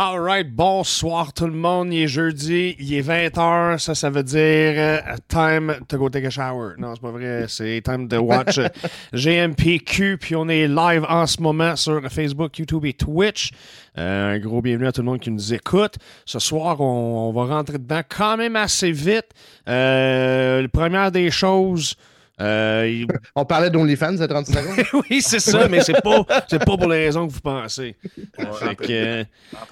Alright, bonsoir tout le monde. Il est jeudi, il est 20h. Ça, ça veut dire euh, time to go take a shower. Non, c'est pas vrai. C'est time to watch euh, GMPQ. Puis on est live en ce moment sur Facebook, YouTube et Twitch. Euh, un gros bienvenue à tout le monde qui nous écoute. Ce soir, on, on va rentrer dedans quand même assez vite. Euh, la première des choses. Euh, il- On parlait d'OnlyFans à 30 secondes. oui, c'est ça, mais c'est pas, c'est pas pour les raisons que vous pensez. Euh,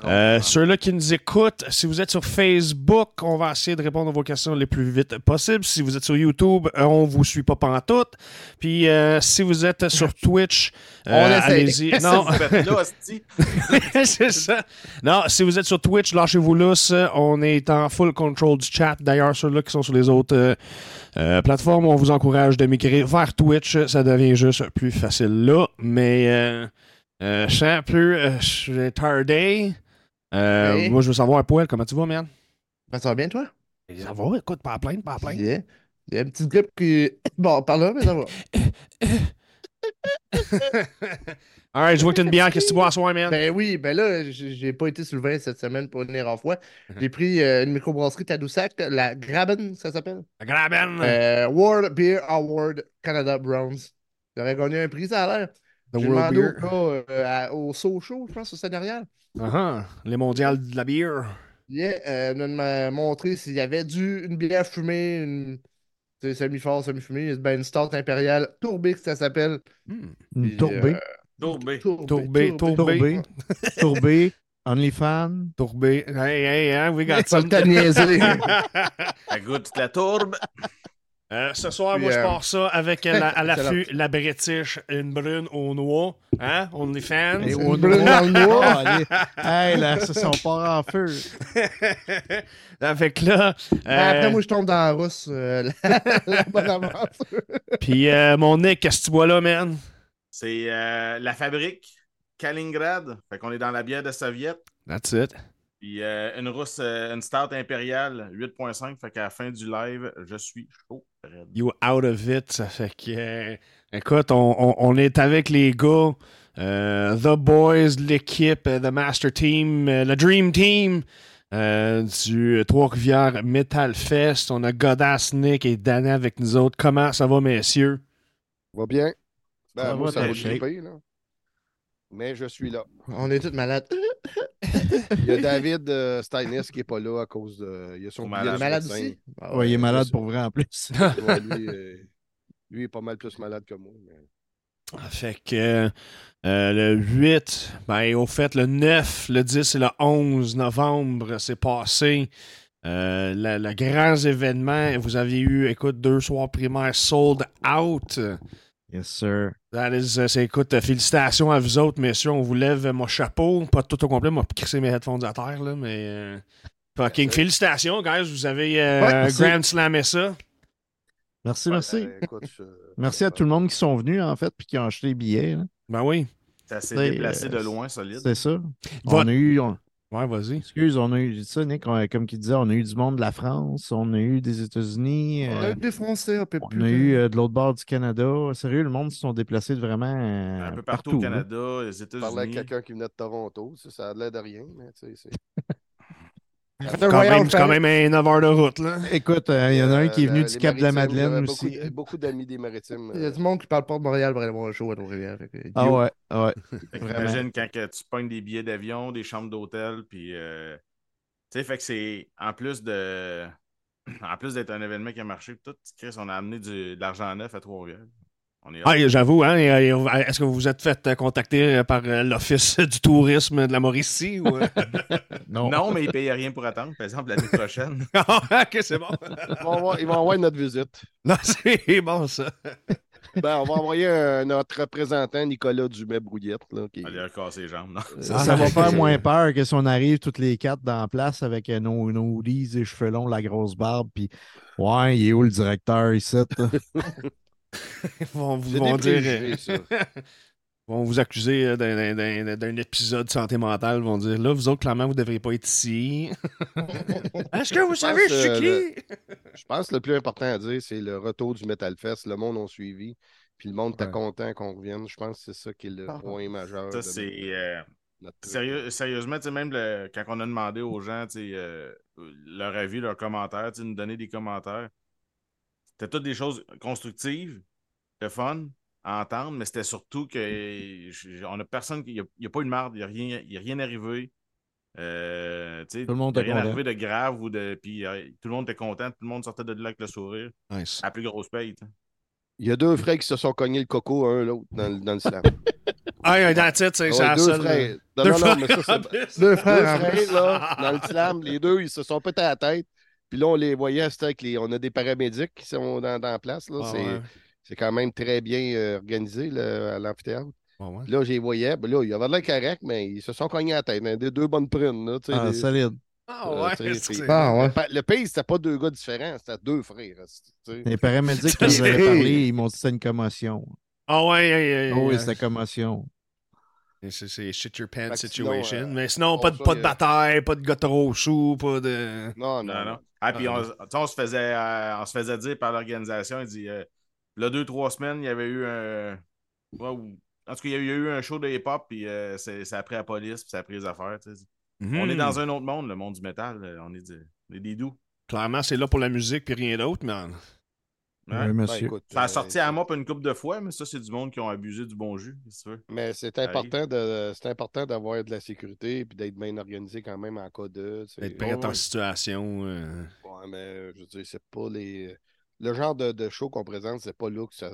euh, ceux-là qui nous écoutent, si vous êtes sur Facebook, on va essayer de répondre à vos questions les plus vite possible. Si vous êtes sur YouTube, euh, on vous suit pas pantoute. Puis euh, si vous êtes sur Twitch, euh, allez-y. Non, c'est ça. Non, si vous êtes sur Twitch, lâchez-vous lousse. On est en full control du chat. D'ailleurs, ceux-là qui sont sur les autres euh, euh, plateformes, on vous encourage de migrer vers Twitch. Ça devient juste plus facile là. Mais je sens un suis tardé. Moi, je veux savoir, Poil, comment tu vas, man? Ben, ça va bien, toi? Ça va, écoute, pas à plaindre, pas à plaindre. Yeah. Il y a une petite grippe qui. Bon, par là, mais ça va. Alright, je vois que t'as une bière. Qu'est-ce que tu bois à soir, man? Ben oui, ben là, j'ai pas été sur le vin cette semaine pour venir en fois. J'ai pris euh, une microbrasserie Tadoussac, la Graben, ça s'appelle. La Graben. Euh, World Beer Award Canada Bronze. J'aurais gagné un prix, ça a l'air. The J'ai World Beer. au euh, au Sochaux, je pense, au derrière. Uh-huh. Les mondiales de la bière. Yeah, euh, m'a montré s'il y avait du, une bière fumée, une tu sais, semi-fort, semi-fumée, ben, une stout impériale tourbée, que ça s'appelle. Une tourbée. euh, Tourbé. Tourbée, tourbée. tourbée. tourbée. OnlyFans. Tourbé. Hey, hey, hein, we got Ça some. t'a niaisé. Elle goûte la tourbe. Euh, ce soir, Puis, moi, je euh, pars ça avec euh, la- à l'affût la British, une brune au noix. Hein? OnlyFans. Et Une au brune noir. dans le noir. Allez. hey, là, ça, c'est on part en feu. Avec là. euh, Après, moi, je tombe dans la rousse. euh, la, la bonne aventure. Puis euh, mon Nick, qu'est-ce que tu bois là, man? C'est euh, la fabrique Kaliningrad. Fait qu'on est dans la bière de Soviet. That's it. Puis euh, une rousse, euh, une stout impériale 8.5. Fait qu'à la fin du live, je suis chaud. raide. You out of it. Ça fait que. euh, écoute, on, on- on est avec les gars. euh, the Boys, l'équipe, The Master Team, euh, le Dream Team euh, du Trois-Rivières Metal Fest. On a Godass, Nick et Dana avec nous autres. Comment ça va, messieurs? Va bien. Ben, Ça moi, va, ça va triper, là. Mais je suis là. On est tous malades. Il y a David euh, Steines qui n'est pas là à cause de. Il a son malade. de malade aussi? Ah Ouais, il est malade pour vrai en plus. Ouais, lui, euh, lui est pas mal plus malade que moi. mais- Fait que euh, le 8, ben, au fait, le 9, le 10 et le 11 novembre, c'est passé. Euh, le, le grand événement, vous aviez eu, écoute, deux soirs primaires sold out. Yes, sir. That is, euh, c'est, écoute, euh, félicitations à vous autres, messieurs. On vous lève mon chapeau. Pas tout au complet, moi, crisser mes headphones à terre, là, mais. euh, fucking félicitations, guys. Vous avez euh, Ouais. Grand Slamé ça. Merci, merci. Ben, écoute, je- Merci à tout le monde qui sont venus, en fait, puis qui ont acheté les billets. là. Ben oui. Ça s'est C'est, déplacé euh, de loin, solide. C'est ça. On a eu. on- Ouais, vas-y. Excuse, on a eu. Ça, Nick, on- comme il disait, on a eu du monde de la France, on a eu des États-Unis. On euh, a eu des Français un peu On plus. a eu euh, de l'autre bord du Canada. Sérieux, le monde se sont déplacés de vraiment euh, Un peu partout, partout. au. Canada, les Je parlais avec États-Unis. quelqu'un qui venait de Toronto. Ça, ça a l'air de rien, mais tu sais, Quand même, c'est quand même un 9 heures de route, là. Écoute, euh, il y en a un qui est Euh, venu la- du Cap de la Madeleine beaucoup aussi. Beaucoup d'amis des maritimes. Il y a euh, du monde qui parle pas de Montréal pour aller voir un show à Trois-Rivières. Ah Yo. ouais, ouais. Fait que Vraiment. Imagine quand que tu pognes des billets d'avion, des chambres d'hôtel, puis. euh, tu sais, fait que c'est. En plus de. En plus d'être un événement qui a marché, tout, Chris, on a amené du- de l'argent neuf à Trois-Rivières. Ah, j'avoue, hein, euh, est-ce que vous vous êtes fait euh, contacter euh, par l'Office du tourisme de la Mauricie? Ou... Non. Non, mais ils payaient rien pour attendre. Par exemple, l'année prochaine. Ah, ok, c'est bon. Ils vont avoir, ils vont avoir notre visite. Non, c'est bon, ça. Ben, on va envoyer un- notre représentant, Nicolas Dumais-Brouillette. Qui... Casser les jambes. Non? Ça, ça va faire moins peur que si on arrive toutes les quatre dans la place avec nos, nos hoodies et cheveux longs, la grosse barbe, puis ouais, il est où le directeur ici? Ils vont vous vont dire. préjugés, ça. euh, vont vous accuser euh, d'un- d'un- d'un d'un épisode de santé mentale. Ils vont dire là, vous autres, clairement, vous ne devriez pas être ici. Est-ce que vous savez, je suis pense, euh, qui? Je pense que le plus important à dire, c'est le retour du Metal Fest. Le monde a suivi. Puis le monde était Ouais. content qu'on revienne. Je pense que c'est ça qui est le Ah. point majeur. Ça, c'est. euh. Sérieux- sérieusement, tu sais, même le- quand on a demandé aux gens euh, leur avis, leurs commentaires, nous donner des commentaires, c'était toutes des choses constructives, de fun à entendre, mais c'était surtout que on a personne. Il n'y a, pas eu de marde, il n'y a, rien- il y a rien arrivé. Euh, tu sais, Tout le monde rien content. arrivé de grave ou de. Puis euh, tout le monde était content, tout le monde sortait de là avec le sourire. Nice. La plus grosse paye. sais. Il y a deux frères qui se sont cognés le coco, un l'autre, dans, le- dans le slam. Ah, yeah, that's it, c'est Ouais, c'est la deux seule. frères. Non, Deux non, non, frères mais ça, c'est. Deux Deux frères, là, dans le slam, les deux, ils se sont pétés à la tête. Puis là, on les voyait, c'était avec les. On a des paramédics qui sont dans, dans la place. Là. Ah, c'est, ouais. c'est quand même très bien euh, organisé là, à l'amphithéâtre. Ah, ouais. Là, je les voyais. Ben là, il avait l'air correct, mais ils se sont cognés à la tête. hein, Des deux bonnes prunes. Là, Ah, des- solide. Ah, Euh, ouais. c'est- c'est- Ah, ouais. Le pa- Le pays, c'était pas deux gars différents, c'était deux frères. Les paramédics, quand C'est- j'avais parlé, ils m'ont dit que c'était une commotion. Ah, ouais, yeah, yeah, Oh, oui, c'était commotion. C'est c'est shit your pants sinon, situation. euh, mais sinon, pas de, pas de a- bataille, pas de gars trop sous, pas de. Non, non, Non, non. Ah, puis on, on se faisait, euh, on se faisait dire par l'organisation, il dit, euh, là, deux, trois semaines, il y avait eu un. ouais, ou- en tout cas, il y a eu, un show de hip-hop, puis euh, c'est- ça a pris la police, puis ça a pris les affaires. tu sais. Hmm. On est dans un autre monde, le monde du métal. euh, On est, des- on est des doux. Clairement, c'est là pour la musique puis rien d'autre, mais. Ouais. Oui, Ben, écoute, Ça a euh, sorti à moi une couple de fois, mais ça, c'est du monde qui ont abusé du bon jus, si tu veux. Mais c'est important de c'est important d'avoir de la sécurité et d'être bien organisé quand même en cas de. tu sais. Être prêt en situation. euh, Ouais, mais je veux dire, c'est pas les. Le genre de, de show qu'on présente, c'est pas là que ça.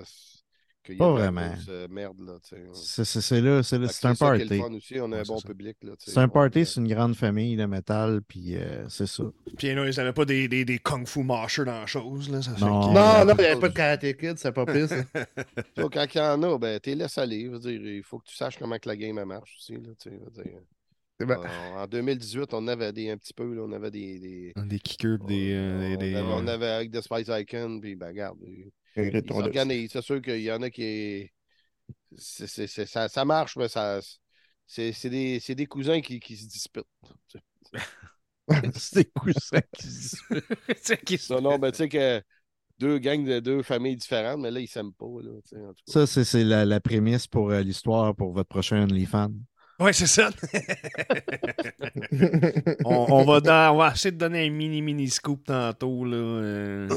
Qu'il y a Pas vraiment. euh, merde, là. C'est c'est- c'est là, c'est là, c'est un party. le fun aussi, on a Ouais, un bon c'est ça. public, là. C'est un party, c'est une grande famille de métal, puis euh, c'est ça. Puis là, ils n'avaient pas des, des, des kung fu mashers dans la chose. Là, ça Non. Non, non, il n'y avait pas de Karate Kid, c'est pas. Tu vois, quand il y en a, ben, t'es laisse aller. Veux dire, il faut que tu saches comment que la game elle marche aussi, là, veux dire. C'est. En- en 2018, on avait des, un petit peu, là, on avait des. des Des kickers, des. euh, on, des- avait, on avait avec The Spice Icon, puis ben, regarde. Ils. C'est sûr qu'il y en a qui. c'est- c'est- c'est- ça, ça marche, mais ça. C'est c'est des, c'est des cousins qui, qui se disputent. c'est des coussins qui se qui ça? Non, non, ben, tu sais que deux gangs de deux familles différentes, mais là, ils s'aiment pas. Là, tu sais, en tout cas. Ça, c'est c'est la, la prémisse pour euh, l'histoire pour votre prochain OnlyFans. Ouais, c'est ça. on, on va dans- on va essayer de donner un mini mini scoop tantôt là, euh,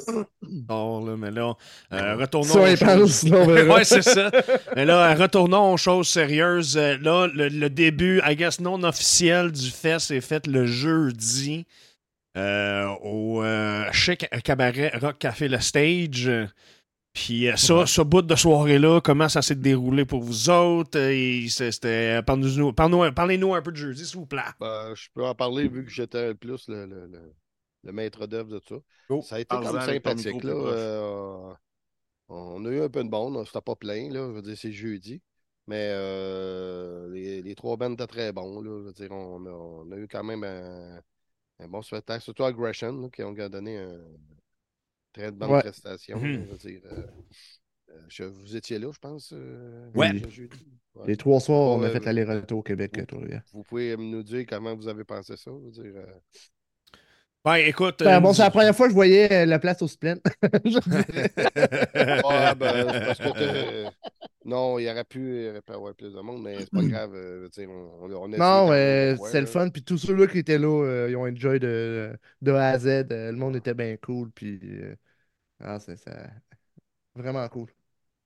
tard, là, mais là euh, retournons aux choses- ouais, c'est ça. Mais là, euh, retournons aux choses sérieuses. Euh, Là, le, le début, I guess, non officiel du fest est fait le jeudi euh, au euh, Chic Cabaret Rock Café Le Stage. Puis euh, ça, ce bout de soirée-là, comment ça s'est déroulé pour vous autres? Euh, C'était, parlez-nous, parlez-nous, parlez-nous un peu de jeudi, s'il vous plaît. Ben, je peux en parler vu que j'étais le plus le, le, le- le maître d'œuvre de ça. Go. Ça a été comme sympathique. Là. Euh, on a eu un peu de monde, c'était pas plein, là. Je veux dire, c'est jeudi. Mais euh, les, les trois bandes étaient très bons. Là. Je veux dire, on a, on a eu quand même un, un bon spectacle, surtout Aggression, là, qui ont donné un très bonne Ouais. prestation. Mhm. là, je veux dire, euh, euh, je- vous étiez là, je pense. euh, Ouais. Ouais. Les trois soirs, on a fait l'aller-retour au Québec. euh, toi, là. Vous pouvez nous dire comment vous avez pensé ça? Je veux dire, euh, Ben, écoute. Ben, euh, bon, c'est la première fois que je voyais euh, la place au Splend. Ah, ben, c'est parce que t'es- Non, il aurait pu, il aurait pu avoir plus de monde, mais c'est pas grave. euh, on, on, non, c'est le fun. Puis tous ceux-là qui étaient là, euh, ils ont enjoy de, de A à Z. Euh, le monde était bien cool. Puis. euh, Ah, c'est ça. Vraiment cool.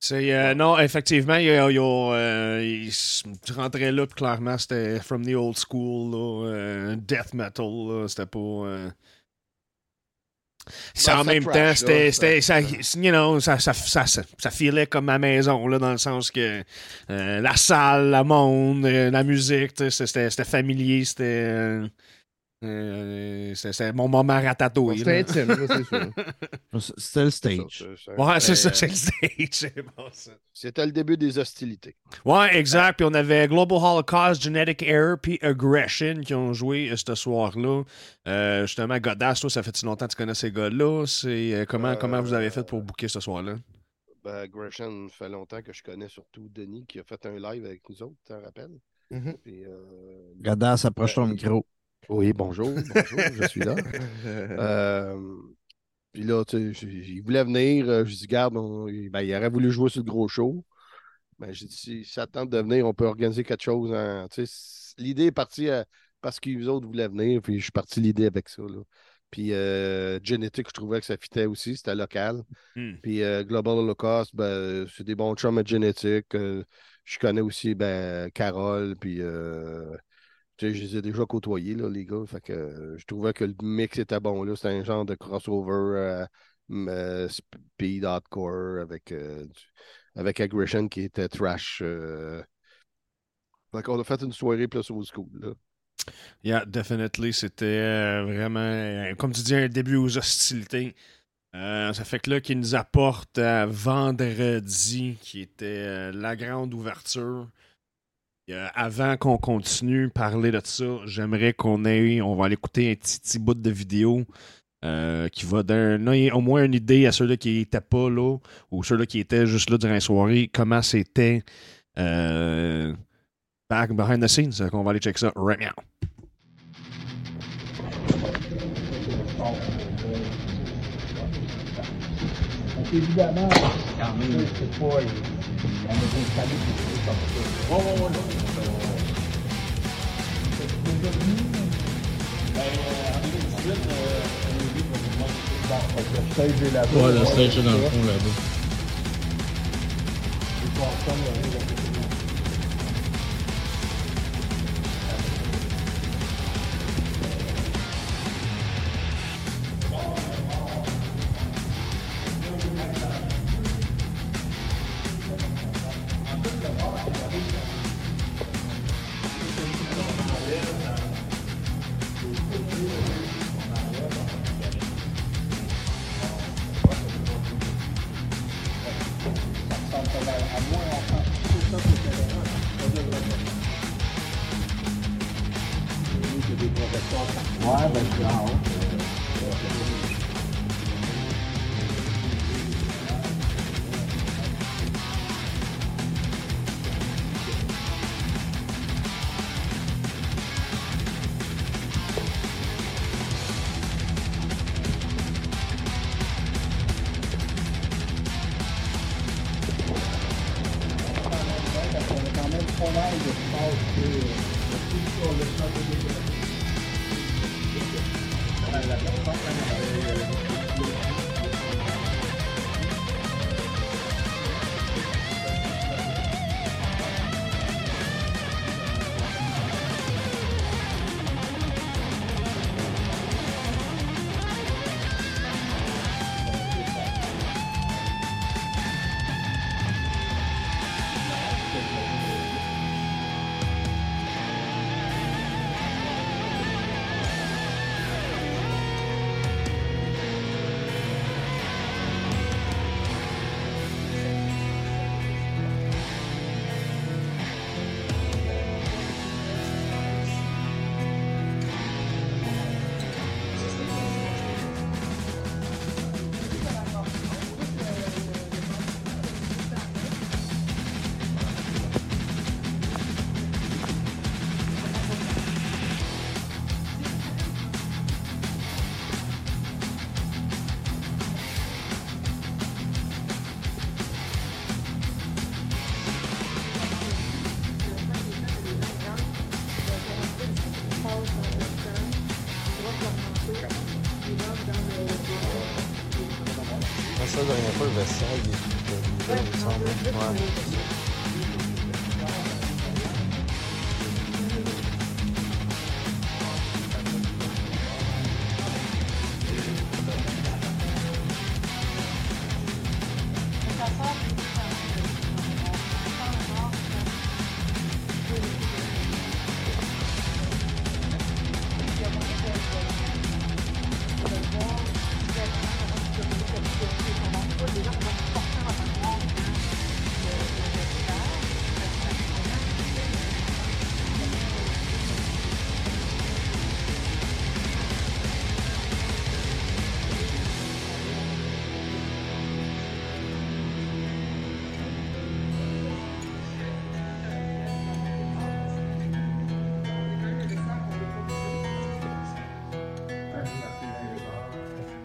C'est, euh, non, effectivement, il y a, il y a, euh, il s- tu rentrais là, puis clairement, c'était from the old school, là, euh, death metal, c'était pas... ça, Ben, en même temps, c'était, ça- ça, you know, ça, ça, ça, ça, ça filait comme ma maison, là, dans le sens que la salle, le monde, la musique, c'était familier, c'était... euh, euh, c'était mon moment ratatouille. C'était intime, c'est sûr. C'était le C'est stage. c'est- c'est- Ouais, c'est ça, euh, c'est le stage, c'est bon, ça. C'était le début des hostilités. Ouais, exact. Puis on avait Global Holocaust, Genetic Error, puis Aggression qui ont joué euh, ce soir-là. Euh, justement, Godas, toi, ça fait si longtemps que tu connais ces gars-là? C'est, euh, comment, Euh, comment vous avez fait pour booker ce soir-là? Ben, ça fait longtemps que je connais surtout Denis qui a fait un live avec nous autres, tu te rappelles? Puis, euh, Godas, approche ton micro. Oui, bonjour, bonjour, je suis là. Euh, puis là, tu sais, il voulait venir. euh, Je dis, garde, on- ben, il aurait voulu jouer sur le gros show. Ben, j'ai dit, si ça tente de venir, on peut organiser quelque chose. en- tu sais, l'idée est partie euh, parce qu'ils autres voulaient venir, puis je suis parti l'idée avec ça. Là. Puis euh, Genetic, je trouvais que ça fitait aussi, c'était local. Hmm. Puis euh, Global Holocaust, ben, c'est des bons chums à Genetic. Euh, je connais aussi ben, Carole, puis je les ai déjà côtoyés, là, les gars. Que euh, je trouvais que le mix était bon. C'était un genre de crossover euh, euh, speed hardcore avec, avec Aggression qui était trash. Fait qu'on a fait une soirée plus old school. Là. Yeah, definitely. C'était vraiment, comme tu dis, un début aux hostilités. Ça fait que là, qu'il nous apporte à vendredi, qui était la grande ouverture. Euh, avant qu'on continue parler de ça, j'aimerais qu'on ait, on va aller écouter un petit, bout de vidéo euh, qui va donner au moins une idée à ceux-là qui n'étaient pas là ou ceux-là qui étaient juste là durant la soirée, comment c'était euh, back behind the scenes. Qu'on va aller check ça right now. Évidemment, c'est pas. On comme ça. Ouais, le stage est dans le fond là-bas.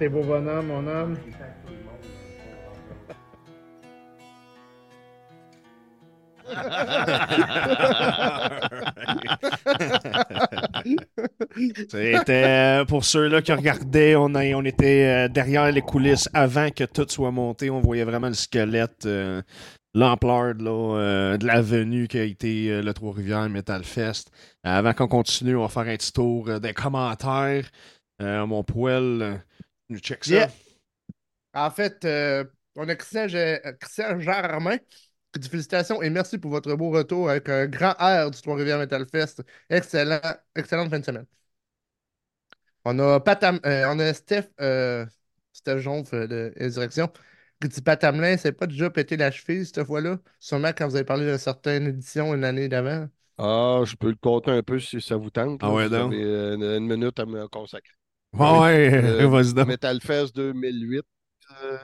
T'es beau bonhomme, mon homme. C'était euh, pour ceux-là qui regardaient, on, était euh, derrière les coulisses avant que tout soit monté. On voyait vraiment le squelette, euh, l'ampleur de, euh, de la venue qui a été le Trois-Rivières Metal Fest. Avant qu'on continue, on va faire un petit tour des commentaires. Mon poêle, nous check ça. Yeah. En fait, euh, on a Christian, Ge- Christian Germain qui dit félicitations et merci pour votre beau retour avec un grand air du Trois-Rivières Metal Fest. Excellent, excellente fin de semaine. On a, Patam, euh, on a Steph, euh, Steph Jonf euh, de Insurrection qui dit Pat Hamelin, c'est pas déjà pété la cheville cette fois-là? Sûrement quand vous avez parlé d'une certaine édition une année d'avant. Ah, je peux le compter un peu si ça vous tente. Ah ouais, Vous donc. avez une, une minute à me consacrer. Ouais, Euh, vas-y donc. Metal Fest 2008. euh,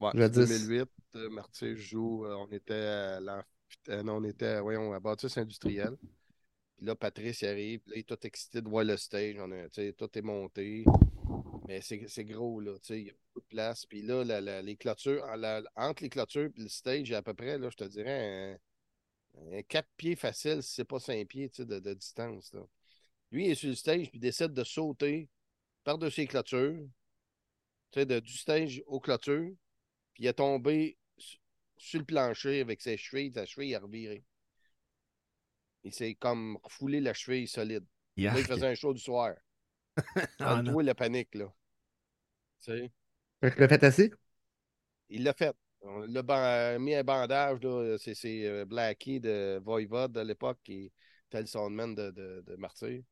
ouais, Jadis. 2008. euh, Martyr joue. euh, on était à l'amphi- euh, non, on était à, voyons, à bâtisse industrielle. Puis là, Patrice il arrive. Là, il est tout excité de voir le stage. On a, tout est monté. Mais c'est gros, là. Il y a beaucoup de place. Puis là, la- la- les clôtures, en- la- entre les clôtures et le stage, à peu près, là, je te dirais, un, un 4 pieds facile, si c'est pas 5 pieds de, de distance. là. Lui, il est sur le stage, puis il décide de sauter par-dessus les clôtures, tu sais, de, du stage aux clôtures, puis il est tombé su- sur le plancher avec ses chevilles, sa cheville a reviré. Il s'est comme refoulé la cheville solide. Là, il faisait un show du soir. Ah, non. la panique, là. Tu sais, le fait assez? il l'a fait. On l'a ban- mis un bandage, là. C'est, c'est euh, Blackie de Voivod à l'époque qui était le soundman de, de, de Martyr.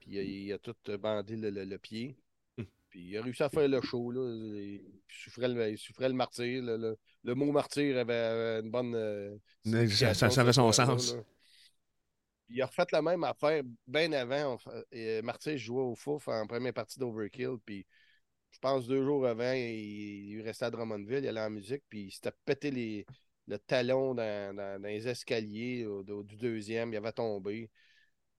Puis il a, il a tout bandé le, le- le pied. Puis il a réussi à faire le show, là. Il souffrait le, il souffrait le martyr. Le, le- le mot martyr avait une bonne. euh, ça- ça- signification, ça avait son sens. là. Il a refait la même affaire bien avant. On et, euh, Martyr jouait au Fouf en première partie d'Overkill. Puis je pense deux jours avant, il, il restait à Drummondville, il allait en musique, puis il s'était pété les, le talon dans, dans- dans les escaliers au- du deuxième, il avait tombé.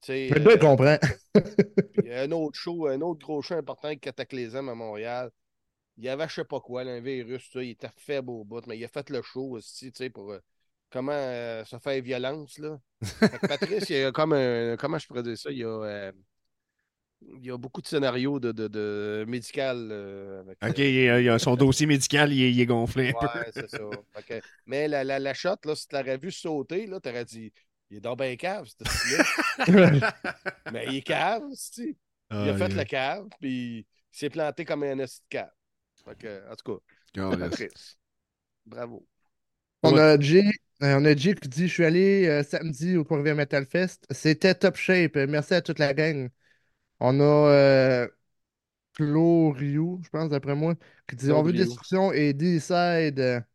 Tu sais, Le gars, il euh, comprend. puis un autre show, un autre gros show important avec Cataclysm à Montréal. Il y avait je sais pas quoi, là, un virus, ça, il était faible au bout, mais il a fait le show aussi, tu sais, pour euh, comment euh, se faire violence, là. Patrice, il y a comme un, comment je pourrais dire ça, il y a, euh, il y a beaucoup de scénarios de, de, de médical. euh, avec, Ok, euh, il a, a son dossier médical, il est, il est gonflé un peu. Ouais, c'est ça. Mais la, la, la shot, là, si tu l'aurais vu sauter, là, t'aurais dit il est dans ben cave, ce mais il est cave, tu Il a Ah, fait yeah. le cave, puis il s'est planté comme un esti de cave. Fait que, en tout cas. Patrice. Bravo. On a Jay, euh, on a Jay qui dit Je suis allé euh, samedi au Trois-Rivières Metal Fest. C'était top shape. Merci à toute la gang. On a euh, Claude Rioux, je pense, d'après moi, qui dit Claude On veut destruction et D-Side.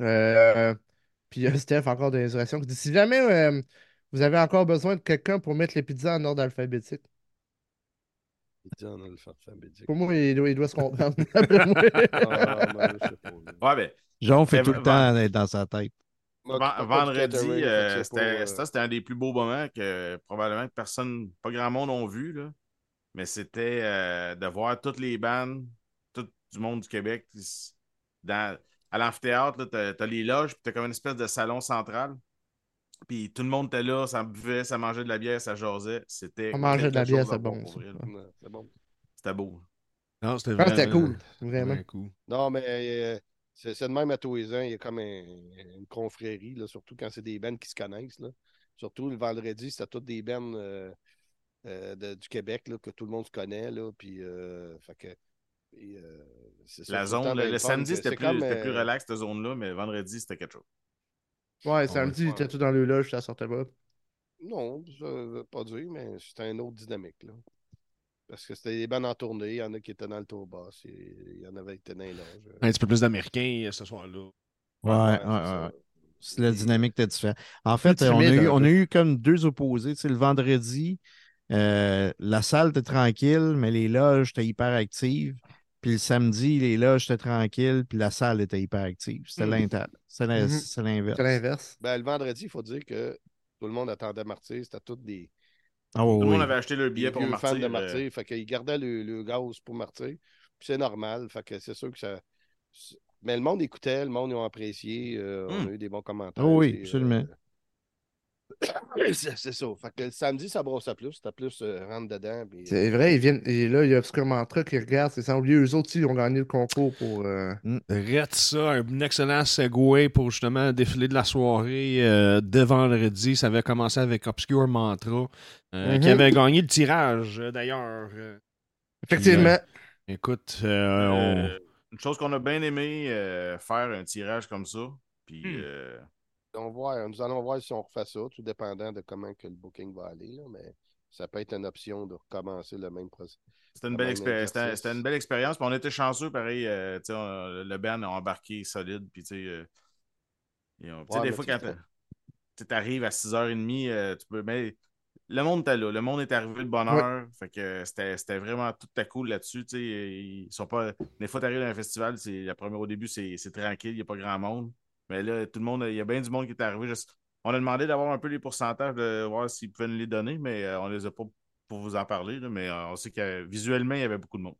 Euh, puis euh, Steph, encore de l'insurrection, qui dit Si jamais euh, vous avez encore besoin de quelqu'un pour mettre les pizzas en ordre alphabétique, Il dit en alphabétique. pour moi, il doit, il doit se comprendre. Ah, pas. là. Ouais, ben, Jean fait Mais tout le temps être dans sa tête. Vendredi, euh, c'était euh, c'était un des plus beaux moments que probablement que personne, pas grand monde ont vu, là. Mais c'était euh, de voir toutes les bandes, tout du monde du Québec. Dans, à l'amphithéâtre, là, t'as, t'as les loges, puis t'as comme une espèce de salon central. Puis tout le monde était là, ça buvait, ça mangeait de la bière, ça jasait. C'était On mangeait de la bière, c'est bon, C'est bon. C'était beau. Non, c'était Ah, c'était vraiment- cool, vraiment. vraiment cool. Non, mais euh, c'est de même à tous les ans. Il y a comme un- une confrérie, là, surtout quand c'est des bands qui se connaissent. Là. Surtout le vendredi, c'était toutes des bands euh, euh, de- du Québec là, que tout le monde se connaît. Là, puis, euh, fait que, et, euh, La zone, le, samedi, c'était plus, comme, c'était plus euh, relax, cette zone-là, mais vendredi, c'était quelque chose. Ouais, samedi, il ouais. était tout dans le loge, ça sortait pas. Non, ça veut pas dire, mais c'était une autre dynamique. Là. Parce que c'était des bandes en tournée. Il y en a qui étaient dans le tour basse. et Il y en avait qui étaient dans les loges. Un petit peu plus d'Américains euh, ce soir-là. Ouais, ouais, Ouais, la dynamique était différente. En fait, on a, eu, on a eu comme deux opposés. Tu sais, le vendredi, euh, la salle était tranquille, mais les loges étaient hyper actives. Puis le samedi, les loges étaient tranquilles, puis la salle était hyper active. C'était Mhm. c'est l'inverse. C'est l'inverse. Ben, le vendredi, il faut dire que tout le monde attendait Martyr. C'était tous des, oui, Tout le oui. monde avait acheté leur billet pour Martyr. fans de euh, Martyr. Fait qu'ils gardaient le, le gaz pour Martyr. Puis c'est normal. Fait que c'est sûr que ça. Mais le monde écoutait, le monde ils ont apprécié. euh, On Mm. a eu des bons commentaires. Oh oui, c'est, absolument. euh, C'est ça. Fait que le samedi, ça brossait plus. C'était plus euh, rentre dedans. C'est vrai, ils viennent. Et là, il y a Obscure Mantra qui regarde, c'est sans oublier, eux autres, ils ont gagné le concours pour. euh, Reste ça, un excellent segue pour justement le défilé de la soirée euh, de vendredi. Ça avait commencé avec Obscure Mantra, euh, Mhm. qui avait gagné le tirage euh, d'ailleurs. Euh, Effectivement. écoute, euh, on- Euh, Une chose qu'on a bien aimé, euh, faire un tirage comme ça. Puis, Hmm. On va voir- nous allons voir si on refait ça, tout dépendant de comment que le booking va aller. là, mais ça peut être une option de recommencer le même processus. C'était une, Le belle même expé- c'était- exercice. c'était une belle expérience. On était chanceux, pareil. euh, on- le band a embarqué solide. Puis, tu sais, euh, Ouais, des fois, quand tu arrives à 6h30, euh, tu peux. Mais le monde était là. Le monde est arrivé de bonne heure. Fait que c'était c'était vraiment tout à cool là-dessus. Tu sais, ils sont pas. Des fois, tu arrives dans un festival, c'est la première au début, c'est c'est tranquille, il n'y a pas grand monde. Mais là, tout le monde, il y a bien du monde qui est arrivé. On a demandé d'avoir un peu les pourcentages, de voir s'ils pouvaient nous les donner, mais euh, on les a pas pour vous en parler. là, mais euh, on sait que visuellement, il y avait beaucoup de monde.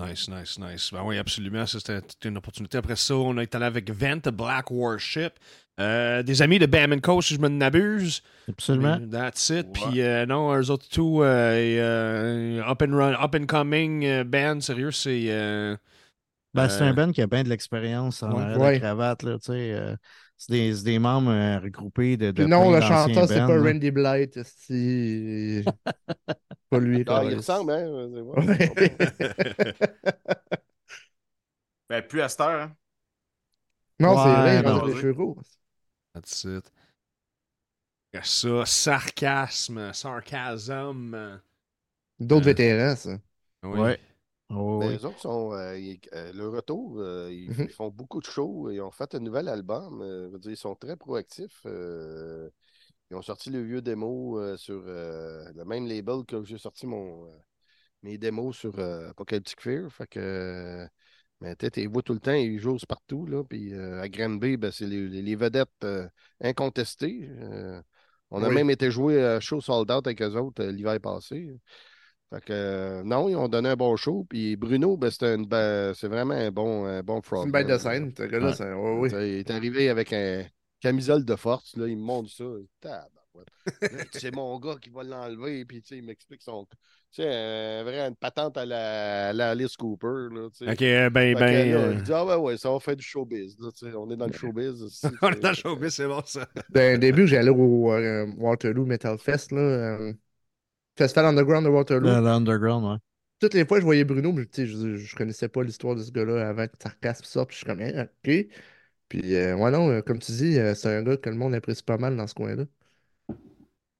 Nice, nice, nice. Ben oui, absolument. Ça, c'était une opportunité. Après ça, on est allé avec Vent Black Warship. Euh, des amis de Bam Co, si je me n'abuse. Absolument. That's it. Puis euh, non, eux autres tout, euh, et, euh, up, and run, up and coming euh, band, sérieux, c'est. Euh, Ben, c'est Euh, un band qui a bien de l'expérience en ouais. arrière de Ouais. la cravate. Là, tu sais, euh, c'est des, des membres euh, regroupés de, non, le chanteur, c'est pas. Randy Blight. C'est pas lui. Ah, il ressemble, hein? c'est vrai. Ouais. Ben, plus à cette heure. hein. non, c'est vrai, il non. rentre les cheveux courts. That's it. Il a ça, sarcasme, sarcasme. D'autres Euh, vétérans, ça. Oui. Ouais. Oh, Ben, oui. Les autres sont. euh, ils- euh, le retour, euh, ils, Mhm. ils font beaucoup de shows. Ils ont fait un nouvel album. euh, ils sont très proactifs. ils ont sorti le vieux démo sur le même label que j'ai sorti mon, mes démos sur Apocalyptic Fear. Fait que. mais tu les vois tout le temps, ils jouent partout. Là, puis à Granby, ben, c'est les, les- les vedettes incontestées. on a même été jouer à show sold out avec eux autres l'hiver passé. Fait que, euh, non, ils ont donné un bon show. Puis Bruno, ben, c'était une ba- c'est vraiment un bon, un bon C'est une bête de scène, gars-là. Ouais. c'est- ouais, oui. Il est arrivé avec un camisole de force. Là, il me montre ça. Là, il C'est mon gars qui va l'enlever. Puis tu sais, il m'explique son. Tu sais, un vrai, une patente à la, à la Alice Cooper. Là, tu sais. Ok, euh, ben, ben. là, euh, Il dit Ah ouais, ouais, ça va faire du showbiz. là, on est dans le showbiz. aussi, on est dans le showbiz, c'est bon ça. D'un début, j'allais au euh, Waterloo Metal Fest, là. Euh, Festival Underground de Waterloo. Le- L'underground, ouais. Toutes les fois, je voyais Bruno, sais, je, je connaissais pas l'histoire de ce gars-là avant que Sarcasme sorte. Puis je suis comme, Hein, OK. Puis, euh, ouais, non, euh, comme tu dis, euh, c'est un gars que le monde apprécie pas mal dans ce coin-là.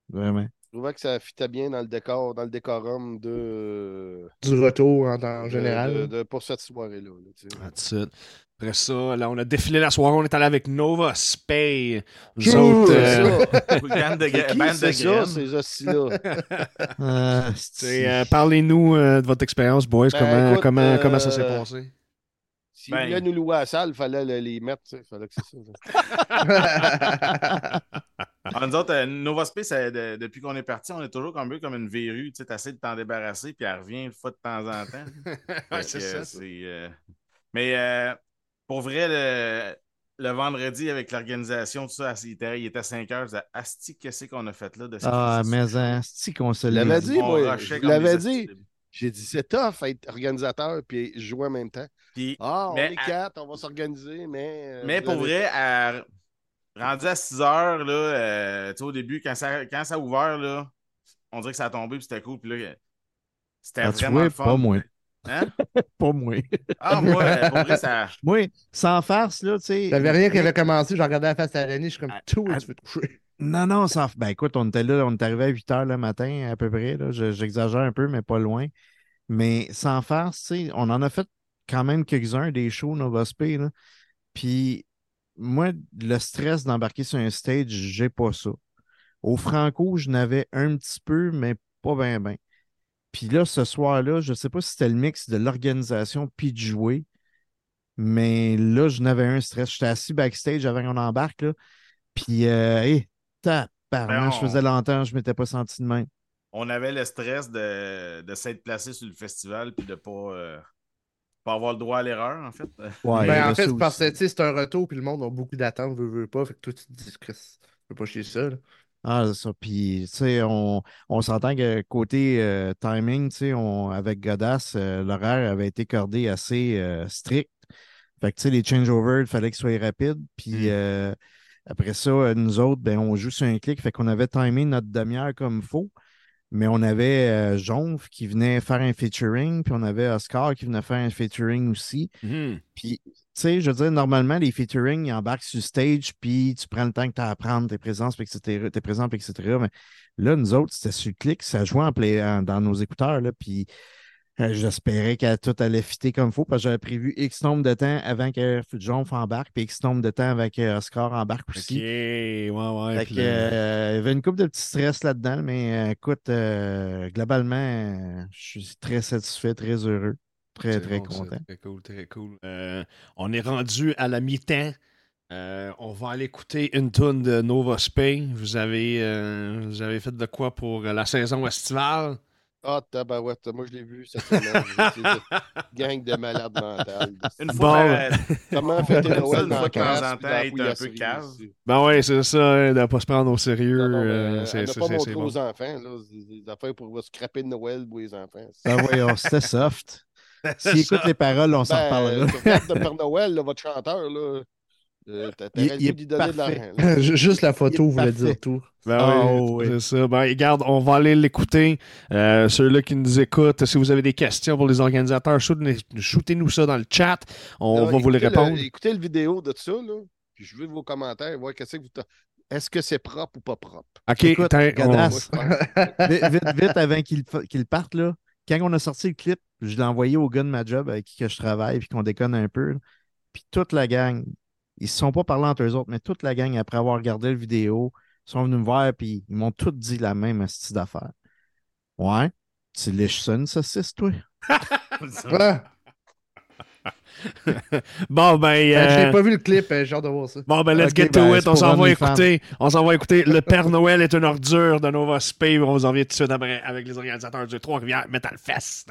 Vraiment. Je trouvais que ça fitait bien dans le décor, dans le décorum de, Du retour en, général. de- de- pour cette soirée-là. là. Après ça, là, on a défilé la soirée, on est allé avec Nova Spay. Nous autres, c'est euh, ça. C'est ces hosties-là? Euh, c'est, euh, Parlez-nous euh, de votre expérience, boys. Ben, comment, écoute, comment, euh, comment ça s'est passé? S'ils Ben- voulaient nous louer à la salle, il fallait le- les mettre. tu sais, fallait que c'est ça. Ah, nous autres, euh, Nova Space, euh, de- depuis qu'on est parti, on est toujours comme comme une verrue. Tu essaies de t'en débarrasser, puis elle revient une fois de temps en temps. Ouais, c'est ça. euh, Mais euh, pour vrai, le, le vendredi, avec l'organisation, tout ça, il était, il était 5 heures. Je disais, Asti, qu'est-ce qu'on a fait là de Ah, mais hein, c'est qu'on se Je l'avais l'a dit, On moi. Je l'avais dit. J'ai dit, c'est tough être organisateur puis jouer en même temps. Puis, Ah, on est à- quatre, on va s'organiser, mais. euh, Mais pour vrai, à- rendu à 6 heures, là, euh, tu sais, au début, quand ça, quand ça a ouvert, là, on dirait que ça a tombé, puis c'était cool. Puis là, c'était Ah, vraiment vois, fun. pas moi. Hein? Pas moi. Ah, moi, euh, pour vrai, ça. Moi, sans farce, là, tu sais. T'avais rien qui avait commencé, je regardais la face à l'année, je suis comme, tout, tu veux te coucher. Non, non, sans... Ben écoute, on était là, on est arrivé à 8 heures le matin, à peu près. J'exagère un peu, mais pas loin. Mais sans sais, on en a fait quand même quelques-uns, des shows Nova Spe, là. Puis moi, le stress d'embarquer sur un stage, j'ai pas ça. Au Franco, je n'avais un petit peu, mais pas bien, bien. Puis là, ce soir-là, je sais pas si c'était le mix de l'organisation puis de jouer, mais là, je n'avais un stress. J'étais assis backstage avant qu'on embarque, là. Puis, euh, hé, tabarnak, Ben, je on- faisais longtemps, je m'étais pas senti de même. On avait le stress de, de s'être placé sur le festival, puis de pas, euh, pas avoir le droit à l'erreur, en fait. Ouais, Ben, en fait, parce que aussi. tu sais, c'est un retour, puis le monde a beaucoup d'attentes, veut, veut pas. Fait que toi, tu te dis, Chris, pas chier ça. là. Ah, c'est ça. Puis, tu sais, on, on s'entend que côté euh, timing, tu sais, on- avec Godas, euh, l'horaire avait été cordé assez euh, strict. Fait que, tu sais, les changeovers, il fallait qu'ils soient rapides. Puis, Mm. Après ça, euh, nous autres, ben, on joue sur un clic. Fait qu'on avait timé notre demi-heure comme faut. Mais on avait euh, Jonf qui venait faire un featuring. Puis, on avait Oscar qui venait faire un featuring aussi. Mhm. Puis, tu sais, je veux dire, normalement, les featuring, ils embarquent sur stage, puis tu prends le temps que tu as à prendre tes présences, puis etc., tes puis etc. Mais là, nous autres, c'était sur le clic, ça jouait en play, en- dans nos écouteurs, là, puis j'espérais que tout allait fitter comme il faut, parce que j'avais prévu X nombre de temps avant que Jonf embarque, puis X nombre de temps avant que Oscar embarque Ok, aussi. ouais, ouais. Fait puis que, là- euh, il y avait une couple de petits stress là-dedans, mais euh, écoute, euh, globalement, euh, je suis très satisfait, très heureux, très, très bon, content. Très cool, très cool. Euh, on est rendu à la mi-temps. Euh, on va aller écouter une tonne de Nova Spay. Vous avez, euh, vous avez fait de quoi pour euh, la saison estivale? Ah, tabarouette, moi je l'ai vu cette semaine. C'est une gang de malades mentales. Une Bon. fois, euh, Comment fêter Une Noël fois dans de la temps en temps, être un peu cave. Ben ouais, c'est ça, hein, de ne pas se prendre au sérieux. Non, non, euh, c'est pas c'est- montré c'est bon. aux enfants, là, des affaires pour scraper de Noël pour les enfants. Ah voyons, c'était soft. C'est S'il ça. écoute les paroles, on s'en Ben, reparlera. euh, de Père Noël, là, votre chanteur, là. Juste la photo voulait dire tout. Ben Ah, oui, oui. c'est ça. Ben, regarde, on va aller l'écouter. Euh, Ceux-là qui nous écoutent, si vous avez des questions pour les organisateurs, shootez- shootez-nous ça dans le chat. On va vous les le- répondre. écoutez le vidéo de ça, là. Puis je veux vos commentaires, voir qu'est-ce que vous. Est-ce que c'est propre ou pas propre? OK, Écoute, on- vite, vite, vite, avant qu'il parte, là, quand on a sorti le clip, je l'ai envoyé au gars de ma job avec qui que je travaille, puis qu'on déconne un peu. là. Puis toute la gang, ils se sont pas parlé entre eux autres, mais toute la gang, après avoir regardé la vidéo, sont venus me voir, puis ils m'ont tous dit la même style d'affaires. Ouais, tu lèches ça une saucisse, toi? Bon, ben. ben, euh, J'ai pas vu le clip, euh, j'ai hâte de voir ça. Bon, ben, let's get to ben, it. On s'en va écouter. On s'en va écouter. Le Père Noël est une ordure de Nova Spay. On vous en revient tout de suite après avec les organisateurs du Trois-Rivières Metal Fest.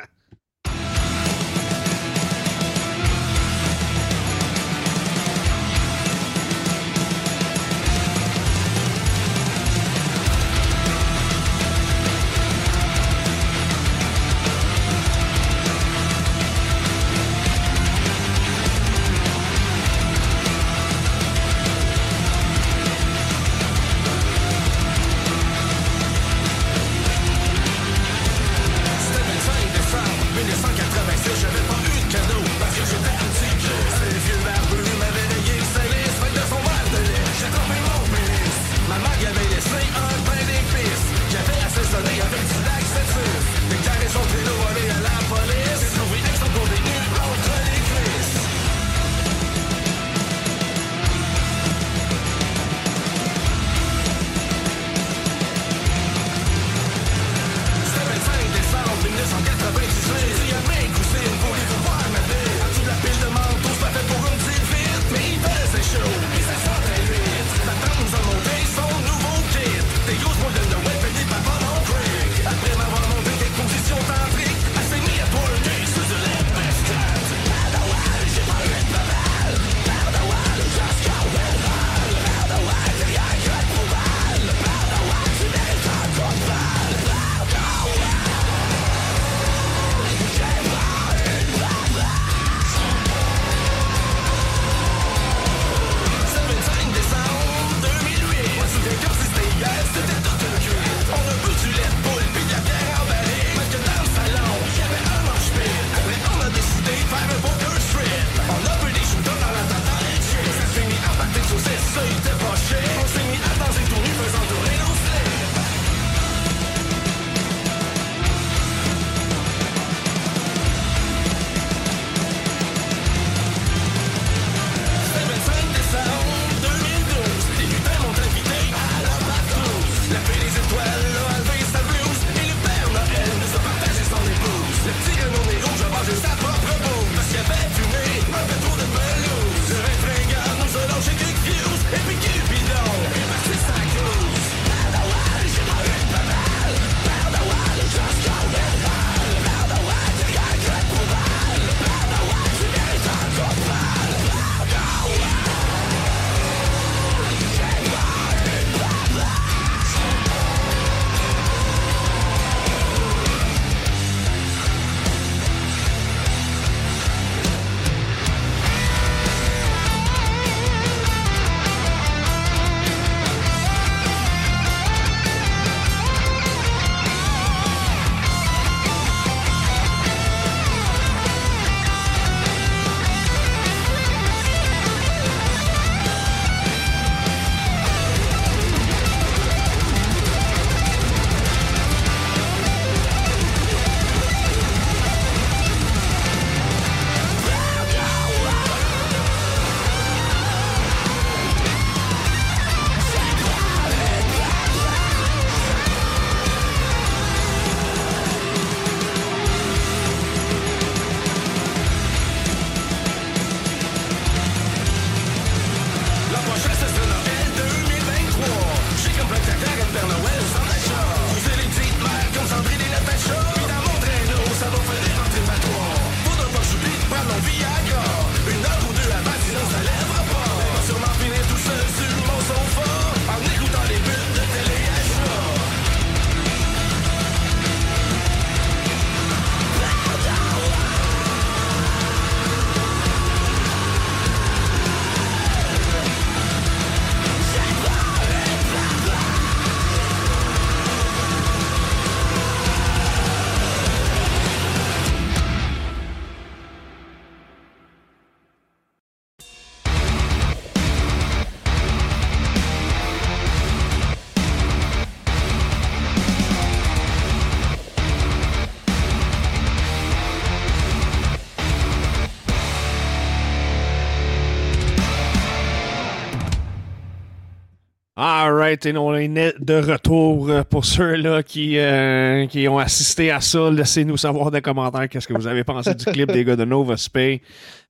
Et on est de retour euh, pour ceux-là qui, euh, qui ont assisté à ça. Laissez-nous savoir dans les commentaires qu'est-ce que vous avez pensé du clip des gars de Nova Spay.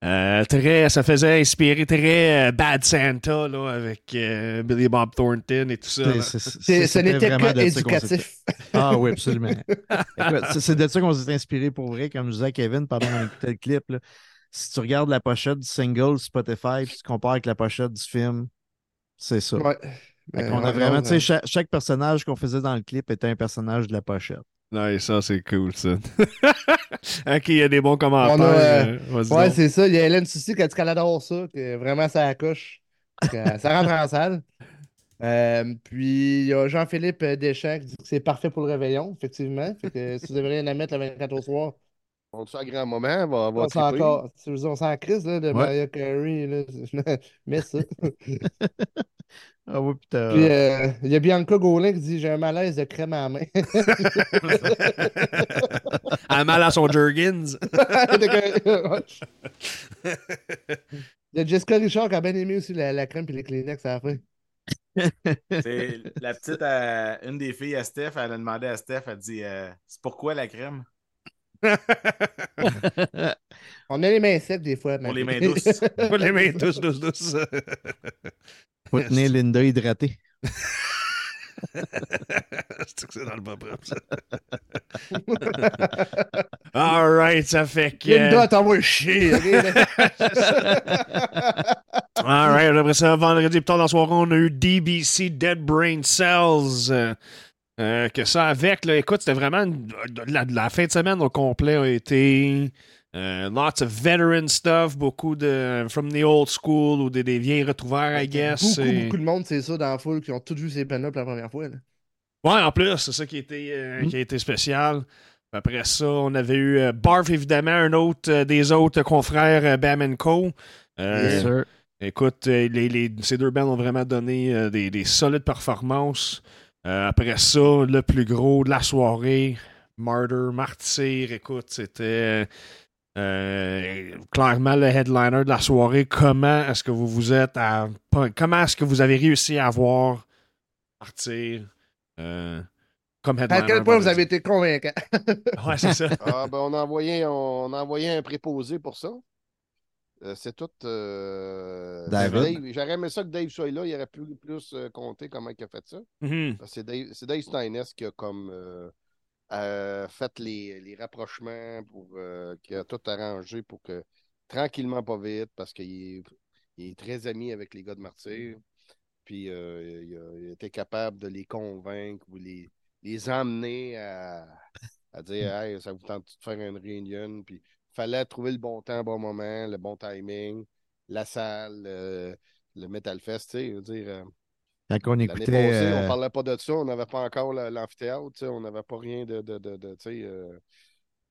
Euh, très, ça faisait inspirer très Bad Santa là, avec euh, Billy Bob Thornton et tout ça. Ce n'était vraiment que éducatif. Ah oui, absolument. C'est- c'est de ça qu'on s'est inspiré pour vrai, comme je disais à Kevin pendant qu'on écoutait le clip. là. Si tu regardes la pochette du single Spotify, puis tu compares avec la pochette du film, c'est ça. Ouais. Euh, qu'on a vraiment, tu sais, chaque, chaque personnage qu'on faisait dans le clip était un personnage de la pochette. Ouais, ça, c'est cool, ça. ok, il y a des bons commentaires. On a, euh, euh, Ouais, c'est ça. Il y a Hélène Soucy qui a dit qu'elle adore ça, que vraiment ça accouche. ça rentre en salle. Euh, puis il y a Jean-Philippe Deschamps qui dit que c'est parfait pour le réveillon, effectivement. Fait que si vous avez rien à mettre le 24 au soir, On ça à grand moment, on va, on va on s'en triper. encore. On s'en crise là, de Ouais. Mariah Carey. Là. Mais ça. Ah oui, puis t'as- Puis euh, il y a Bianca Gaulin qui dit J'ai un malaise de crème à la main. Elle a mal à son Jergens. Il y a Jessica Richard qui a bien aimé aussi la, la crème et les Kleenex à la fin. C'est la petite, euh, une des filles à Steph, elle a demandé à Steph, elle dit euh, C'est pourquoi la crème? On a les mains secs des fois. Pour les mains douces. Pas les mains douces, douces, douces. faut tenir Linda hydratée. c'est que c'est dans le bas propre, ça. Alright, ça fait que. Linda, t'envoies chier. ok? Alright, après ça, vendredi, plus tard dans le soir, on a eu DBC Dead Brain Cells. euh, euh, que ça avec, là, écoute, c'était vraiment. une- la, la fin de semaine au complet a été. Euh, lots of veteran stuff, beaucoup de from the old school ou des, des vieilles I guess. beaucoup, et- beaucoup de monde, c'est ça, dans la foule, qui ont tous vu ces pen-up la première fois. là. Ouais, en plus, c'est ça qui a été, euh, Mm. qui a été spécial. Après ça, on avait eu euh, Barf, évidemment, un autre euh, des autres confrères Bam Co. Bien sûr. Écoute, les, les- ces deux bands ont vraiment donné des, des solides performances. Après ça, le plus gros de la soirée, Martyr, Martyr, écoute, c'était euh, clairement le headliner de la soirée. Comment est-ce que vous vous êtes à. Comment est-ce que vous avez réussi à avoir Martyr euh, comme headliner? À quel point vous avez été convaincant? Ouais, c'est ça. Ah, ben, on, a envoyé, on a envoyé un préposé pour ça. Euh, c'est tout. euh, David. Dave- J'aurais aimé ça que Dave soit là. Il aurait pu plus euh, compter comment il a fait ça. Mhm. Que C'est Dave, c'est Dave Steines qui a comme euh, euh, fait les, les rapprochements, pour, euh, qui a tout arrangé pour que tranquillement, pas vite, parce qu'il est, il est très ami avec les gars de Martyr. Puis euh, il, a, il été capable de les convaincre ou les, les emmener à, à dire Hey, ça vous tente de faire une réunion? Puis il fallait trouver le bon temps, le bon moment, le bon timing, la salle, euh, le Metal Fest, tu sais, dire. Euh, Quand on écoutait. passée, euh, on parlait pas de ça, on n'avait pas encore l'amphithéâtre, on n'avait pas rien de, de, de, de, euh,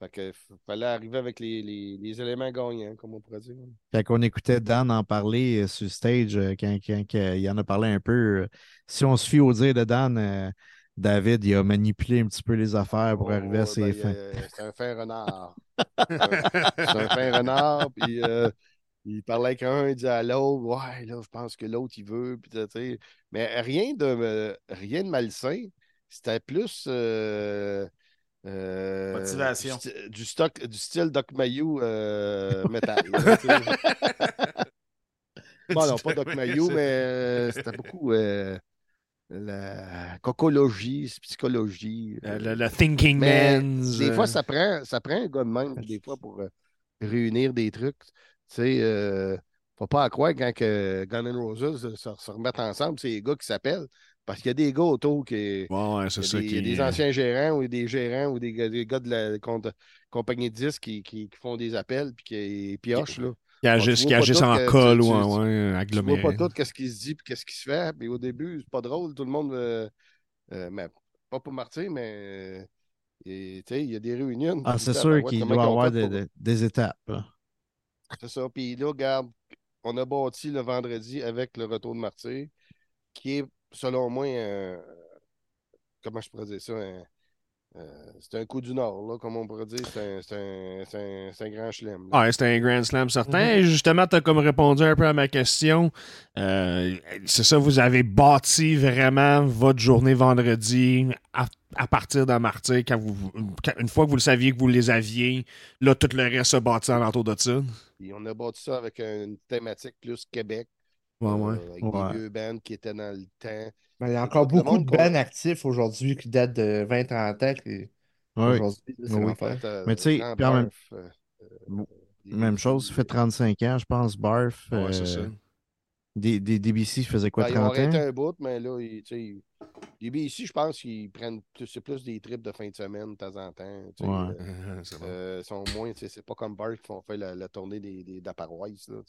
fait que fallait arriver avec les, les, les éléments gagnants, comme on pourrait dire. Quand on écoutait Dan en parler euh, sur stage, euh, quand, quand- quand il en a parlé un peu, euh, si on se fie au dire de Dan, euh, David, il a manipulé un petit peu les affaires pour Oh, arriver à ses ben, fins. euh, C'est un fin renard. C'est un- fin renard, puis euh, il parlait avec un, il disait à l'autre, ouais, là, je pense que l'autre, il veut, puis mais rien de, rien de malsain, c'était plus... euh, euh, Motivation. Du, stock, du style Doc Mayou euh, métal. Bon, non, pas Doc Mayou, mais euh, c'était beaucoup la cocologie, psychologie. Le, le Thinking Man's. des fois, ça prend, ça prend un gars de même, des fois, pour réunir des trucs. Tu sais, euh, faut pas à croire quand que Guns N' Roses se, se- remettent ensemble, c'est les gars qui s'appellent. Parce qu'il y a des gars autour qui. Ouais, c'est ça des, il y qui. a des anciens gérants ou des gérants ou des, gars- des gars de la com- compagnie de disques qui, qui- qui font des appels puis qui piochent. Là. Qui agissent, qui en col ou tu- en ouais, Tu vois aggloméré. pas tout qu'est-ce qui se dit puis qu'est-ce qui se fait. Mais au début, c'est pas drôle. Tout le monde. euh, euh, mais pas pour Martin, mais. euh, et, tu sais, il y a des réunions. Ah, c'est sûr ben qu'il doit y avoir des, pour- des- des étapes. là. C'est ça. Puis là, regarde, on a bâti le vendredi avec le retour de Martyr, qui est, selon moi, un- comment je pourrais dire ça, un, euh, c'est un coup du Nord, là, comme on pourrait dire. C'est un, c'est un- c'est un- c'est un grand chelem. Ouais, c'était un Grand Slam certain. Et justement, tu as comme répondu un peu à ma question. Euh, c'est ça, vous avez bâti vraiment votre journée vendredi à, à partir d'un martyr quand vous, quand- une fois que vous le saviez que vous les aviez, là, tout le reste se bâtit alentour de ça. Puis on a bâti ça avec une thématique plus Québec. Ouais, ouais. euh, avec Ouais. des vieux bands qui étaient dans le temps. Ben, il y a encore beaucoup de bands actifs aujourd'hui qui datent de 20-30 ans. Qui... Oui. Aujourd'hui, c'est Oui. T'as- Mais tu sais, même- euh, euh, Même chose, ça fait 35 ans, je pense, Barf. Ouais, c'est euh, ça. Des, des DBC faisait quoi, Ben, ils ont 30 arrêté ans? un bout, mais là, ils, tu sais, les ici, je pense qu'ils prennent plus, c'est plus des trips de fin de semaine de temps en temps. tu sais, Ouais. euh, c'est bon. euh, sont moins, tu sais, c'est pas comme Bart qui font faire la, la tournée des, des, de la paroisse. Là.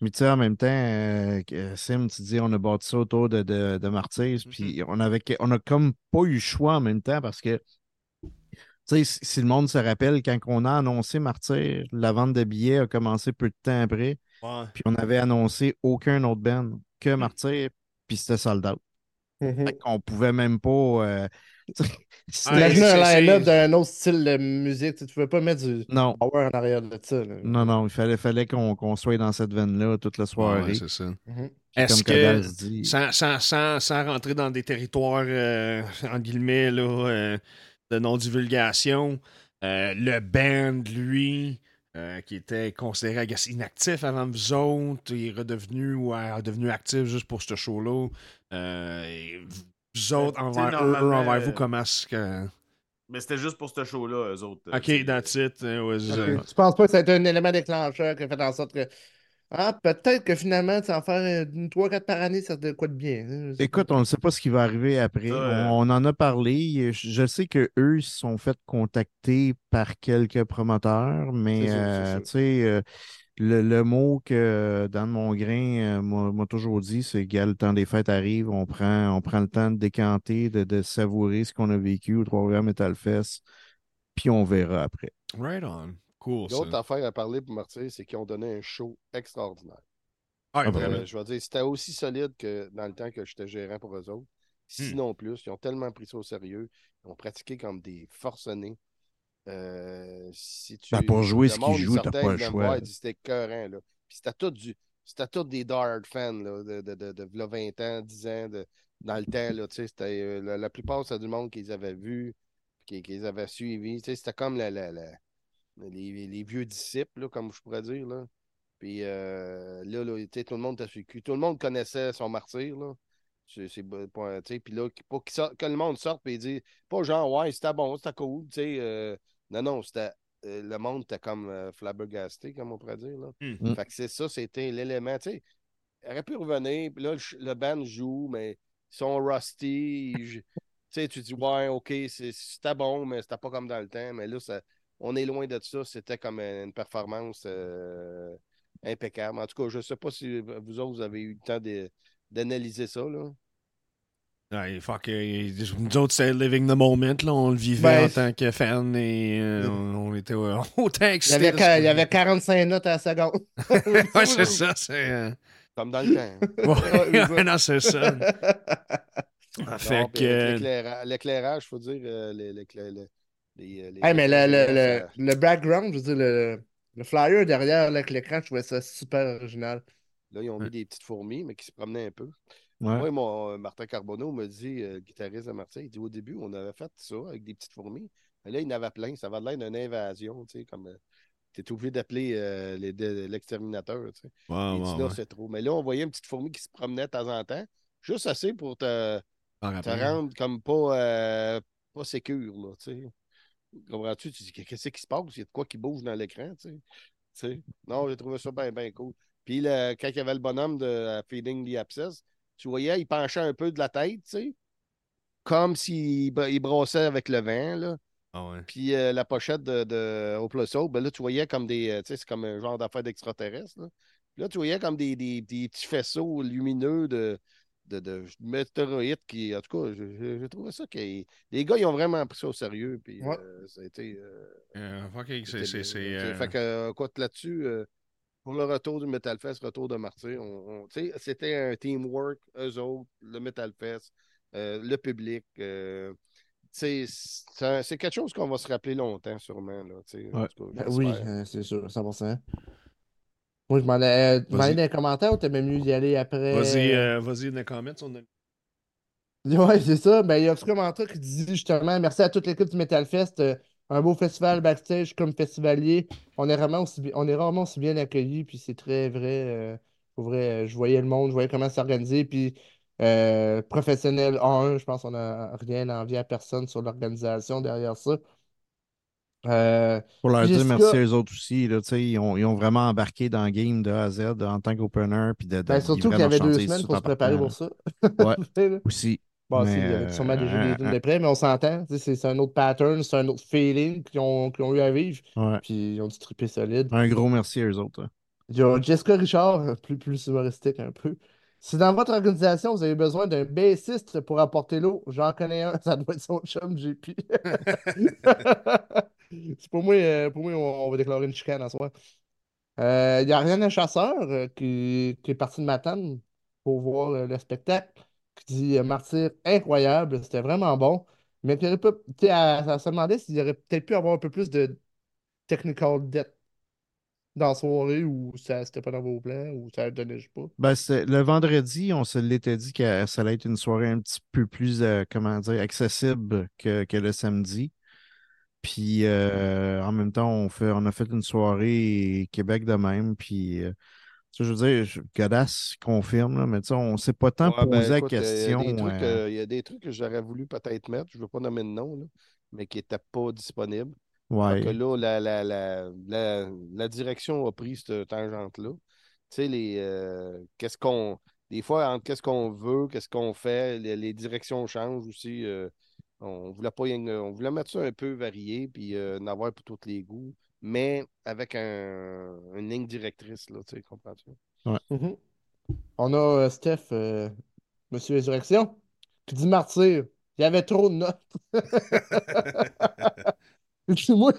Mais tu sais, en même temps, euh, que- Sim, tu dis, on a bâti ça autour de, de, de Martyrs, puis on avait, on a comme pas eu le choix en même temps parce que, tu sais, si, si le monde se rappelle, quand on a annoncé Martyrs, la vente de billets a commencé peu de temps après, Ouais. puis on avait annoncé aucun autre band que Martyrs, puis c'était sold out. Mhm. Fait qu'on pouvait même pas. euh, Imagine c'est- un c'est- line-up d'un autre style de musique. Tu ne pouvais pas mettre du non, power en arrière de ça. là. non, non, il fallait, fallait qu'on qu'on soit dans cette veine-là toute la soirée. ouais, c'est ça. Mhm. Puis Est-ce comme que, dit, sans, sans, sans, sans rentrer dans des territoires, euh, en guillemets, là, euh, de non-divulgation, euh, le band, lui, euh, qui était considéré I guess, inactif avant vous autres, il est redevenu ou est redevenu actif juste pour ce show-là. Euh, vous autres, Ben, sais, envers eux, normalement, envers vous, euh, comment est-ce que. Mais c'était juste pour ce show-là, eux autres. Ok, that's it. euh, ouais, c'est ça. Ok. Tu penses pas que ça a été un élément déclencheur qui a fait en sorte que. Ah, peut-être que finalement, tu en faire une 3-4 par année, ça te de bien. hein, Écoute, pas. on ne sait pas ce qui va arriver après. Euh, On, on en a parlé. Je, je sais qu'eux se sont fait contacter par quelques promoteurs, mais euh, tu sais, euh, le, le mot que Dan Mongrain euh, m'a m'a toujours dit, c'est que le temps des fêtes arrive, on prend, on prend le temps de décanter, de, de savourer ce qu'on a vécu au Trois-Rivières Metal Fest, puis on verra après. Right on. Cool. L'autre affaire à parler pour Martyr, c'est qu'ils ont donné un show extraordinaire. Ah, vraiment? Euh, je veux dire, c'était aussi solide que dans le temps que j'étais gérant pour eux autres. Sinon plus, ils ont tellement pris ça au sérieux. Ils ont pratiqué comme des forcenés. Euh, si tu, Ben, pour jouer le ce qu'ils jouent, t'as sortait, pas le choix. c'était. Puis c'était tout du. C'était tout des Dard fans là, de, de, de, de v'là 20 ans, 10 ans, de, dans le temps. Là, tu sais, c'était, euh, la, la plupart, c'était du monde qu'ils avaient vu, qu'ils qu'ils avaient suivi. Tu sais, C'était comme la, la- la- les, les vieux disciples, là, comme je pourrais dire. Là. Puis euh, là, tout le monde. Tout le monde connaissait son martyr. Là. C'est, c'est puis là, pour qu'il sorte- que le monde sorte et dise pas genre, ouais, c'était bon, c'était cool. tu sais, euh, non, non, c'était. euh, le monde était comme euh, flabbergasté, comme on pourrait dire. Là. Mm. Fait que c'est ça, c'était l'élément. Tu sais, il aurait pu revenir, puis là, le, band joue, mais ils sont rusty. Tu sais, tu dis, ouais, ok, c'est- c'était bon, mais c'était pas comme dans le temps. Mais là, ça, on est loin de ça. C'était comme une performance euh, impeccable. En tout cas, je sais pas si vous autres, vous avez eu le temps d'analyser ça. Là. Ouais, fuck, euh, nous autres, c'était living the moment, là. On le vivait Ben, en tant que fan et euh, on, on était euh, autant Il excités. ce- il y avait 45 notes à la seconde. ouais, c'est ça, c'est. Comme dans le temps. Ouais, ouais, non, c'est ça. L'éclaira- L'éclairage, il faut dire, le- les, euh, les- Hey, mais le, le, ça- le, le background, je veux dire, le, le flyer derrière là, avec l'écran, je trouvais ça super original. Là, ils ont Ouais. mis des petites fourmis, mais qui se promenaient un peu. Ouais. Moi, mon, euh, Martin Carbonneau me dit, euh, le guitariste de Martin, il dit au début, on avait fait ça avec des petites fourmis. Mais là, il y en avait plein. Ça avait l'air d'une invasion, tu sais, comme. tu es obligé d'appeler euh, l'exterminateur, tu sais. Ouais, il dit ouais, là, ouais. c'est trop. Mais là, on voyait une petite fourmi qui se promenait de temps en temps, juste assez pour te, te après. rendre comme pas, euh, pas sécure, là, tu sais. Comprends-tu? Tu dis, qu'est-ce qui se passe? Il y a de quoi qui bouge dans l'écran, tu sais? Non, j'ai trouvé ça bien, bien cool. Puis le- quand il y avait le bonhomme de euh, Feeding the Abscess, tu voyais, il penchait un peu de la tête, tu sais? Comme s'il il brossait avec le vent, là. Ah ouais. Puis euh, la pochette de, de Oploso, ben là, tu voyais comme des. euh, Tu sais, c'est comme un genre d'affaire d'extraterrestre. Là. Puis là, tu voyais comme des, des, des petits faisceaux lumineux de, de, de météorites qui. En tout cas, j'ai- trouvé ça que les gars, ils ont vraiment pris ça au sérieux. Puis Ouais. euh, ça a été. euh, Euh, fuck, c'était c'est. euh, Fait que, euh, quoi, là-dessus, euh, pour le retour du Metal Fest, retour de Martyr, on, on- tu sais, c'était un teamwork, eux autres, le Metal Fest, euh, le public. euh, c'est quelque chose qu'on va se rappeler longtemps, sûrement. Là, tu sais, en Ouais. tout cas, Ben oui, euh, c'est sûr, 100%. Moi, je m'en allais, euh, dans les commentaires ou t'aimais mieux y aller après? Vas-y, euh, vas-y dans les on a- Ouais, c'est ça. Ben, il y a un petit commentaire qui dit justement merci à toute l'équipe du Metal Fest. euh, un beau festival backstage comme festivalier. On est vraiment aussi, on est rarement aussi bien accueillis. Puis c'est très vrai. euh, pour vrai, euh, je voyais le monde, je voyais comment s'organiser. Puis euh, professionnel A1, je pense qu'on n'a rien à envier à personne sur l'organisation derrière ça. Euh, Pour leur dire merci à eux autres aussi. Là, ils, ont, ils ont vraiment embarqué dans le game de A à Z en tant qu'opener. De, de ben, surtout qu'il y avait deux semaines pour se préparer pour ça. Ouais. Aussi. Bon, Mais, si, il y avait sûrement déjà euh, des de près, mais on s'entend. C'est un autre pattern, c'est un autre feeling qu'ils ont, ont eu à vivre. Ouais. Puis ils ont du trippé solide. Un gros merci à eux autres. là. Il y a Jessica Richard, euh, plus, plus humoristique un peu. Si dans votre organisation, vous avez besoin d'un bassiste pour apporter l'eau, j'en connais un, ça doit être son chum, JP. C'est pour moi, euh, pour moi on, va déclarer une chicane en soi. Euh, Il y a Ariane Chasseur euh, qui, qui est partie de Matane pour voir euh, le spectacle, qui dit euh, Martyr incroyable, c'était vraiment bon. Mais sais, elle, elle se demandait s'il aurait peut-être pu avoir un peu plus de technical debt dans la soirée ou ça c'était pas dans vos plans ou ça donnait je sais pas? Ben, c'est- le vendredi, on se l'était dit que ça allait être une soirée un petit peu plus, euh, comment dire, accessible que, que le samedi. Puis euh, en même temps, on fait, on a fait une soirée Québec de même. Puis euh, ça, je veux dire, Godas confirme, là, mais tu sais, on ne s'est pas tant Ouais, ben, posé la écoute, question. Il y, a des trucs, euh, euh, il y a des trucs que j'aurais voulu peut-être mettre, je ne veux pas nommer de nom, là, mais qui n'étaient pas disponibles. Ouais. Là, la, la, la, la, la direction a pris cette tangente-là. Tu sais, les euh, qu'est-ce qu'on. Des fois, entre qu'est-ce qu'on veut, qu'est-ce qu'on fait, les, les directions changent aussi. euh, on voulait pas on voulait mettre ça un peu varié, puis euh, en avoir pour tous les goûts, mais avec un, une ligne directrice, là, tu sais, comprends-tu? Mhm. On a euh, Steph, euh, Monsieur Résurrection, qui dit Martyr, il y avait trop de notes. Dit, Moi,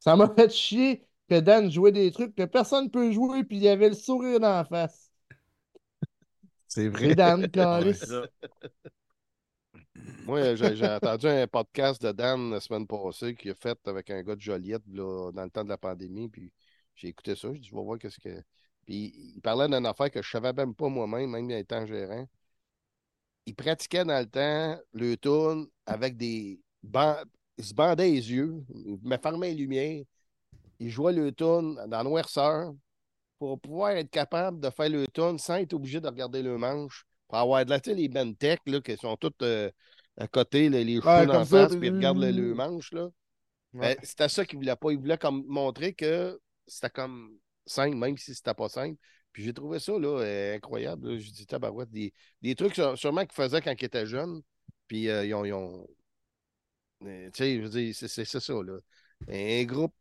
ça m'a fait chier que Dan jouait des trucs que personne ne peut jouer, puis il y avait le sourire dans la face. C'est C'est vrai. Dan, c'est ça. Moi, j'ai j'ai entendu un podcast de Dan la semaine passée qu'il a fait avec un gars de Joliette là, dans le temps de la pandémie. Puis j'ai écouté ça. Je dis, je vais voir qu'est-ce que. Puis il parlait d'une affaire que je savais même pas moi-même, même étant gérant. Il pratiquait dans le temps le tourne avec des. ban- Il se bandait les yeux, il me fermait les lumières. Il jouait le tourne dans la noirceur pour pouvoir être capable de faire le tourne sans être obligé de regarder le manche. Pour avoir de la, tu sais, les Bentec, là, qui sont toutes euh, à côté, là, les cheveux Ouais, ça, face, puis ils regardent le, le euh, manche, là. Ouais. Ben, c'était ça qu'il voulait pas. Il voulait comme montrer que c'était comme simple, même si c'était pas simple. Puis j'ai trouvé ça là, euh, incroyable. là. J'ai dit, tabarouette, des, des trucs sûre- sûrement qu'il faisait quand il était jeune. Puis euh, ils ont. ils ont- tu sais, je veux dire, c'est ça, là. Un groupe.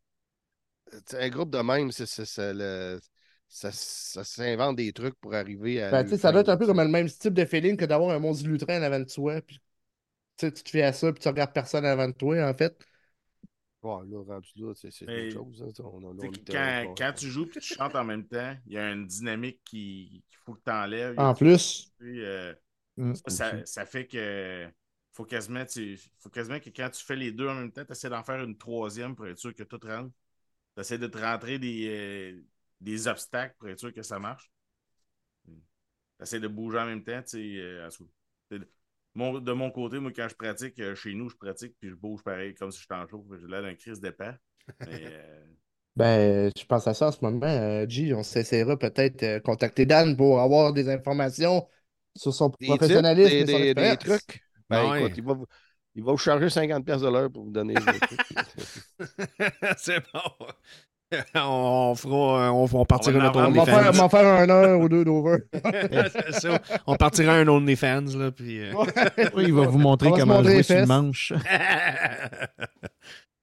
Un groupe de même, c'est le- ça, ça s'invente des trucs pour arriver à. Ben, leur tu sais, ça doit être un peu comme le même type de feeling que d'avoir un monstre lutrin en avant de toi. Puis, tu sais, tu te fais à ça, puis tu regardes personne avant de toi, en fait. Ouais, là, rendu là, c'est autre chose. hein. On, on- on quand, tu joues et tu chantes en même temps, il y a une dynamique qui- qu'il faut que tu enlèves. En plus. Mm, ça, ça fait que faut quasiment, tu, faut quasiment que quand tu fais les deux en même temps, tu essaies d'en faire une troisième pour être sûr que tout rentre. Tu essaies de te rentrer des, euh, des obstacles pour être sûr que ça marche. Tu essaies de bouger en même temps. tu sais, euh, mon- de mon côté, moi, quand je pratique, euh, chez nous, je pratique puis je bouge pareil, comme si j'étais en chaud. J'ai l'air d'un crise d'épais. Euh, Ben, je pense à ça en ce moment. Euh, G, on s'essaiera peut-être euh, contacter Dan pour avoir des informations sur son Des professionnalisme tips, et son des, des- trucs? Ben, Ah ouais. écoute, il va, vous, il va vous charger 50$ piastres de l'heure pour vous donner des trucs. c'est bon. on fera, on, on partira On va notre On va faire, OnlyFans. on va faire un heure ou deux d'over. C'est ça. On partira un OnlyFans, là, puis... euh, il va vous montrer va comment jouer sur le manche.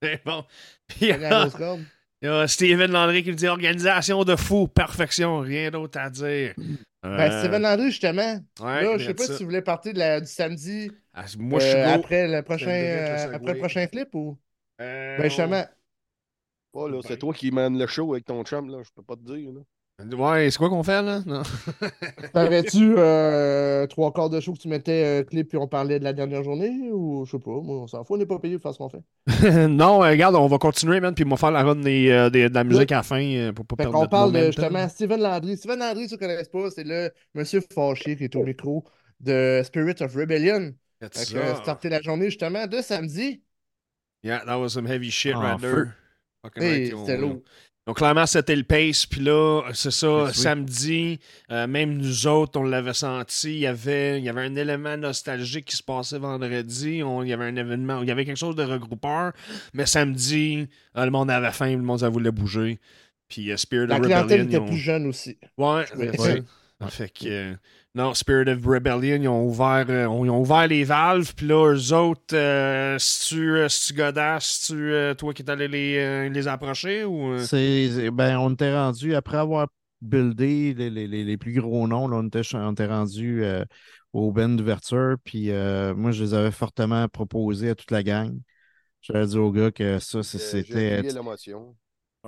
c'est bon. Puis, il y a Steven Landry qui me dit organisation de fou, perfection, rien d'autre à dire. Ben, Euh, Steven Landry, justement. ouais, là, je sais pas ça. si tu voulais partir de la- du samedi Ah, moi, je suis euh, après le prochain, euh, après le prochain clip ou? Euh, Ben, justement. Pas, là, c'est toi qui mène le show avec ton chum, là. Je peux pas te dire, là. Ouais, c'est quoi qu'on fait là? Non. T'avais-tu euh, trois quarts de show que tu mettais euh, clip puis on parlait de la dernière journée ou je sais pas, moi on s'en fout, on n'est pas payé pour faire ce qu'on fait. non, euh, regarde, on va continuer, man, puis on va faire la run des, euh, des- de la musique à la fin pour pas Fait perdre notre parle de momentum. justement Steven Landry. Steven Landry, ceux qui ne connaissent pas, c'est le monsieur fâché qui est au micro de Spirit of Rebellion. That's euh, starter la journée justement de samedi. Yeah, that was some heavy shit right there. Fucking Hey, c'était lourd. Donc, clairement, c'était le pace. Puis là, c'est ça, Oui. samedi, euh, même nous autres, on l'avait senti. Il y, avait, il y avait un élément nostalgique qui se passait vendredi. On- il y avait un événement, il y avait quelque chose de regroupeur. Mais samedi, euh, le monde avait faim, le monde voulait bouger. Puis euh, Spirit La of clientèle Rebellion. était ils ont- plus jeune aussi. Ouais, Ouais. Fait que, non, Spirit of Rebellion, ils ont ouvert, euh, ils ont ouvert les valves, puis là, eux autres, euh, si tu, euh, si tu godasses, si tu, euh, toi qui es allé les, euh, les approcher ou. euh? C'est, ben, on était rendu, après avoir buildé les, les- les- les plus gros noms, là, on était, on était rendu euh, au ben d'ouverture, puis euh, moi, je les avais fortement proposés à toute la gang. J'avais dit aux gars que ça, c'est- J'ai c'était. oublié l'émotion.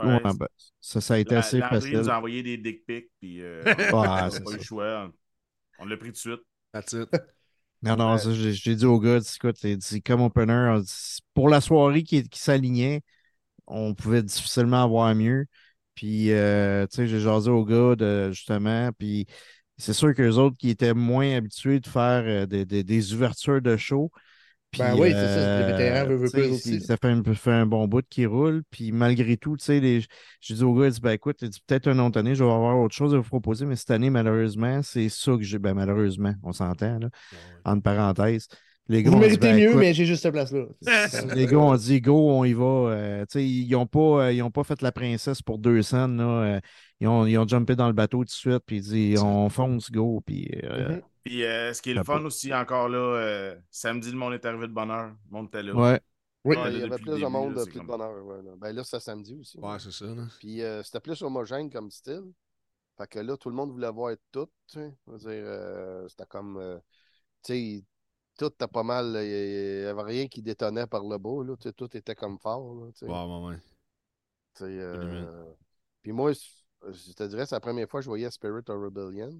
Ouais, Ouais, ben, ça, ça a été La- assez facile. nous a envoyé des dick pics, puis euh, on n'a pas eu le choix. On l'a pris tout de suite. That's it. Non, non, Ouais. ça, j'ai dit aux gars, écoute, dit, comme opener, dit, pour la soirée qui, qui s'alignait, on pouvait difficilement avoir mieux. Puis, euh, tu sais, j'ai jasé aux gars, de, justement, puis c'est sûr qu'eux autres qui étaient moins habitués de faire euh, des, des- des ouvertures de show. Puis, Ben oui, c'est ça, c'est des euh, vétérans, veut eux aussi. Ça fait un, fait un bon bout qui roule. Puis malgré tout, tu sais, les- j'ai dit aux gars, j'ai dit, ben écoute, dit, peut-être une autre année, je vais avoir autre chose à vous proposer, mais cette année, malheureusement, c'est ça que j'ai. Ben malheureusement, on s'entend, là, entre parenthèses. Les gars Vous ont dit, méritez ben, mieux, écoute, mais j'ai juste cette place-là. les gars ont dit go, on y va. Euh, tu sais, ils n'ont pas, euh, ils ont pas fait la princesse pour deux scènes. Là. Euh, ils, ont, ils ont jumpé dans le bateau tout de suite, puis ils disent on fonce, go. Puis, euh, Mhm. Puis euh, ce qui est le fun aussi, encore là, euh, samedi, le monde est arrivé de bonne heure. Le monde était là. ouais. Oui. Ouais, il y avait plus de monde, là, c'est plus de bonheur. ouais, là. Ben là, c'était samedi aussi. Ouais, c'est ça. Là. Puis euh, c'était plus homogène comme style. Fait que là, tout le monde voulait voir tout. Tu sais. Je veux dire, euh, c'était comme. euh, tu sais, tout était pas mal. Il n'y avait rien qui détonnait par le bas. Là, tu sais, tout était comme fort. Là, tu sais. Ouais, ouais, ouais. Tu sais, euh, Absolument. Puis moi, je te dirais, c'est la première fois que je voyais Spirit of Rebellion.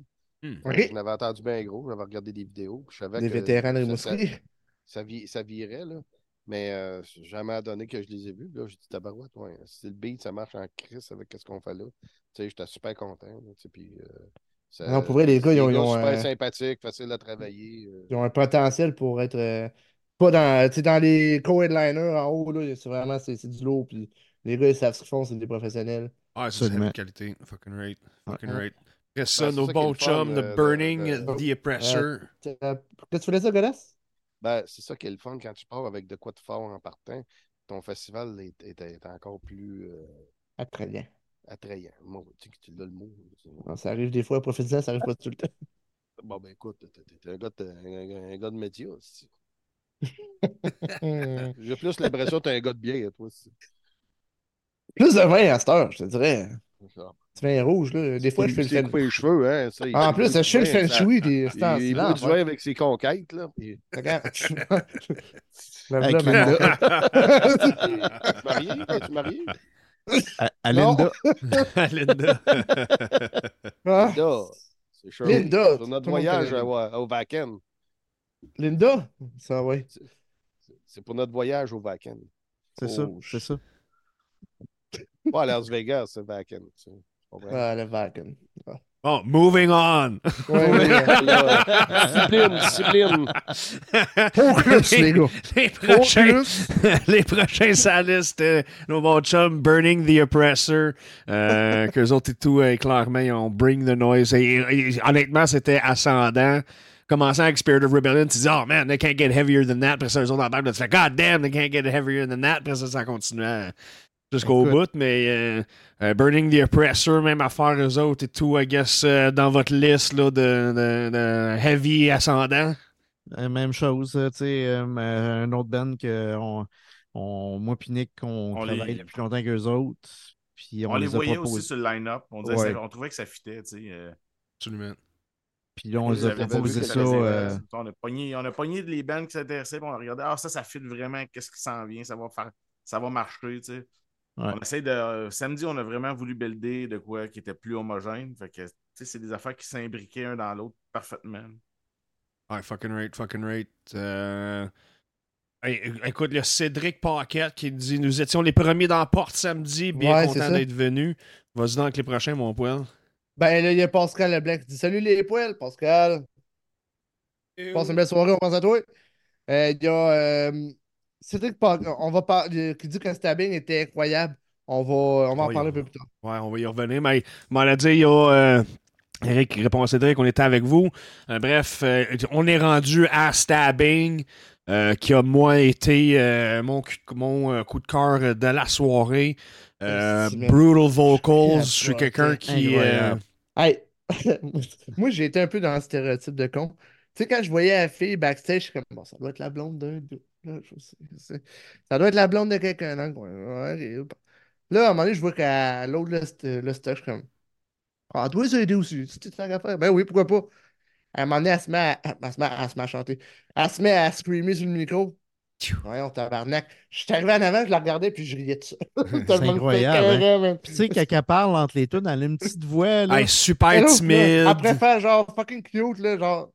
Hmm. OK. Je l'avais entendu bien gros, j'avais regardé des vidéos. Je savais Des que vétérans de ça- Rimouski. Ça, ça, vi- ça virait, là. Mais euh, jamais donné que je les ai vus. Là, j'ai dit tabarouette, ouais. Si le beat, ça marche en crise avec ce qu'on fait là. Tu sais, j'étais super content. là, puis, euh, ça- Non, pour vrai, les gars, ils ont- ils ont, super euh, sympathiques, faciles à travailler. euh. Ils ont un potentiel pour être euh, pas dans, tu sais, dans les co-headliners en haut. là, C'est vraiment c'est du lourd. Puis les gars, ils savent ce qu'ils font, c'est des professionnels. Ah, ça, c'est heavy qualité. Fucking right. Fucking right. Après ça, Ben, nos bons chums de de- Burning, de- The Oppressor. Euh, que tu voulais ça, Godas? Ben, c'est ça qui est le fun quand tu pars avec de quoi de fort en partant. Ton festival est, est- est encore plus euh, Attrayant. attrayant. Moi, tu sais que tu l'as le mot. Non, Ça arrive des fois, professionnel, ça arrive pas tout le temps. Bon, ben écoute, t'es un gars de, un, un gars de média. aussi. J'ai plus l'impression que t'es un gars de bière, toi. aussi. Plus de vin à cette heure, je te dirais. Du vin rouge, là. Des fois, je fais le C'est feng coupé les cheveux, hein. ça, il- En plus, je fais le shui des Il, il boit du vin avec ses conquêtes, là. puis- Regarde. Le Avec v'là Linda. maintenant. Es-tu marié? Es-tu marié? À, à Non. Linda. Linda. Ah, Linda. C'est sûr. Linda, Sur notre voyage au, Vaken. Linda? Ça, oui. C'est pour notre voyage au Vaken. C'est ça, c'est ça. Pas à Las Vegas, c'est Vaken. tu sais. Tu comprends? Ah, Vaken. Bon, moving on. Ouais, ouais, ouais. Discipline, discipline. Focus, les gars. les prochains, Focus. les prochains salistes, euh, nos bons chums Burning the Oppressor, euh, qu'eux autres et tout, euh, clairement, ils ont Bring the Noise. Et, et- honnêtement, c'était ascendant. Commençant avec Spirit of Rebellion, tu dis, oh man, they can't get heavier than that. Après ça, eux autres en tu fais, God damn, they can't get heavier than that. Après ça, ça continuait jusqu'au Écoute. bout. Mais euh, euh, Burning the Oppressor, même affaire, eux autres et tout, I guess, euh, dans votre liste là, de, de, de heavy ascendant. Euh, Même chose, tu sais, un autre band que on, on, moi puis Nick, on, On travaille les- depuis longtemps qu'eux autres. Puis on, On, les voyait proposé. aussi sur le line-up. On, disait Ouais. ça- on trouvait que ça fitait, tu sais. Absolument. Puis là, on les a proposé vu ça. euh, On a pogné, on a pogné les bands qui s'intéressaient, on a regardé, ah, ça, ça fit vraiment, qu'est-ce qui s'en vient, ça va faire, ça va marcher, tu sais. Ouais. On essaie de. euh, Samedi, on a vraiment voulu builder de quoi qui était plus homogène. Fait que, tu sais, c'est des affaires qui s'imbriquaient un dans l'autre parfaitement. Ouais, fucking rate, fucking rate. Euh, hey, écoute, il y a Cédric Paquette qui dit Nous étions les premiers dans la porte samedi, bien Ouais, content d'être venu. Vas-y donc les prochains, mon poil. Ben là, il y a Pascal Leblanc qui dit Salut les poils, Pascal. Passe une belle soirée, on pense à toi. Euh, Il y a euh, Cédric on va parler, qui dit que le stabbing était incroyable. On va, on va en Oui, parler un peu plus tard. Ouais, on va y revenir. Mais a dit, il y a euh, Eric répond à Cédric, on était avec vous. Euh, bref, euh, on est rendu à Stabbing, euh, qui a, moi, été mon, coup de cœur de la soirée. Brutal vocals. Je suis quelqu'un qui. Hey, moi j'ai été un peu dans le stéréotype de con. Tu sais, quand je voyais la fille backstage, je suis comme, bon, ça doit être la blonde d'un. Là, je sais. Ça doit être la blonde de quelqu'un. ok. Là, à un moment donné, je vois qu'à l'autre, le, st- le stock, je suis comme, ah, toi, ça a aidé aussi. C'est une affaire à faire. Ben oui, pourquoi pas. À un moment donné, elle se met à, elle se met à, elle se met à chanter. Elle se met à screamer sur le micro. Voyons, tabarnak. Je suis arrivé en avant, je la regardais, puis je riais de ça. Tellement incroyable, man. Puis tu sais, quand elle parle entre les tunes, elle a une petite voix. Là. hey, super Hello, là, timide. Après faire genre fucking cute, là, genre.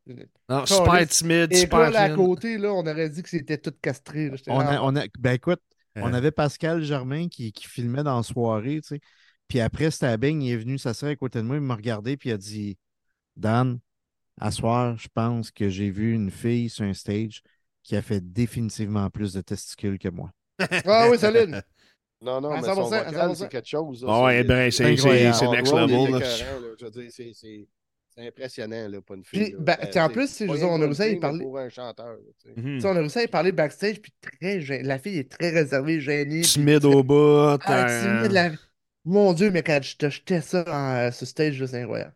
Non, super timide, Et super pas là à fine. côté, là, on aurait dit que c'était tout castré. on, là, a, on a, ben écoute, on avait Pascal Germain qui, qui filmait dans la soirée, tu sais. Puis après Stabbing, il est venu s'asseoir à côté de moi, il m'a regardé, puis il a dit Dan, à soir, je pense que j'ai vu une fille sur un stage qui a fait définitivement plus de testicules que moi. Ah oui, solide. Non, non, mais son 100%, à vocal, 100%. c'est quelque chose. là. Ah ouais, C'est- ben, c'est c'est- c'est next est level. c'est- c'est c'est impressionnant là, pas une fille. Puis, là. ben, Ben, en c'est plus, si je pas veux dire, rien on a réussi à y parler. Pour un chanteur. là, tu sais. Mhm. On a réussi à y parler backstage, puis très gê- la fille est très réservée, gênée. Timide au bout. Ah, euh, Mon Dieu, mais quand je te jetais ça en, euh, sur stage, c'est incroyable.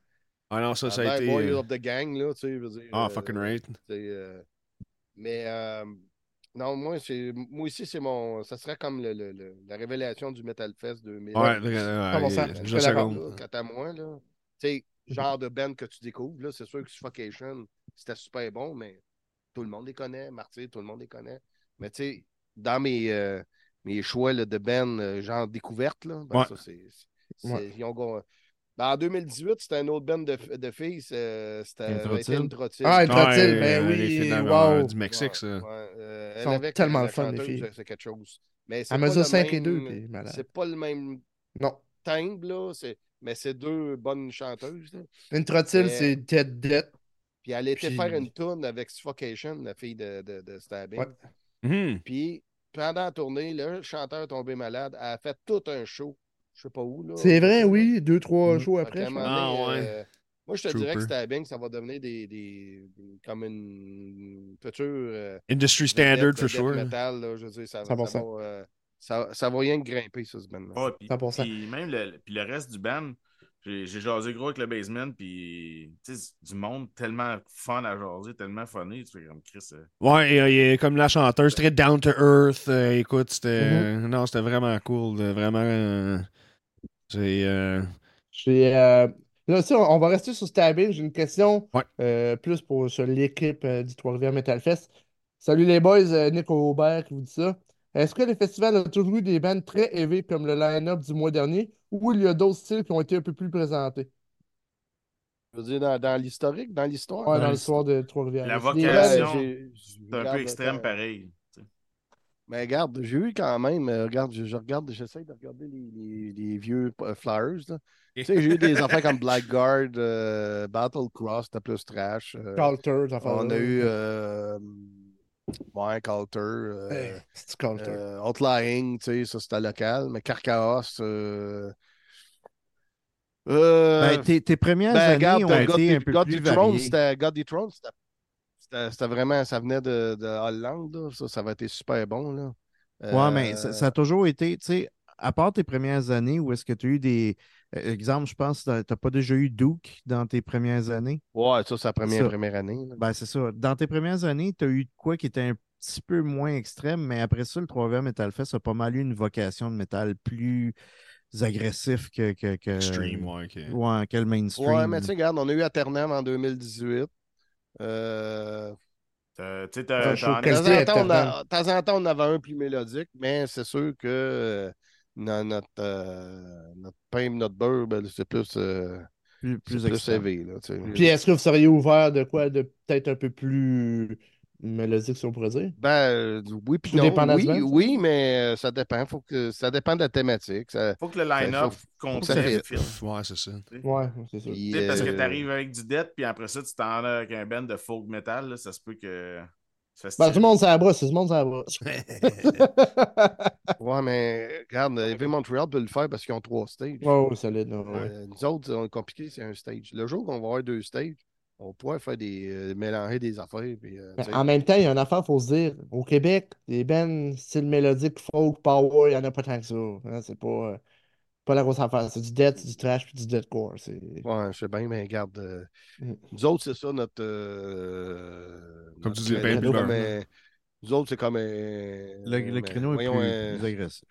Ah non, ça, ça a été. boy euh, of the gang, là, tu sais, je veux dire. Ah, euh, fucking right. Mais euh, non, moi, c'est moi aussi, c'est mon. Ça serait comme le, le- le- la révélation du Metal Fest 2000. Ouais, seconde. Quant à moi, là. Tu sais, genre de band que tu découvres, là, c'est sûr que Suffocation, c'était super bon, mais tout le monde les connaît. Martyr, tout le monde les connaît. Mais tu sais, dans mes, euh, mes choix là, de band, euh, genre découverte, là, ben, Ouais. ça, c'est. Ouais. ils ont Ben, en 2018, c'était un autre band de, de filles. c'est- C'était Trottile. une trottile. Ah, trottile, ben euh, les oui, filles wow. du Mexique, ça. Ouais, euh, elle sont avec, tellement le fun, les filles. C'est quelque chose. Mais c'est Elle pas mesure le 5 et même- 2, puis malade. C'est pas le même Non. timbre, là. c'est- Mais c'est deux bonnes chanteuses. là. Une c'est dead dead. Puis elle était Puis- faire une tourne avec Suffocation, la fille de, de, de Stabbing. Ouais. Mhm. Puis pendant la tournée, le chanteur est tombé malade. Elle a fait tout un show. Je sais pas où. là. C'est vrai, oui. Deux, trois shows pas. après. Donné, Ah, ouais. euh, moi, je te dirais que. Stabbing, ça va devenir des, des, des- comme une future. euh, Industry standard, for death sure. metal, là, je veux dire, ça, 100%. ça, va, euh, ça, ça va rien que grimper, ça, ce band-là. Ouais, puis, 100%. puis même le, puis le reste du band, j'ai j'ai jasé gros avec le basement, puis tu sais, du monde tellement fun à jaser, tellement funny, tu fais comme Chris. euh, Ouais, et, euh, il est comme la chanteuse, très down to earth. euh, écoute, c'était. Mhm. Non, c'était vraiment cool. de- vraiment. euh, J'ai, euh, Là, ça, on va rester sur Stabbing. J'ai une question Ouais. euh, plus pour sur l'équipe euh, du Trois-Rivières Metal Fest. Salut les boys, euh, Nick Aubert qui vous dit ça. Est-ce que le festival a toujours eu des bands très heavy comme le line-up du mois dernier ou il y a d'autres styles qui ont été un peu plus présentés? Je veux dire, dans, dans l'historique, dans l'histoire. Ouais, dans Ouais, l'histoire de Trois-Rivières. La vocation. C'est un peu extrême euh, pareil. Mais regarde, j'ai eu quand même, euh, regarde, je, je regarde, j'essaie de regarder les, les- les vieux euh, flyers. là. Tu sais, j'ai eu des affaires comme Blackguard, euh, Battle Cross, c'était plus trash. euh, Calter, on a eu euh, ouais, Calter, euh, Hey, c'est Calter. euh, Outlying, tu sais, ça c'était local, mais Carcaos. Euh, euh, Ben, tes, tes premières ben, années regarde, ont God, été un peu God plus the Throne, variées. c'était God the Throne, c'était- c'était vraiment, ça venait de, de Hollande, là. ça, ça avait été super bon. Là. Ouais, mais ça, Euh, ça a toujours été, tu sais, à part tes premières années où est-ce que tu as eu des. euh, exemple, je pense que tu n'as pas déjà eu Duke dans tes premières années? Ouais, ça, c'est la première, Ça. première année. là. Ben, c'est ça. Dans tes premières années, tu as eu de quoi qui était un petit peu moins extrême, mais après ça, le 3 Metal Fest a pas mal eu une vocation de métal plus agressif que, que, que, Stream, ouais. que le mainstream. Ouais, mais tu sais, regarde, on a eu Aternam en 2018. Euh, T'as- t'as show de temps en temps, on a- de temps en temps, on avait un plus mélodique, mais c'est sûr que euh, no- notre, euh, notre pain notre beurre, ben, c'est plus, euh, Plus, c'est plus élevé. Là. Puis est-ce que vous seriez ouvert de quoi de peut-être un peu plus mélodique, si on pourrait dire? Ben, euh, oui, puis non. Oui, band, oui, mais euh, ça dépend. Faut que, ça dépend de la thématique. Ça, Faut que le line-up ça fit. Ouais, c'est ça. Ouais, c'est ça. puis, sais, parce que euh, tu arrives avec du death, puis après ça, tu t'en as avec un band de folk metal, là, ça se peut que. Ben, tout le monde ça brosse, tout le monde ça brosse. Ouais, mais regarde, Heavy Montreal peut le faire parce qu'ils ont trois stages. Ouais, ouais, solide. là, ouais. Euh, nous autres, on est compliqué, c'est un stage. Le jour qu'on va avoir deux stages, on pourrait faire des euh, mélanger des affaires. Puis, euh, Mais en même temps, il y a une affaire, il faut se dire. Au Québec, les bands style mélodique, folk, power, il n'y en a pas tant que ça. hein, c'est pas, euh, pas la grosse affaire. C'est du death, du trash, puis du deathcore. C'est... Ouais, je sais bien, mais regarde, euh, Mm. nous autres, c'est ça notre. euh, Comme notre tu dis, euh, nous autres, c'est comme. euh, Le, le créneau est voyons, plus, euh, plus agressif.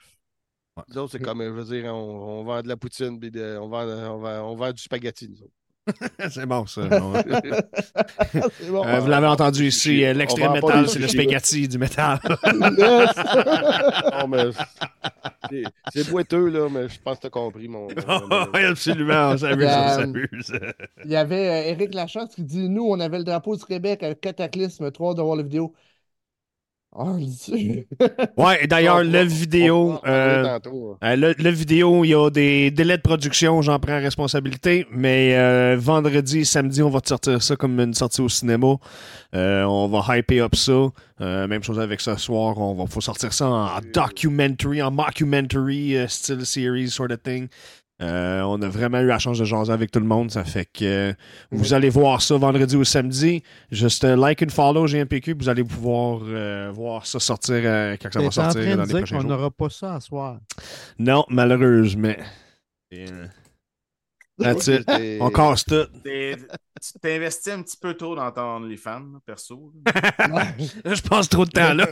Nous autres, c'est comme, je veux dire, on, on vend de la poutine, puis de- on, vend, on, vend, on vend du spaghetti, nous autres. c'est bon, ça. Bon. Euh, vous l'avez entendu ici, euh, l'extrême métal, c'est le spaghetti du métal. Non, mais c'est- boiteux, là, mais je pense que tu as compris mon. mon- Oui, absolument, on s'amuse, on Euh, s'amuse. Il y avait euh, Éric Lachance qui dit Nous, on avait le drapeau du Québec avec Cataclysme 3 de voir la vidéo. Ah, Ouais, et d'ailleurs, le vidéo, euh, euh, le, le vidéo, il y a des délais de production, j'en prends responsabilité, mais euh, vendredi, samedi, on va te sortir ça comme une sortie au cinéma. Euh, on va hyper up ça. Euh, même chose avec ce soir, on va faut sortir ça en documentary, en mockumentary style series sort of thing. Euh, on a vraiment eu la chance de jaser avec tout le monde. Ça fait que euh, vous allez voir ça vendredi ou samedi. Juste euh, like and follow GMPQ, vous allez pouvoir euh, voir ça sortir quand ça va en sortir train dans de les dire prochains qu'on jours. n'aura pas ça à soir. Non, malheureusement. Et, euh, That's it. T'es- On casse tout. Tu t'investis un petit peu trop dans ton OnlyFans, perso. Je passe trop de temps là.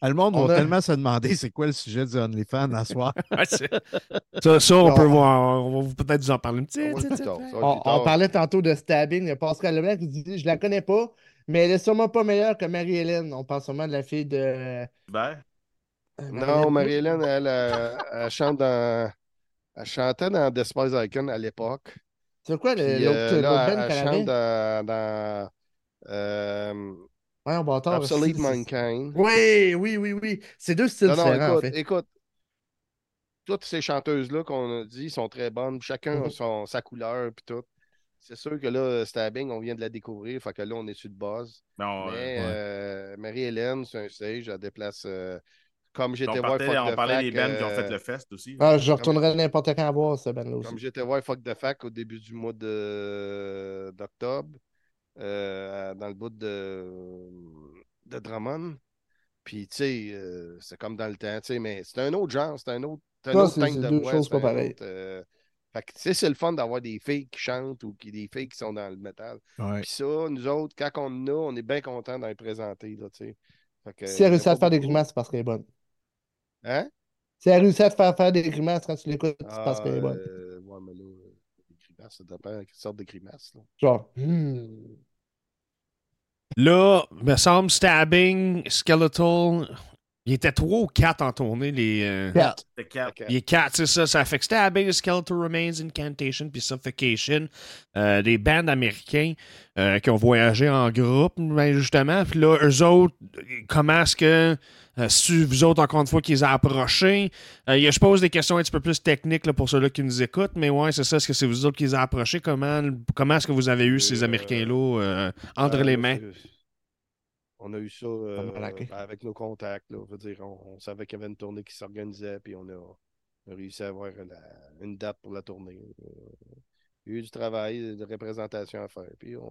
Ah, Le monde On va a- tellement se demander c'est quoi le sujet du OnlyFans à soir. Ouais, ça, ça, on Non. peut voir. On va peut-être vous en parler un petit. Va on, parlait tantôt de stabbing. Il y a Pascal Leblanc qui dit Je la connais pas, mais elle est sûrement pas meilleure que Marie-Hélène. On parle sûrement de la fille de. euh, Ben, Non, Marie-Hélène, elle, euh, elle chante dans. Elle chantait dans Despise Icon à l'époque. C'est quoi l'autre euh, l'autre là, band elle, qu'elle elle avait chante dans, dans euh, Ouais, on c'est- c'est- Mankind. Oui, oui, oui, oui. C'est deux styles Non, non, différents, en écoute, fait. écoute. Toutes ces chanteuses-là qu'on a dit sont très bonnes. Chacun a Mhm. son, sa couleur puis tout. C'est sûr que là, Stabbing, on vient de la découvrir. Fait que là, on est sur de base. bon, Mais euh, euh, Marie-Hélène, c'est un stage, elle déplace. Euh, comme on j'étais voir parlait, Fuck on the parlait Fac, des bands qui ont euh, fait le fest aussi. Ah, je retournerai n'importe quand voir ce band-là aussi. Comme j'étais voir Fuck the Fac au début du mois de- d'octobre, euh, dans le bout de, de Drummond. Puis, tu sais, euh, c'est comme dans le temps, tu sais, mais c'est un autre genre, c'est un autre, c'est un Non, autre teinte de deux voix. choses c'est pas pareilles. autre, euh, Fait que, tu sais, c'est le fun d'avoir des filles qui chantent ou qui, des filles qui sont dans le métal. Ouais. Puis ça, nous autres, quand on en a, on est bien contents d'en présenter, là, tu sais. Si elle réussit à faire des grimaces, c'est parce qu'elle est bonne. Hein? Si elle réussit à te faire faire des grimaces quand tu l'écoutes, c'est parce Ah, qu'elle est bonne. euh, ouais, mais là, euh, les grimaces, ça dépend de quelle sorte de grimaces, là. Genre, hmm. Là, me semble Stabbing, Skeletal. Il était trois ou quatre en tournée, les. euh, Quatre. C'était quatre. Fait que- Il est quatre, c'est ça. Ça fait que Stabbing, Skeletal Remains, Incantation, puis Suffocation. Euh, des bands américains euh, qui ont voyagé en groupe, ben, justement. Puis là, eux autres, comment est-ce que. Euh, si vous autres, encore une fois, qui les a approchés. Euh, il y a- je pose des questions un petit peu plus techniques là, pour ceux-là qui nous écoutent, mais ouais, c'est ça. Est-ce que c'est vous autres qui les a approchés? Comment, comment est-ce que vous avez eu ces Euh, Américains-là euh, entre Euh, les mains? On a eu ça euh, ben, avec nos contacts. Là, je veux dire, on, on savait qu'il y avait une tournée qui s'organisait, puis on a, on a réussi à avoir la- une date pour la tournée. Euh, Il y a eu du travail, de représentation à faire. Puis on,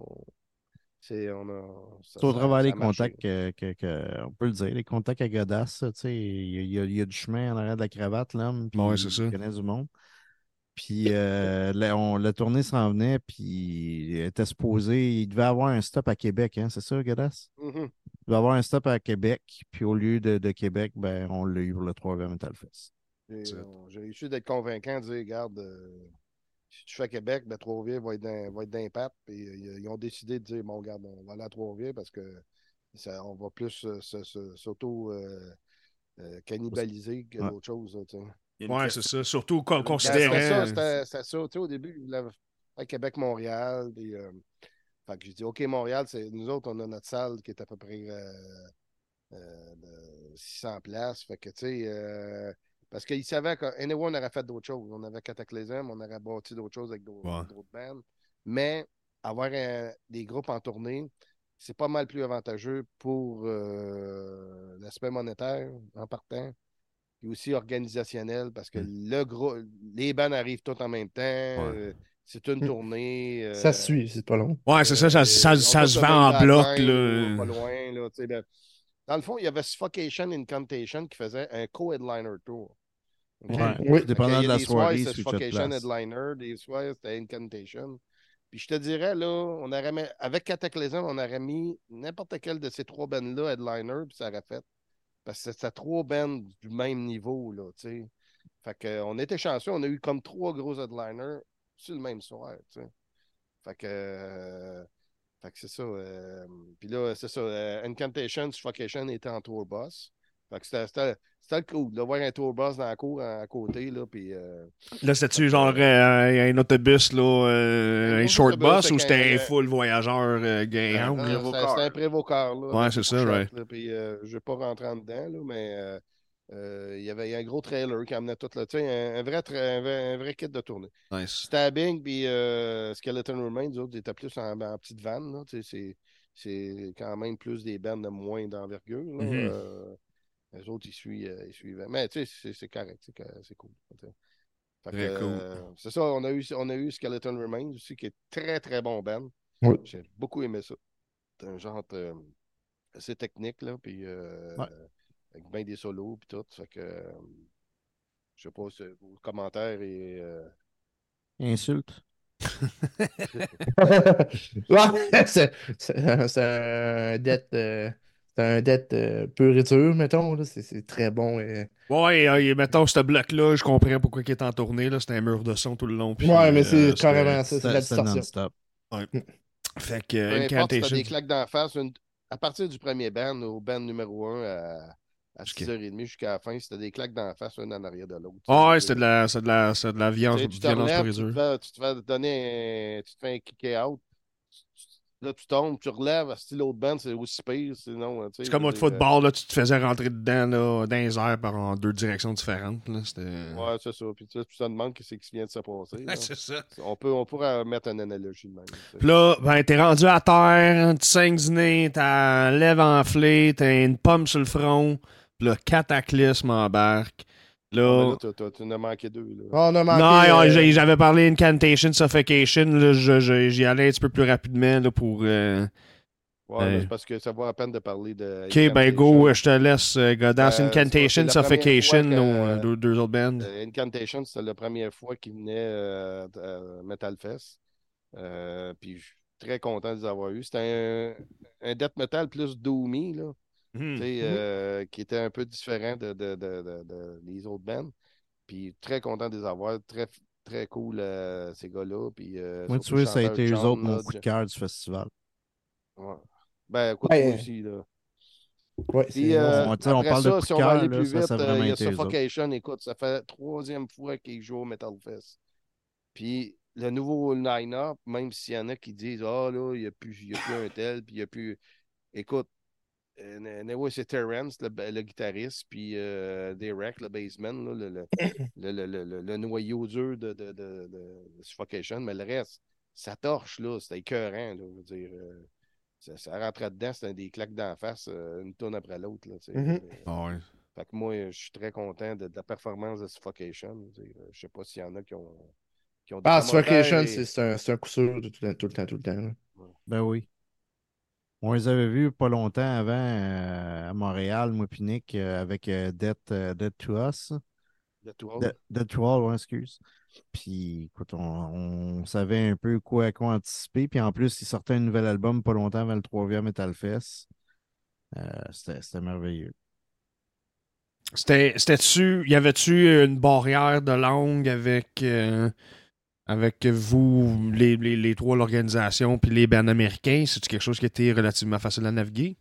c'est, on a. ça- C'est au travers des contacts que, que- que- on peut le dire, les contacts à sais, il y, y a- il y a du chemin en arrière de la cravate, l'homme. puis Ouais, c'est ça. Il connaît du monde. Puis euh, la, on- la tournée s'en venait, puis il était supposé, il devait avoir un stop à Québec, hein, c'est ça, Godasse? Mhm. Il devait avoir un stop à Québec, puis au lieu de, de Québec, ben, on l'a eu pour le 3 Metal Fest. Et, J'ai réussi d'être convaincant, de dire, regarde, euh, si tu fais Québec, ben, Trois-Rivières va être dans, va être d'impact. Puis euh, ils ont décidé de dire, bon, regarde, on va aller à Trois-Rivières parce que ça, on va plus euh, se- se- s'auto euh, euh, que Ouais. d'autres choses. y question- c'est ça. Surtout con- Ben, C'était ça, considérant. c'était ça. Tu sais, au début, il voulait faire Québec-Montréal. Euh, fait que j'ai dit, OK, Montréal, c'est nous autres, on a notre salle qui est à peu près euh, euh, de 600 places. Fait que, tu sais, euh, parce qu'ils savaient qu'anyway, on aurait fait d'autres choses. On avait Cataclysm, on aurait bâti d'autres choses avec d'autres Ouais. d'autres bands. Mais avoir un- des groupes en tournée, c'est pas mal plus avantageux pour euh, l'aspect monétaire en partant puis aussi organisationnel parce que Mm. le gros, les bands arrivent tous en même temps. euh, c'est une Mm. tournée. euh, Ça se suit, c'est pas long. Ouais, c'est ça, ça, euh, ça, se vend en bloc. Là. Pas loin, là, tu sais, ben, dans le fond, il y avait Suffocation Incantation qui faisait un co-headliner tour. Ouais. Oui. Dépendant de la soirée, c'était de Suffocation. Headliner, des soirs, c'était Incantation. Puis je te dirais, là, on aurait mis- avec Cataclysm, on aurait mis n'importe quel de ces trois bands-là headliner, puis ça aurait fait. Parce que c'était trois bands du même niveau, là, tu sais. Fait que, euh, on était chanceux, on a eu comme trois gros headliners le même soir, tu sais. Fait que, euh, fait que c'est ça. euh, puis là, c'est ça. euh, Incantation, Suffocation était en tour boss. Fait que c'était- c'était cool de voir un tour boss dans la cour à, côté, là, puis... euh, Là, c'était-tu genre euh, un autobus, là, Un short bus ou c'était un- full voyageur Greyhound? C'était un prévocar? Là, Ouais, c'est ça, puis euh, je vais pas rentrer en dedans, là, mais euh, il y avait il y a un gros trailer qui amenait tout là. Tu sais, un, un vrai, un, vrai, un vrai kit de tournée. Nice. Stabbing puis euh, Skeleton Remains, les autres étaient plus en, en petite vanne. Là, tu sais, c'est, c'est quand même plus des bandes de moins d'envergure. là. Mhm. Euh, les autres, ils, suivent, euh, ils suivaient. Mais tu sais, c'est, correct. C'est, co- c'est cool. cool. euh, ça, on a, eu, on a eu Skeleton Remains aussi, qui est très, très bon band. Oui. J'ai beaucoup aimé ça. C'est un genre assez technique, là, puis euh, Ouais. Avec bien des solos, puis tout. Fait que, euh, je sais pas, si vos commentaires et... euh, Insulte. Ouais, c'est un dette, euh, c'est un dette euh, pur et dur, mettons. là. C'est c'est très bon. Et... Ouais, euh, mettons, ce bloc-là, je comprends pourquoi il est en tournée. là. C'était un mur de son tout le long. puis, Ouais, mais euh, c'est carrément ça, c'est la distorsion. non-stop. Fait que peu importe si des claques d'en face, une- à partir du premier band, au band numéro 1 à, à Ok. 6h30 jusqu'à la fin, c'était des claques d'en face, une en arrière de l'autre. Ah ouais, c'était de la, de la, de la Tu violence, tu violence relèves, tu te, fais, tu te fais donner un, tu te fais un kick out. Là, tu tombes, tu relèves. Si l'autre band, c'est aussi pire. Sinon, C'est comme au football, là, tu te faisais rentrer dedans là, dans les airs par en deux directions différentes. Là, euh, Ouais, c'est ça. Puis tu te demandes ce qui vient de se passer. Ouais, c'est ça. on, peut, on pourrait mettre une analogie de même. Puis là, ben, t'es rendu à terre, tu saignes du nez, t'as la lèvre enflée, t'as une pomme sur le front, là, cataclysme embarque. Là, là, tu en as manqué deux. Là. On a manqué. non, euh, j'ai- j'avais parlé Incantation, Suffocation, là, je- je- j'y allais un petit peu plus rapidement là, pour... euh, Ouais, c'est parce que ça vaut la peine de parler de. Ok, ben go, euh, je te laisse, euh, Godas. Euh, Incantation, Suffocation, que, nos euh, deux, deux autres bands. Euh, Incantation, c'était la première fois qu'ils venaient euh, à Metal Fest. Euh, puis je suis très content de les avoir eus. C'était un, un death metal plus doomy, là, Hmm. sais, euh, qui était un peu différent de, de- de- de- de- des autres bands. Puis très content de les avoir. Très, très cool, euh, ces gars-là. Puis, euh, tu vois, ça a été eux chanteur autres, John, mon coup de John- cœur du festival. Ouais. Ben, écoute, Ouais, moi euh, aussi, là. Ouais, Puis, c'est euh, On- sais, on après parle de ça, de si on va aller plus ça, vite, ça il y a eux. Suffocation. Écoute, ça fait la troisième fois qu'ils jouent au Metal Fest. Puis le nouveau line-up, même s'il y en a qui disent Ah là, il n'y a, plus- il y a plus un tel, puis il n'y a plus. Écoute, anyway, c'est Terrence, le, le guitariste, puis euh, Derek, le bassman, là, le, le, le, le- le- le- le noyau dur de, de, de, de Suffocation. Mais le reste, ça torche, là, c'était écœurant, là, je veux dire. euh, ça, ça rentrait dedans, c'était des claques d'en face, euh, une tonne après l'autre. là, tu sais. Mhm. Euh, Ah ouais. fait que moi, je suis très content de, de la performance de Suffocation. Je Je sais pas s'il y en a qui ont. Qui ont Ah, Suffocation, et- c'est un, un coup sûr de tout, le- tout le temps, tout le temps. Ben oui. On les avait vus pas longtemps avant euh, à Montréal, moi puis Nick, euh, avec euh, Death, euh, Death to Us. de tout. De- Dead to All, ouais, excuse. Puis, écoute, on, on savait un peu quoi, à quoi anticiper. Puis en plus, il sortait un nouvel album pas longtemps avant le 3e Metal Fest. Euh, C'était merveilleux. C'était, c'était-tu, y avait-tu une barrière de langue avec, euh, avec vous, les, les, les trois, l'organisation, puis les bands américains? C'est-tu quelque chose qui était relativement facile à naviguer?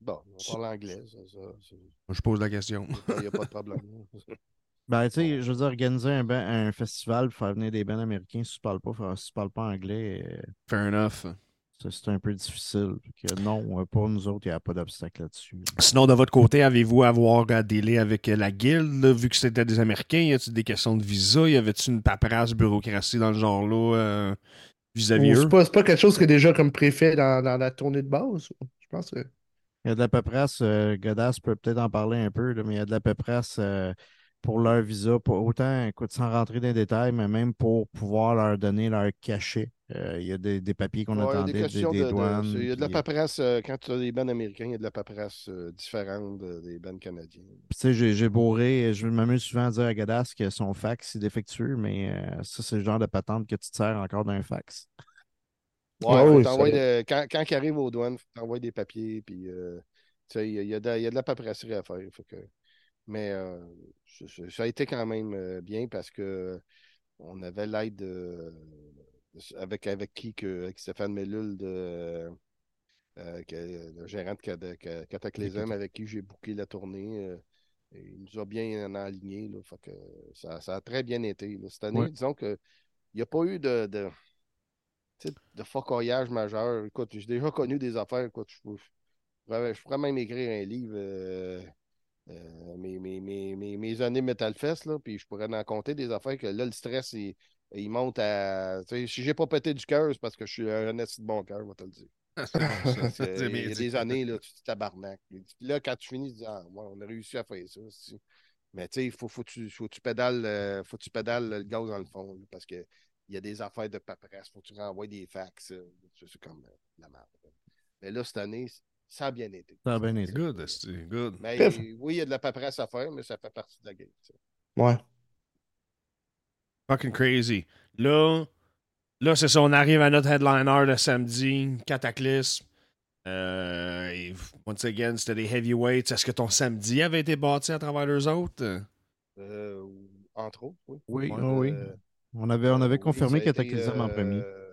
Bon, on parle anglais, ça. ça, c'est- Je pose la question. Il n'y a pas de problème. Ben, tu sais, je veux dire, organiser un, un festival pour faire venir des bands américains, si tu parles pas, si tu parles pas anglais, euh, Fair enough. C'est un peu difficile. Que non, euh, pour nous autres, il n'y a pas d'obstacle là-dessus. Sinon, de votre côté, avez-vous à avoir à délai avec euh, la guilde, là, vu que c'était des Américains? Y a-t-il des questions de visa? Y avait-tu une paperasse, bureaucratie dans le genre-là euh, vis-à-vis eux? C'est pas, c'est pas quelque chose qui est déjà comme préfet dans, dans la tournée de base? Je pense que. Il y a de la paperasse, euh, Godas peut peut-être en parler un peu, là, mais il y a de la paperasse euh, pour leur visa, pour autant, écoute, sans rentrer dans les détails, mais même pour pouvoir leur donner leur cachet. Euh, il y a des, des papiers qu'on Ouais, il attendait, des des, questions des de- de- douanes. c'est- Il y a de la paperasse, euh, quand tu as des bands américains, il y a de la paperasse euh, différente de- des bands canadiens. Tu sais, j'ai, j'ai bourré, je m'amuse souvent à dire à Godas que son fax est défectueux, mais euh, ça, c'est le genre de patente que tu te sers encore d'un fax. Ouais, faut de- quand, quand il arrive aux douanes, faut t'envoyer des papiers, puis euh, tu sais, il y, a- il y a de, il y a de la paperasserie à faire. que- mais euh, ça- a été quand même euh, bien parce que on avait l'aide de, de- avec, avec qui que avec Stéphane Mellul de euh, que- le gérant de, Cat- de Cat- Cataclysm avec qui j'ai booké la tournée. euh, et il nous a bien alignés. Là, fait que ça, ça a très bien été. là. Cette année, Ouais. disons que il n'y a pas eu de, de, de focoyage majeur. Écoute, j'ai déjà connu des affaires. Écoute, je, pourrais, je pourrais même écrire un livre, euh, mes, mes, mes, mes, mes années Metal Fest, là, puis je pourrais en compter des affaires que là, le stress, il, il monte à. Si j'ai pas pété du cœur, c'est parce que je suis un esti de bon cœur, je vais te le dire. Il y a des années, là, tu te tabarnak. Puis Là, quand tu finis, tu dis, ah, ouais, on a réussi à faire ça. Mais tu sais, il faut, faut, que tu, faut tu pédales, euh, faut tu pédales le gaz dans le fond, là, parce que il y a des affaires de paperasse, faut que tu renvoies des fax. C'est comme euh, la merde. Mais là, cette année, ça a bien été. Ça a bien été. Good, good. Mais oui, il y a de la paperasse à faire, mais ça fait partie de la game. tu sais. Ouais. Fucking crazy. Là, là c'est ça, on arrive à notre headliner de samedi, Cataclysme. Euh, et once again, c'était des heavyweights. Est-ce que ton samedi avait été bâti à travers les autres? Euh, entre autres, oui. Oui, Ouais, oui, oui. euh, On avait, on avait oui, confirmé ça a été, Cataclysm en premier. euh,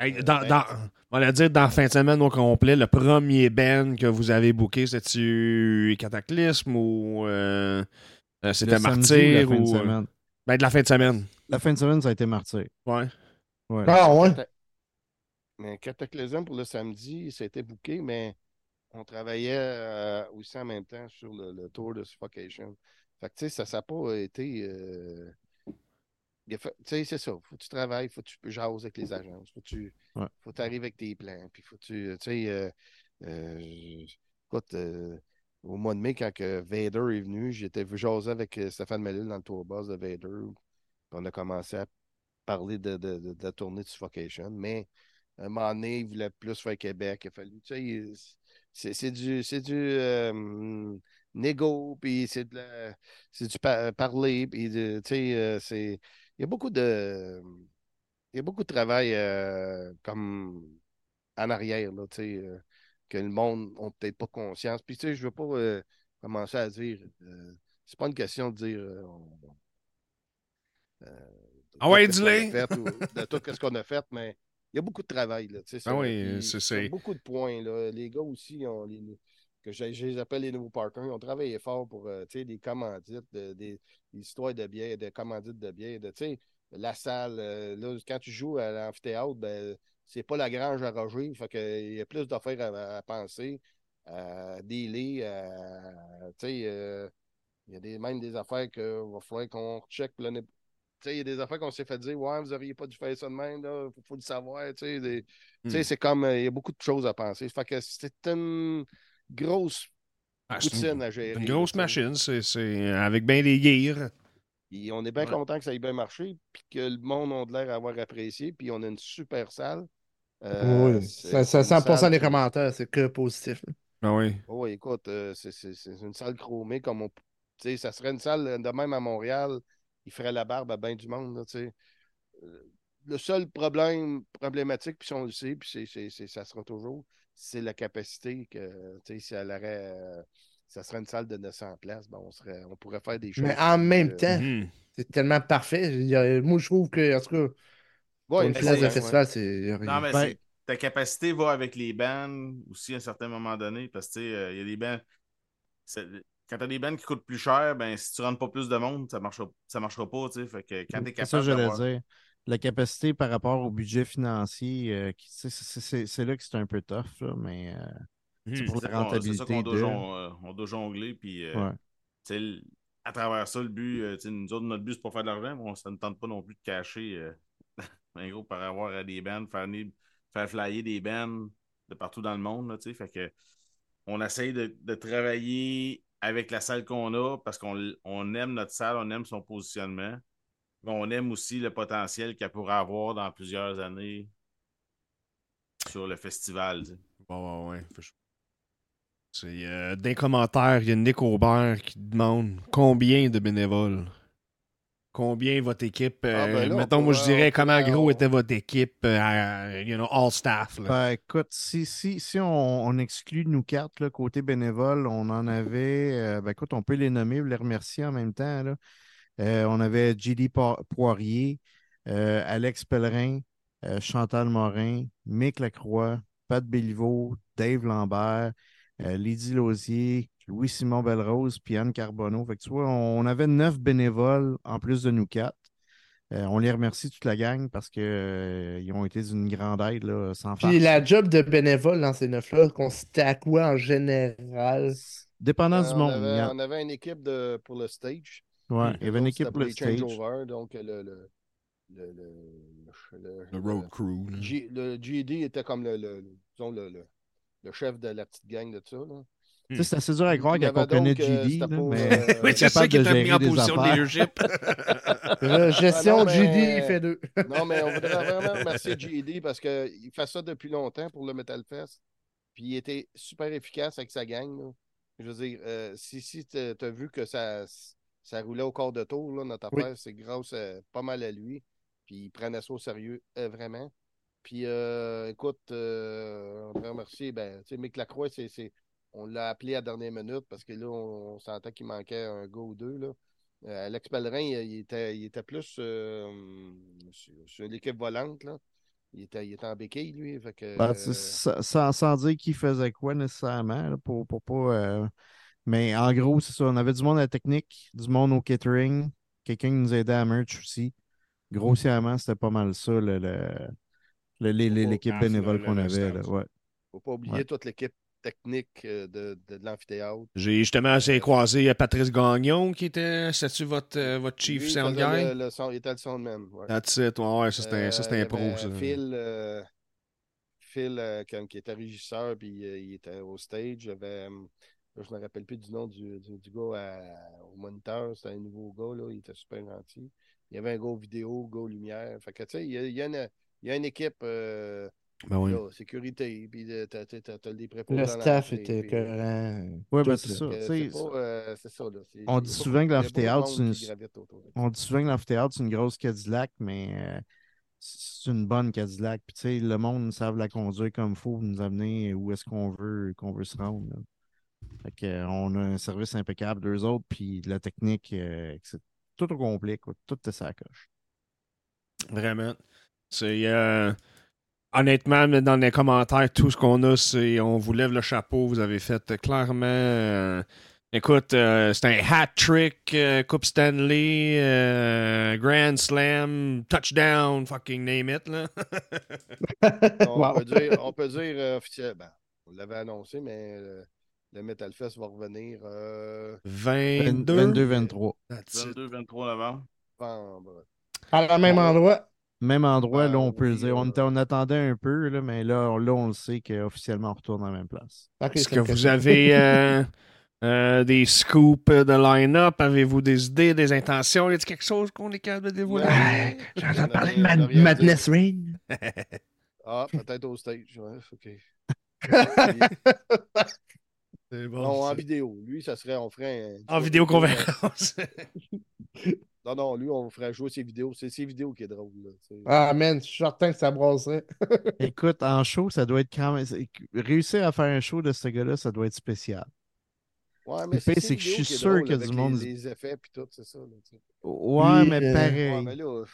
Hey, dans, ben, dans- on va dire dans la fin de semaine au complet, le premier band que vous avez booké, c'était-tu Cataclysme ou euh, c'était Le samedi ou Martyr la fin de ou. Ben, de la fin de semaine. La fin de semaine, ça a été Martyr. Ouais. Ouais. Ah ouais? Mais Cataclysm pour le samedi, ça a été booké, mais on travaillait euh, aussi en même temps sur le, le tour de Suffocation. Fait que, tu sais, ça n'a pas été. euh, Tu sais, c'est ça. Faut que tu travailles, faut que tu jases avec les agences, faut que tu Ouais. faut que arrives avec tes plans, puis faut que tu. Tu sais, euh, euh, écoute, euh, au mois de mai, quand que Vader est venu, j'étais jaser avec euh, Stéphane Mellil dans le tour de Vader. On a commencé à parler de, de- de- de la tournée de Suffocation, mais à un moment donné, il voulait plus faire Québec. Il a fallu, tu sais, c'est du, c'est du euh, négo, puis c'est du pa- parler, puis tu sais, euh, c'est, il y a beaucoup de, il y a beaucoup de travail euh, comme en arrière, là, tu sais, euh, que le monde n'a peut-être pas conscience. Puis, tu sais, je veux pas euh, commencer à dire, euh, c'est pas une question de dire, euh, euh, Ah ouais, dis-le. de tout ce qu'on a fait, mais il y a beaucoup de travail, là, tu sais, Ah oui, c'est- il y a c'est- beaucoup de points, là. Les gars aussi, ont les- les- que je, je les appelle les nouveaux partners, ils ont travaillé fort pour, euh, tu sais, des commandites, de- des, des histoires de biais, des commandites de biais, de, tu sais, la salle, euh, là, quand tu joues à l'amphithéâtre, ben, c'est pas la grange à Roger, fait que il y a plus d'affaires à, à penser, à dealer, à, tu sais, euh, il y a des, même des affaires qu'il va falloir qu'on check l'année tu sais, il y a des affaires qu'on s'est fait dire, ouais, vous n'auriez pas dû faire ça de même, là, faut, faut le savoir, des- Hmm. c'est comme, il y a beaucoup de choses à penser. Fait que c'est une grosse Ah, poutine une, à gérer. une grosse machine, c'est avec bien des gears. Puis on est bien Ouais. content que ça ait bien marché, puis que le monde a de l'air d'avoir apprécié, puis on a une super salle. Euh, oui. c'est- Ça, ça, une 100% salle des commentaires, c'est que positif. Ah oui. Oh, oui, écoute, euh, c'est c'est- c'est une salle chromée comme on. Tu sais, ça serait une salle de même à Montréal, il ferait la barbe à bien du monde, là, tu sais. Euh, Le seul problème problématique, puis si on le sait, puis c'est- c'est- c'est- ça sera toujours, c'est la capacité que, tu sais, si elle aurait. euh, ça serait une salle de 900 places, ben, on, serait, on pourrait faire des choses. Mais en même euh, temps, Mhm. c'est tellement parfait. Moi, je trouve que, en tout cas, ouais, une place de ouais. festival, c'est. rien. Non, mais Ben- c'est- ta capacité va avec les bands aussi à un certain moment donné, parce que tu sais, euh, il y a des bands. quand t'as des bands qui coûtent plus cher, ben si tu rentres pas plus de monde, ça marchera, ça marchera pas, tu sais. Fait que quand t'es C'est ça capable que j'allais dire. La capacité par rapport au budget financier, euh, c'est- c'est c'est- c'est là que c'est un peu tough, là, mais euh, c'est Hmm. pour la ça qu'on- c'est ça qu'on rentabilité de. euh, on doit jongler. Puis, euh, Ouais. tu sais, l- à travers ça, le but, tu sais, nous autres, notre but, c'est pas faire de l'argent, mais on, ça ne tente pas non plus de cacher, euh, en gros, par avoir à des bands, faire, flyer des bands de partout dans le monde, là. Fait que on essaye de, travailler avec la salle qu'on a parce qu'on aime notre salle, on aime son positionnement. On aime aussi le potentiel qu'elle pourrait avoir dans plusieurs années sur le festival. Ouais, ouais. C'est euh, dans les commentaires, il y a Nick Aubert qui demande combien de bénévoles? Combien votre équipe euh, Ah, ben là, on Mettons, moi je pourrait- dirais comment pourrait- gros était votre équipe, euh, you know, all staff. là? Ben, écoute, si, si, si on, on exclut nous quatre, là, côté bénévole, on en avait, euh, ben, écoute, on peut les nommer, les remercier en même temps. là. Euh, on avait JD Po- Poirier, euh, Alex Pellerin, euh, Chantal Morin, Mick Lacroix, Pat Béliveau, Dave Lambert, euh, Lydie Lausier, Louis-Simon Belrose, puis Anne Carbonneau. Fait que tu vois, on, avait neuf bénévoles en plus de nous quatre. Euh, on les remercie toute la gang parce qu'ils ont été d'une grande aide, là, sans Puis farce. la job de bénévole dans ces neuf-là, consistait à quoi en général? Dépendant Euh, du on, monde. avait, a- on avait une équipe de, pour le stage. ouais, Mm. il y avait une équipe pour le stage. donc le, le, le, le, le, le- Le road crew. G- le GD était comme le, le, le- disons, le, le, le chef de la petite gang de ça. Là. Tu sais, C'est assez dur à croire donc, euh, GD, c'était là, pour, mais euh, Oui, c'est ça qui de t'a mis en position de leadership. Euh, gestion Ah non, GD, mais- il fait deux. Non, mais on voudrait vraiment remercier GD parce qu'il fait ça depuis longtemps pour le Metal Fest. Puis il était super efficace avec sa gang. là. Je veux dire, euh, si, si tu as vu que ça, ça roulait au corps de tour, là, notre Oui. affaire, c'est grâce euh, pas mal à lui. Puis il prenait ça au sérieux, euh, vraiment. Puis euh, écoute, euh, on voudrait remercier, ben, tu sais, Mick Lacroix, c'est- on l'a appelé à la dernière minute parce que là, on, on sentait qu'il manquait un gars ou deux. Là. Euh, Alex Pellerin, il, il était, il était plus euh, sur, sur l'équipe volante. Là. Il, était, il était en béquille, lui. Fait que, Ben, euh, sans, sans dire qui faisait quoi nécessairement, là, pour, pour pas. euh, Mais en gros, c'est ça. On avait du monde à la technique, du monde au catering, quelqu'un qui nous aidait à merch aussi. Grossièrement, c'était pas mal ça, le- le- le- l'équipe bénévole le- qu'on avait. Là, ouais. faut pas oublier Ouais. toute l'équipe technique euh, de, de, de l'amphithéâtre. J'ai justement assez croisé euh, Patrice Gagnon qui était. C'est-tu votre, euh, votre chief Lui, sound guy? Le, le son, il était le soundman. Ouais. That's it. Ouais, ouais, ça c'était Euh, un pro. Ça. Phil, euh, Phil euh, qui était régisseur, puis euh, il était au stage. Il y avait, euh, là, je ne me rappelle plus du nom du, du, du gars à- au moniteur. C'était un nouveau gars, là, il était super gentil. Il y avait un gars vidéo, un gars lumière. Fait que, tu sais, il y a, il y a une, il y a une équipe euh, Ben oui. là, sécurité, puis t'as, t'as, t'as, t'as des préposés Le staff était écœurant. Ouais, ben, c'est ça. C'est euh, là. On dit souvent que l'amphithéâtre, c'est une-. On dit souvent que l'amphithéâtre, c'est une grosse Cadillac, mais euh, c'est une bonne Cadillac. Puis, tu sais, le monde nous savent la conduire comme il faut, nous amener où est-ce qu'on veut, qu'on veut se rendre. là. Fait que, euh, on a un service impeccable d'eux autres, puis la technique, euh, c'est tout au complet, quoi. Tout est sa coche. Vraiment. C'est. Honnêtement, mais dans les commentaires, tout ce qu'on a, c'est. On vous lève le chapeau. Vous avez fait euh, clairement. euh, écoute, euh, c'est un hat trick, euh, Coupe Stanley, euh, Grand Slam, touchdown, fucking name it, là. On, Wow. peut dire, on peut dire euh, officiel- ben, on l'avait annoncé, mais euh, le Metal Fest va revenir euh, 22. 22-23. That's it. 22-23 novembre. novembre. À la même endroit. Même endroit, là, on peut le oui, dire. On, attendait un peu, là, mais là, on- là, on le sait qu'officiellement, on retourne à la même place. Est-ce que vous avez euh, euh, des scoops de line-up? Avez-vous des idées, des intentions? Y a quelque chose qu'on est capable de dévoiler? Ouais, On J'entends a parler de Mad- Madness Rain. Ah, peut-être au stage. Ouais, OK. C'est bon, non, en vidéo. Lui, ça serait, on ferait un. En vidéoconférence. Non, non, lui, on ferait jouer ses vidéos. C'est ses vidéos qui est drôle. Là. Ah, man, je suis certain que ça brasserait. Écoute, en show, ça doit être quand même. Réussir à faire un show de ce gars-là, ça doit être spécial. Ouais, mais c'est que je suis sûr drôle qu'il y a du monde- Les, les effets puis tout, c'est ça. là, tu sais. Ouais, Oui, mais euh, pareil. Ouais, mais là,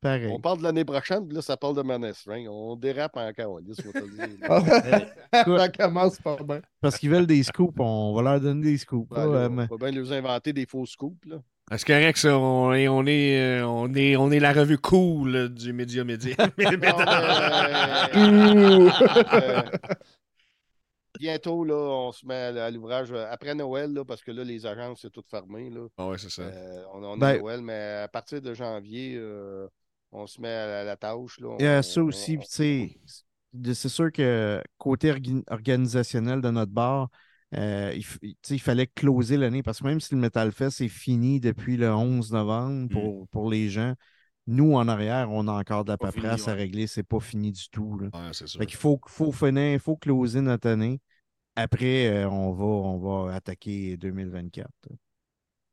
Pareil. On parle de l'année prochaine, puis là, ça parle de Menace Ring. On dérape dire. Ah, ça commence pas bien. Parce qu'ils veulent des scoops, on va leur donner des scoops. Ouais, là, là, euh, on mais- va bien leur inventer des faux scoops. Là. C'est correct, ça. On est, on est, euh, on est, on est la revue cool du média média. Bientôt, là, on se met à l'ouvrage euh, après Noël, là, parce que là, les agences, c'est tout fermé. Là. Ah ouais, c'est ça. Euh, on on a Ben- Noël, mais à partir de janvier, euh, on se met à la, la tâche. Là. Il y a On- ça aussi, tu sais, c'est sûr que côté orga- organisationnel de notre bar, euh, il, f- tu sais, il fallait closer l'année parce que même si le Metal Fest est fini depuis le 11 novembre pour, pour les gens, nous en arrière, on a encore de la fini, paperasse à régler, c'est pas fini du tout. là. Ouais, c'est ça. Fait qu'il faut, faut finir, il faut closer notre année. Après, euh, on, va, on va attaquer 2024.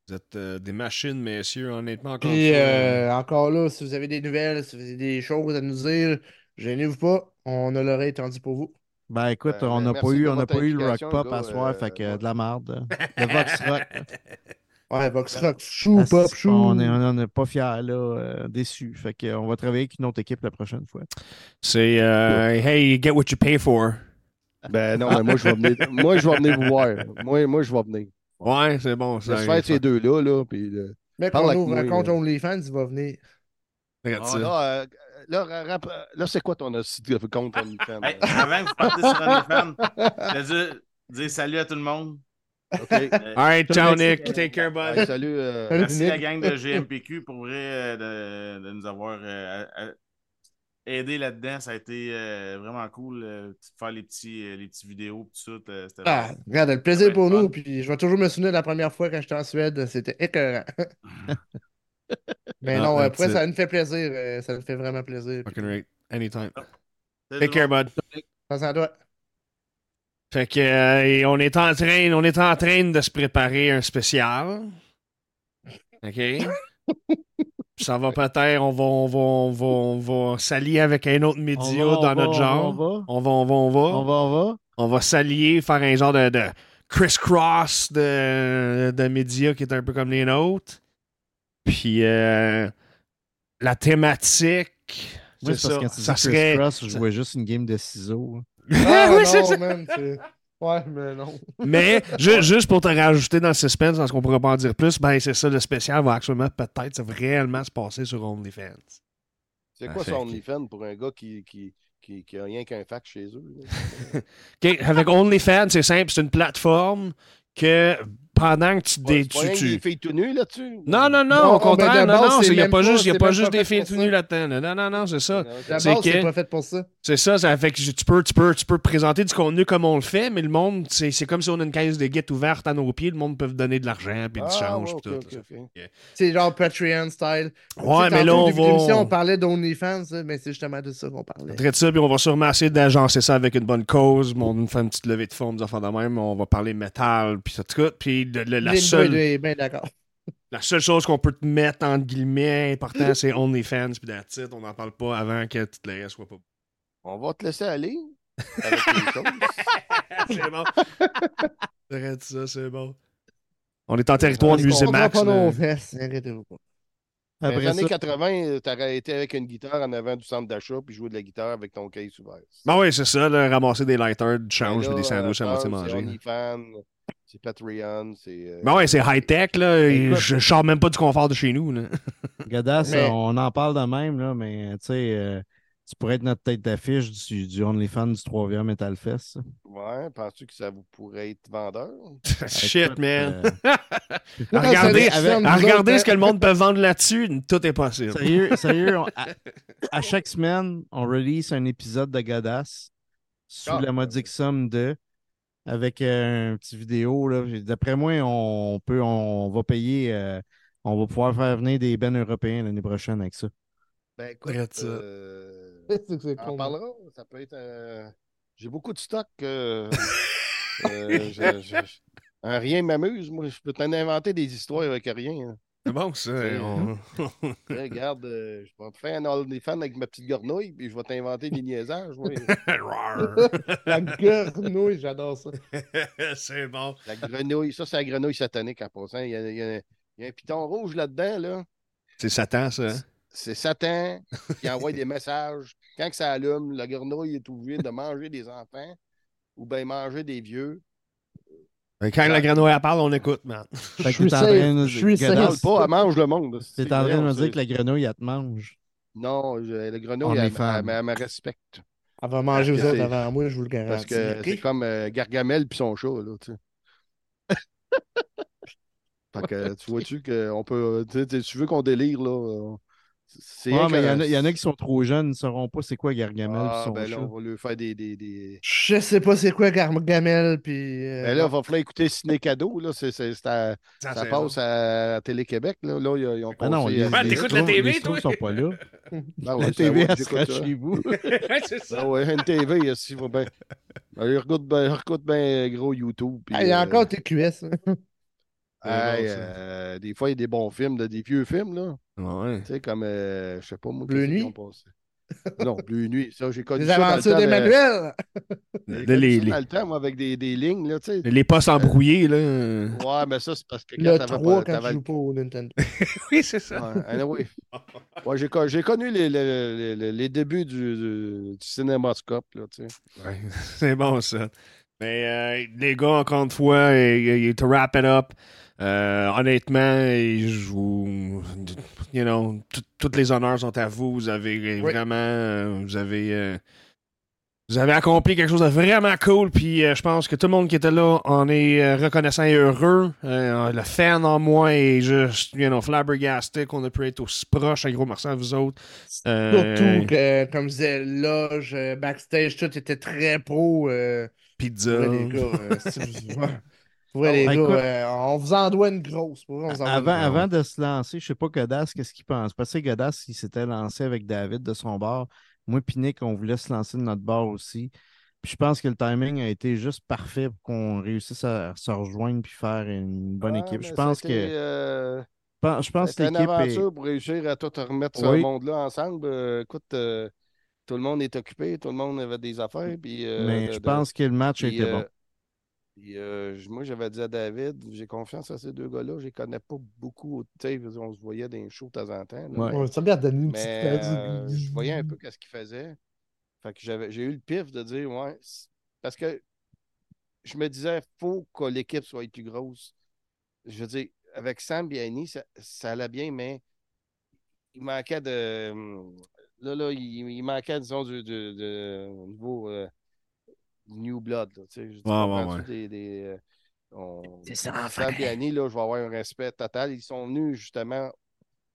Vous êtes euh, des machines, messieurs, honnêtement. Encore une Puis fois. euh, encore là, si vous avez des nouvelles, si vous avez des choses à nous dire, gênez-vous pas. On a l'oreille tendue pour vous. Ben écoute, Ben, on ben, n'a pas eu, on pas eu le rock pop gars, à soir, euh, fait que de la merde. Le Vox Rock. Ouais, Vox Rock, chou, Ah, pop, chou. On est, on n'est pas fiers, là, euh, déçus. Fait que, euh, on va travailler avec une autre équipe la prochaine fois. C'est euh, Hey, you get what you pay for. Ben non, mais moi, je vais venir, moi, je vais venir vous voir. Moi, moi je vais venir. Ouais, c'est bon. Je vais faire ces deux-là, là, puis... euh, Mais quand on compte euh. OnlyFans, il va venir. Regarde ça. là, euh, là, rap- là, c'est quoi ton compte OnlyFans? Hey, avant que vous partez sur OnlyFans, je veux dire, dire salut à tout le monde. OK. Euh, All right, ciao. Nick. Take care, bud. Hey, salut. euh, Salut. Merci Nick. la gang de GMPQ pour vrai euh, de, de nous avoir euh, aidé là-dedans. Ça a été euh, vraiment cool euh, de faire les petits, euh, les petits vidéos tout ça. euh, Ah, vraiment- regarde, le plaisir pour fun. nous. Puis je vais toujours me souvenir de la première fois quand j'étais en Suède. C'était écœurant. Mais Ah, non, après, it. ça nous fait plaisir. euh, Ça nous fait vraiment plaisir. Fucking right. Anytime. Salut Take care, bud. pense à toi. Fait que euh, et on est en train, on est en train de se préparer un spécial. OK? Ça va peut-être, on va, on va, on va, on va s'allier avec un autre média va, dans notre genre. On va, On va, on va, on va. on va, on va. On va s'allier, faire un genre de, de criss-cross de, de médias qui est un peu comme les nôtres. Puis euh, la thématique, c'est parce ça. que quand tu ça dis serait. Cross, je jouais juste une game de ciseaux. Ah, Oui, c'est ça. man, Ouais, mais non. Mais ju- juste pour te rajouter dans le suspense, parce qu'on pourra pas en dire plus, ben c'est ça, le spécial va actuellement peut-être réellement se passer sur OnlyFans. C'est Ah, quoi fait son que- OnlyFans pour un gars qui, qui, qui, qui a rien qu'un fax chez eux? Avec OnlyFans, c'est simple, c'est une plateforme que pendant que tu... Ouais, pas tu- tu- des filles tout nues là-dessus? Non, non, non, Non, au contraire, non, base, non, c'est il n'y a pas pas- juste, il y a pas juste des fait filles pour tout ça. nues là-dedans. là. Non, non, non, c'est ça. C'est que- c'est pas fait pour ça. C'est ça, ça fait que tu peux, tu, peux, tu peux présenter du contenu comme on le fait, mais le monde, c'est c'est comme si on a une caisse de guettes ouverte à nos pieds, le monde peut donner de l'argent, puis du Ah, change, ouais, puis ok, tout. ok, ok. C'est genre Patreon style. Ouais, mais là, on au début de l'émission, on va... parlait d'OnlyFans, mais c'est justement de ça qu'on parlait. Traite ça, puis on va sûrement essayer d'agencer ça avec une bonne cause. On va faire une petite levée de fonds, des affaires de même. On va parler métal, puis ça, tout. Puis le- le- la, seule, deux est bien d'accord. la seule chose qu'on peut te mettre, entre guillemets, important, c'est OnlyFans, puis that's it. On n'en parle pas avant que tout le reste soit pas On va te laisser aller avec les choses. c'est bon. Traite ça, c'est bon. On est en territoire Musée Max. Dans les Après années ça, 80, t'aurais été avec une guitare en avant du centre d'achat puis jouer de la guitare avec ton case ouvert. Ben oui, c'est ça, là, ramasser des lighters, du change, là, puis des sandwichs à euh, moitié manger. C'est Patreon, c'est. euh, Ben ouais, c'est high-tech, là. Écoute- je, je sors même pas du confort de chez nous, là. Godas, Mais- on en parle de même, là, mais tu sais, euh, tu pourrais être notre tête d'affiche du, du OnlyFans du 3 Metal Fest. ça. Ouais, penses-tu que ça vous pourrait être vendeur? Shit, Écoute, man. euh, À regarder, à ce que le monde peut vendre là-dessus, tout est possible. sérieux, sérieux on- à, à chaque semaine, on release un épisode de Godas sous Ah. la modique somme de avec euh, un petit vidéo. là. D'après moi, on peut on va payer euh, on va pouvoir faire venir des bennes européens l'année prochaine avec ça. Ben écoute, euh, on parlera. Ça peut être. euh, J'ai beaucoup de stock. euh, euh, je- je- je- rien m'amuse. Moi, je peux t'en inventer des histoires avec rien. hein. C'est bon, ça. On- Hey, regarde, euh, je vais te faire un OnlyFans avec ma petite gornouille, puis je vais t'inventer des niaisages. La grenouille, j'adore ça. c'est bon. La grenouille, ça, c'est la grenouille satanique en passant. Il y a, il y a- il y a un piton rouge là-dedans, là. C'est Satan, ça. hein? c'est Satan qui envoie des messages. Quand que ça allume, la grenouille est obligée de manger des enfants ou bien manger des vieux. Ben, Quand la grenouille elle parle, on écoute, man. Fait que Je suis t'es en train de nous safe, je suis dire- Elle safe. parle pas, elle mange le monde. T'es en train de me dire que la grenouille, elle te mange. Non, je- la grenouille, elle, elle- elle me respecte. Elle va manger que autres avant moi, je vous le garantis. Parce que c'est comme euh, Gargamel puis son chat, là, tu sais. fait que tu vois-tu qu'on peut. Tu, veux qu'on délire, là. Ouais, il y, en que- a- il y en a qui sont trop jeunes, ils ne sauront pas c'est quoi Gargamel Ah, son ben là, on va lui faire des. des, des... Je sais pas c'est quoi Gargamel, puis... euh, Ben là, il va falloir écouter Ciné Cadeau, là. C'est, c'est, c'est à- Ça, ça passe à Télé-Québec, là. Là, ils, ils ont Ah non, les, Ouais, les t'écoutes la TV, les toi? sont pas là. Ah ouais, la TV, ouais, elle ça. chez vous. Ouais, c'est ça. Ah ouais, une TV, va bien. Ben, il regarde bien, il regarde bien gros YouTube. puis, Ah, il y a euh, encore TQS. hein. hey, euh, des fois, il y a des bons films, de- des vieux films, là. Ouais. Tu sais, comme, euh, je sais pas, moi, Bleu Nuit? ont passé? Non, Bleu Nuit, ça, j'ai connu Les ça aventures mais- d'Emmanuel. connu les, les, le temps, moi, avec des, des lignes, là, tu sais. les postes embrouillés, là. Ouais, mais ça, c'est parce que quand t'avais 3 pas... quand t'avais tu le- joues pas au Nintendo. Oui, c'est ça. Ouais, anyway. Ouais, j'ai, con- j'ai connu les, les, les- les- les débuts du, du, du cinémascope, là, tu sais. Ouais, c'est bon, ça. Mais euh, les gars, encore une fois, et, et, to wrap it up, euh, honnêtement, je vous. You know, tous les honneurs sont à vous. Vous avez Oui. vraiment. euh, vous avez. euh, vous avez accompli quelque chose de vraiment cool, puis je pense que tout le monde qui était là en est reconnaissant et heureux. Euh, le fan en moi est juste, you know, flabbergasté qu'on a pu être aussi proche. Un gros merci à vous autres. Euh, Surtout que, comme je disais, loge, backstage, tout était très pro. Pizza. les gars, ouais. Ah, les gars, euh, on vous en doit une grosse. On vous en Avant, une grosse. avant de se lancer, je sais pas Godas, qu'est-ce qu'il pense? Parce que Godas, il s'était lancé avec David de son bord. Moi et Nick, on voulait se lancer de notre bord aussi. Puis je pense que le timing a été juste parfait pour qu'on réussisse à se rejoindre puis faire une bonne Ouais, équipe. Je pense que, euh, je pense- je pense que c'était une l'équipe est. aventure pour réussir à tout remettre ce monde-là ensemble. Euh, écoute, euh, tout le monde est occupé, tout le monde avait des affaires. Puis, euh, Mais de- je de- pense que le match puis, était euh, bon. Puis, euh, moi, j'avais dit à David, j'ai confiance à ces deux gars-là. Je les connais pas beaucoup. On se voyait dans les shows de temps en temps. là, Ouais. bien donner une petite euh, je voyais un peu qu'est-ce qu'il faisait. Fait que j'avais, j'ai eu le pif de dire, ouais, parce que je me disais, faut que l'équipe soit plus grosse. Je veux dire, avec Sam et Annie, ça, ça allait bien, mais il manquait de. hum, Là, là, il, il manquait, disons, du, de- au niveau euh, New Blood. Là, tu sais, je dis, ouais, ouais. Des, on- là, je vais avoir un respect total. Ils sont venus justement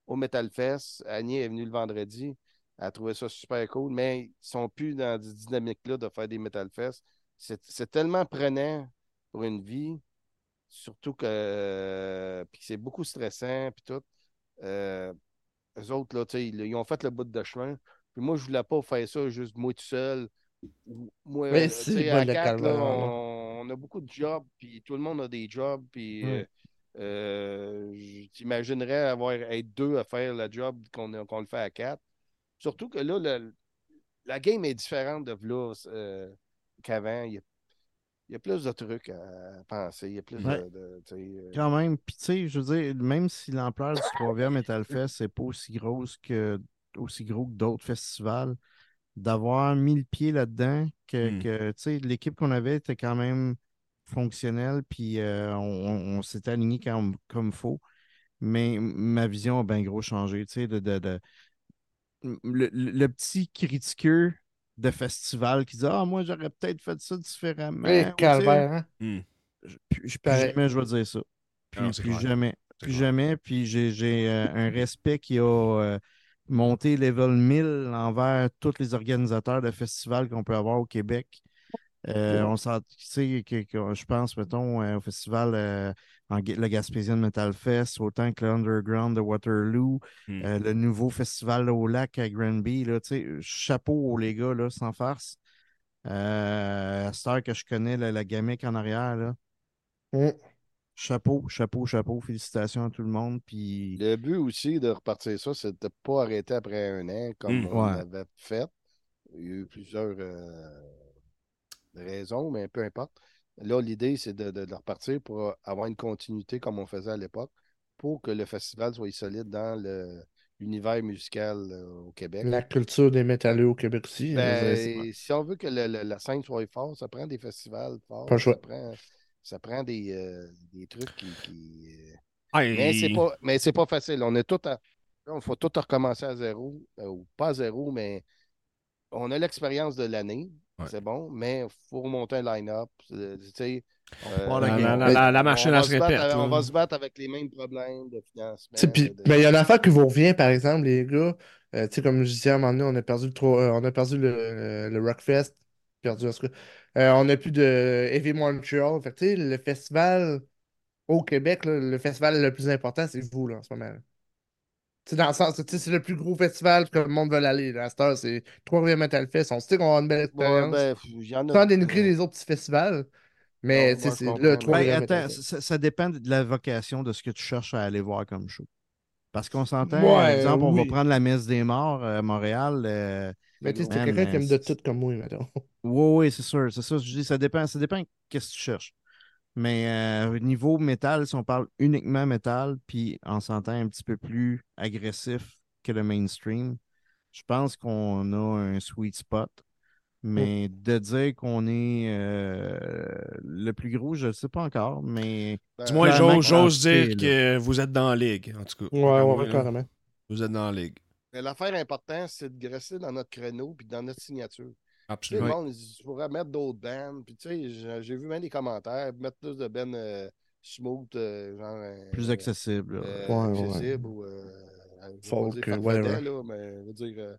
au Metal Fest. Annie est venue le vendredi. Elle a trouvé ça super cool, mais ils sont plus dans cette dynamique-là de faire des Metal Fest. C'est c'est tellement prenant pour une vie, surtout que euh, puis que c'est beaucoup stressant, puis tout. Euh, eux autres, là, tu sais, ils, ils ont fait le bout de chemin. Puis moi, je voulais pas faire ça juste moi tout seul. Moi, Mais euh, c'est le à là, là. on, on a beaucoup de jobs, puis tout le monde a des jobs, puis Ouais. euh, euh, je t'imaginerais avoir être deux à faire le job qu'on le fait à quatre. Surtout que là, le- la game est différente de là euh, qu'avant. Il y, a, il y a plus de trucs à penser. Il y a plus Ouais. de. euh, Quand même, puis tu sais, je veux dire, même si l'ampleur du 3e Metal Fest c'est pas aussi grosse que aussi gros que d'autres festivals, d'avoir mis le pied là-dedans, que, Mm. que, tu sais, l'équipe qu'on avait était quand même fonctionnelle, puis euh, on, on- s'était aligné comme, comme faut. Mais ma vision a bien gros changé, tu sais, de, de, de- le, le- petit critiqueux de festival qui dit Ah, moi, j'aurais peut-être fait ça différemment. Hey, ou tu sais, calvaire, hein? Hmm. je- Plus, plus Pareil. jamais je vais dire ça. Plus, Non, c'est plus jamais. Plus jamais. Puis j'ai j'ai, euh, un respect qui a euh, monté level 1000 envers tous les organisateurs de festivals qu'on peut avoir au Québec. Euh, on s'en- que, que- je pense, mettons, euh, au festival, euh, en, le Gaspésien Metal Fest, autant que le Underground de Waterloo, Mm. euh, le nouveau festival au lac à Granby, là, tu sais, chapeau les gars, là, sans farce. À cette heure que je connais la, la gamique en arrière, là, Mm. Chapeau, chapeau, chapeau, félicitations à tout le monde. Puis, Le but aussi de repartir ça, c'est de ne pas arrêter après un an comme Mm. on Ouais. avait fait. Il y a eu plusieurs euh, raisons, mais peu importe. Là, l'idée, c'est de, de- de repartir pour avoir une continuité comme on faisait à l'époque pour que le festival soit solide dans le- l'univers musical euh, au Québec. La culture des métalleux au Québec aussi. Ben, c'est- si on veut que le- le- la scène soit forte, ça prend des festivals forts. Pas. Ça prend, ça prend des, euh, des trucs qui. qui, euh, Mais c'est pas, mais c'est pas facile. On est tout à. Il faut tout recommencer à zéro. euh, ou pas à zéro, mais on a l'expérience de l'année. Ouais. C'est bon, mais il faut remonter un line-up. euh, tu sais, Voir la la, la- la- la on machine va à se se battre répète. avec- on va se battre avec les mêmes problèmes de financement. Puis, de- ben, il y a une affaire qui vous revient, par exemple, les gars. Euh, tu sais, comme je disais à un moment donné, on a perdu le, euh, on a perdu le, le Rockfest. Perdu, en. Euh, on n'a plus de Heavy Montreal. Fait que, tu sais, le festival au Québec, là, le festival le plus important, c'est vous, là, en ce moment. sais, dans le sens, tu sais, c'est le plus gros festival que le monde veut aller. Là, à cette heure, c'est Trois-Rivières Metal Fest. On sait qu'on a une belle Ouais, expérience. ben, il y en a- Sans dénigrer les autres petits festivals. Mais, Non, moi, c'est le Ben, Trois-Rivières Ben, attends, ça, ça dépend de la vocation de ce que tu cherches à aller voir comme show. Parce qu'on s'entend, Ouais, par exemple, on va prendre la messe des morts euh, à Montréal. euh, Mais tu sais, c'est quelqu'un qui aime de tout comme moi, mettons. Oui, oui, c'est sûr. C'est ça, je dis, ça dépend. Ça dépend qu'est-ce que tu cherches. Mais euh, niveau métal, si on parle uniquement métal, puis on s'entend un petit peu plus agressif que le mainstream, je pense qu'on a un sweet spot. Mais de dire qu'on est euh, le plus gros, je ne sais pas encore, mais ben, Du moins, j'ose dire là. que vous êtes dans la ligue, en tout cas. Ouais, Vraiment, ouais, là. carrément. Vous êtes dans la ligue. Mais L'affaire importante, c'est de graisser dans notre créneau puis dans notre signature. Tu sais, le Absolument. monde, il pourrais mettre d'autres bands. Puis, tu sais, j'ai- vu même des commentaires, mettre plus de bands euh, smooth, euh, genre. euh, plus accessible. euh, Ouais, ouais. accessible ou. Euh, je vais pas Folk, whatever. là, mais je veux dire euh,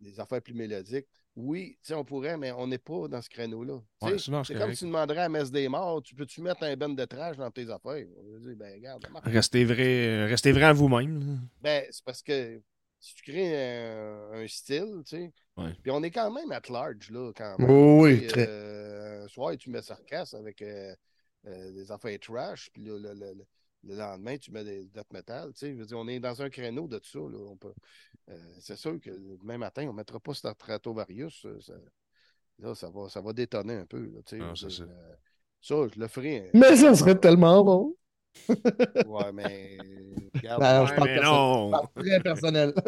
des affaires plus mélodiques. Oui, tu sais, on pourrait, mais on n'est pas dans ce créneau-là. Tu Ouais, sais, sinon, c'est comme correct. si tu demanderais à Messe des Morts, tu peux-tu mettre un band de trash dans tes affaires? On va dire, ben, regarde. Restez vrai, restez vrai à vous-même. Ben, c'est parce que si tu crées un, un style, tu sais. Ouais. Puis on est quand même at large, là, quand même. Oui, Tu oui, très. euh, un soir, tu mets sarcasme avec euh, euh, des affaires trash, puis le, le- le- le- le lendemain, tu mets des death metal. Tu sais, je veux dire, on est dans un créneau de ça. Là, on peut, euh, c'est sûr que demain matin, on ne mettra pas Stratovarius. euh, Ça, là, ça va, ça va détonner un peu. Là, tu sais, Ah, ça, euh, je le ferai. Mais ça serait tellement bon. Ouais, mais. regarde, Ben, je parle mais non. je parle très personnel.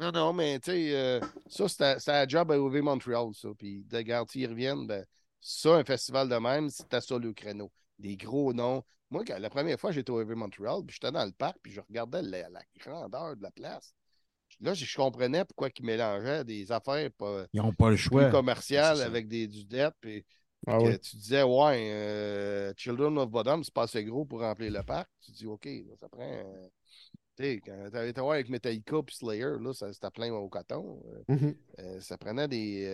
Non, non, mais tu sais, euh, ça, c'était c'était un job à OV Montreal, ça. Puis de garantir ils reviennent, ben, ça, un festival de même, c'était ça le créneau. Des gros noms. Moi, quand- la première fois, j'étais au OV Montreal, puis j'étais dans le parc, puis je regardais la, la grandeur de la place. Là, je comprenais pourquoi ils mélangeaient des affaires pas, Ils n'ont pas le plus choix. commerciales C'est avec des, du debt, puis Ah oui. tu disais, ouais, euh, Children of Bodom, c'est pas assez gros pour remplir le parc. Tu dis, OK, là, ça prend. euh, tu sais, quand t'avais été voir avec Metallica puis Slayer, là, ça- c'était plein au coton. Euh, Mhm. euh, ça prenait des.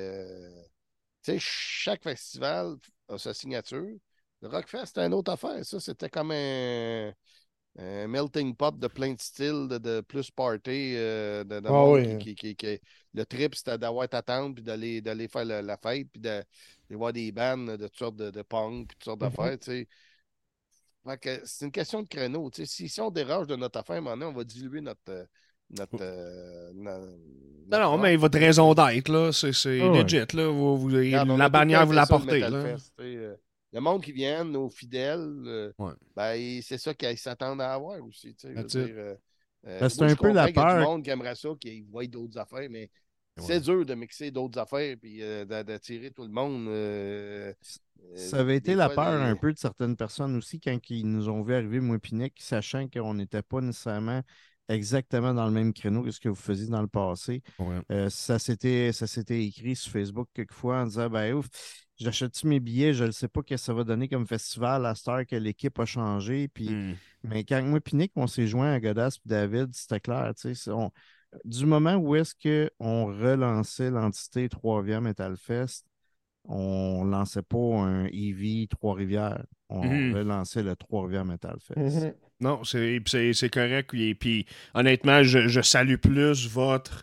Tu sais, chaque festival a sa signature. Le Rockfest, c'était une autre affaire. Ça, c'était comme un, un melting pot de plein de styles, de, de plus party. euh, de, de Ah oui. qui, qui- qui- qui- le trip, c'était d'avoir ta tente, puis d'aller, d'aller faire la, la fête, puis de, de voir des bands de toutes sortes de, de punk, puis toutes sortes Mhm. d'affaires. tu sais. Fait que c'est une question de créneau. tu sais. Si, si on dérange de notre affaire, à un moment donné, on va diluer notre. euh, notre, euh, Non, non, mais votre raison d'être, là, c'est c'est ouais. legit, là. Vous, vous- la bannière, vous la portez, Le monde qui vient, nos fidèles, euh, Ouais. ben, c'est ça qu'ils s'attendent à avoir aussi. tu sais, euh, euh, Ben, c'est un peu la peur. du monde qui aimerait ça, qui voit d'autres affaires, mais c'est dur de mixer d'autres affaires euh, d'a- d'attirer tout le monde. euh, Ça avait été la peur un peu de certaines personnes aussi quand ils nous ont vu arriver, moi et Nick, sachant qu'on n'était pas nécessairement exactement dans le même créneau que ce que vous faisiez dans le passé. Ouais. Euh, ça s'était écrit sur Facebook quelquefois en disant ben ouf, j'achète-tu mes billets, je ne sais pas ce que ça va donner comme festival à cette heure que l'équipe a changé. Puis, Hmm. Mais quand moi et Nick, on s'est joint à Godas et David, c'était clair. on- du moment où est-ce qu'on relançait l'entité Trois-Rivières Metal Fest, on lançait pas un EV Trois-Rivières. On Mhm. relançait le Trois-Rivières Metal Fest. Mhm. Non, c'est correct. Et puis, honnêtement, je, je salue plus votre.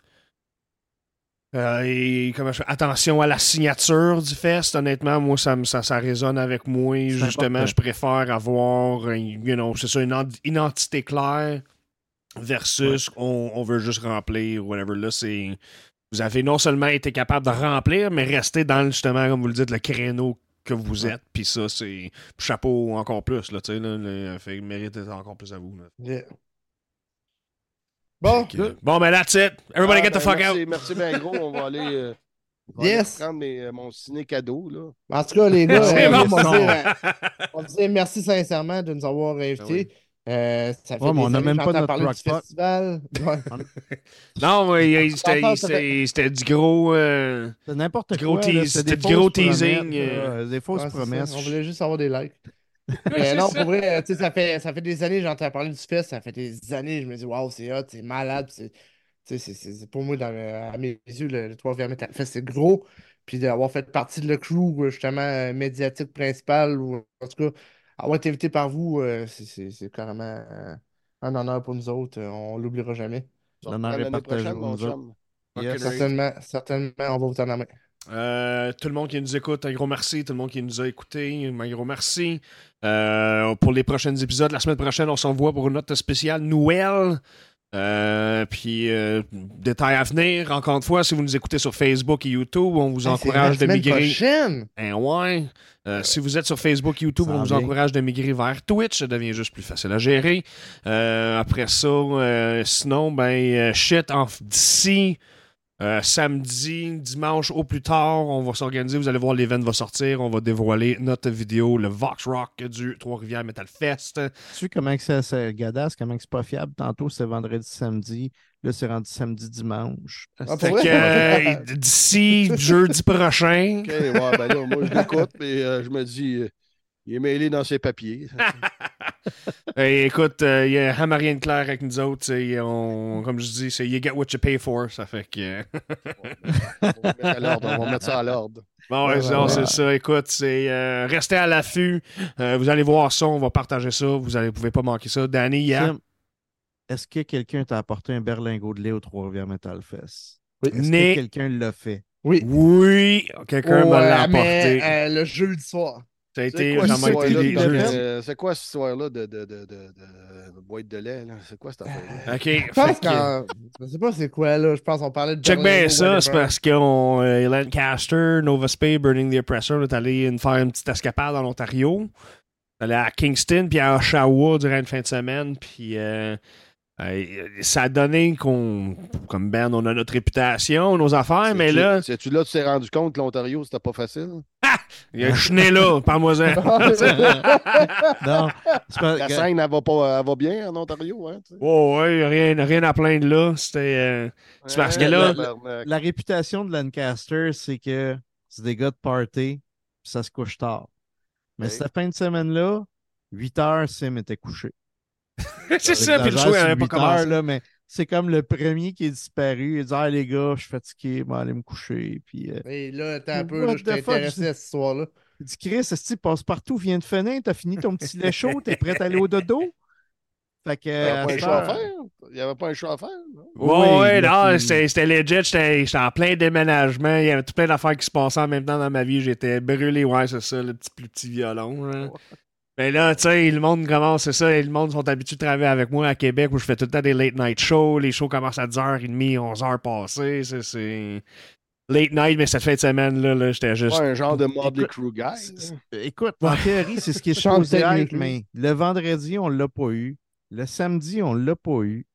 euh, et comment je fais- attention à la signature du fest. Honnêtement, moi, ça, me- ça, ça résonne avec moi. Justement, important. je préfère avoir un- you know, c'est ça, une ent- identité claire versus on, on veut juste remplir, whatever. Là, c'est. Vous avez non seulement été capable de remplir, mais rester dans, justement, comme vous le dites, le créneau que vous êtes. Puis ça, c'est chapeau encore plus. Là, tu sais, là, le fait mérite encore plus à vous. là. Yeah. Bon, Bon, ben, that's it. Everybody Ah, get the ben, fuck merci, out. Merci bien gros. On va aller, euh, on va Yes. aller prendre mes- euh, mon ciné cadeau. Là. en tout cas, les gars, C'est euh, bon, on, va ça. dire, euh, on disait merci sincèrement de nous avoir invités. Euh, ça fait Ouais, mais on n'a même que pas notre crock-pot. festival. Ouais. Non, mais il- c'était du gros. euh, n'importe Gros quoi. c'était du gros teasing, euh. Des fausses Ouais, promesses. On voulait juste avoir des likes. Mais non, pour vrai, euh, tu sais, ça fait, ça fait des années que j'entends parler du fest, ça fait des années, je me dis, waouh, c'est hot, c'est malade. c'est- pour moi, dans le- à mes yeux, le, le 3 Metal Fest, c'est gros. Puis d'avoir fait partie de le crew, euh, justement, euh, médiatique principal, ou en tout cas, avoir été invité par vous, euh, c'est- c'est c'est carrément euh, un honneur pour nous autres. euh, on l'oubliera jamais. L'honneur est l'année partagé prochaine, pour mon nous autres. chum. Yes. Certainement, certainement, on va vous en main. Euh, tout le monde qui nous écoute, un gros merci. Tout le monde qui nous a écoutés, un gros merci. Euh, pour les prochains épisodes, la semaine prochaine, on s'envoie pour une note spéciale Noël. Euh, puis, euh, détail à venir. Encore une fois, si vous nous écoutez sur Facebook et YouTube, on vous encourage de migrer. prochaine. Eh ouais. Euh, si vous êtes sur Facebook, YouTube, Ça on vous encourage de migrer vers Twitch. Ça devient juste plus facile à gérer. Euh, après ça, sinon, ben, shit, d'ici euh, samedi, dimanche au plus tard, on va s'organiser. Vous allez voir, l'event va sortir. On va dévoiler notre vidéo, le Vox Rock du Trois-Rivières Metal Fest. Tu sais comment que c'est, c'est Gadas, comment que c'est pas fiable? Tantôt, c'est vendredi, samedi. Là, c'est rendu samedi, dimanche. Ah, Fait que, euh, d'ici jeudi prochain. OK, ouais, ben là, moi, je l'écoute, mais euh, je me dis, euh, il est mêlé dans ses papiers. Hey, écoute, il y a Hamarien Claire avec nous autres. On, comme je dis, c'est You get what you pay for. Ça fait que. on, va mettre à l'ordre, on va mettre ça à l'ordre. Bon, ouais, Ouais, ça, ouais, c'est ouais. ça. Écoute, c'est euh, restez à l'affût. Euh, vous allez voir ça, on va partager ça. Vous ne pouvez pas manquer ça. Danny, hier. Tim, Est-ce que quelqu'un t'a apporté un berlingot de lait au Trois-Rivières Metal Fest? Oui. Est-ce que quelqu'un l'a fait? Oui. Oui, quelqu'un me l'a Ouais, mais, apporté. euh, le jeudi soir. Ça a été quoi, été des euh, c'est quoi cette histoire-là de, de, de, de, de boîte de lait? là? C'est quoi cette affaire-là? OK. Je pense. Je sais pas c'est quoi là. Je pense qu'on parlait de. Check bien ça, c'est parce qu'on euh, Lancaster, Nova Spay, Burning the Oppressor, on est allé une- faire une petite escapade en Ontario. On est allé à Kingston, puis à Oshawa durant une fin de semaine, puis euh, ça a donné qu'on, comme Ben, on a notre réputation, nos affaires, mais là, C'est-tu là que tu t'es rendu compte que l'Ontario, c'était pas facile? Je suis né là, parle-moi-en. Non, pas- La scène, elle va, pas, elle va bien en Ontario, hein? tu sais? Oh, ouais, rien, rien à plaindre là. C'était. euh, C'est parce que là- la réputation de Lancaster, c'est que c'est des gars de party, puis ça se couche tard. Mais Oui. cette fin de semaine-là, 8 heures, Sim était couché. c'est ça, puis le show n'avait pas 8 heures, commencé. là, mais c'est comme le premier qui est disparu. Il dit Ah, les gars, je suis fatigué, je vais aller me coucher. Puis, euh, Et là, attends un peu, là, je t'ai intéressé à cette histoire-là. il dit Chris, est-ce que passe partout, viens de finir, t'as fini ton petit lait chaud, t'es prêt à aller au dodo? Fait que. Il n'y à avait pas un choix à faire. Il n'y avait pas un choix à faire. non? Ouais, non, puis- c'était c'était legit. J'étais en plein déménagement. Il y avait tout plein d'affaires qui se passaient en même temps dans ma vie. J'étais brûlé, ouais, c'est ça, le petit, plus petit violon. Mais là, tu sais, le monde commence, c'est ça, et le monde sont habitués de travailler avec moi à Québec où je fais tout le temps des late night shows. Les shows commencent à 10h30, 11h passées. C'est- C'est late night, mais cette fin de semaine-là, là, j'étais juste. Un genre de Motley Crue guy. Écoute, en théorie, c'est ce qui est supposé être, technique, mais le vendredi, on ne l'a pas eu. Le samedi, on ne l'a pas eu.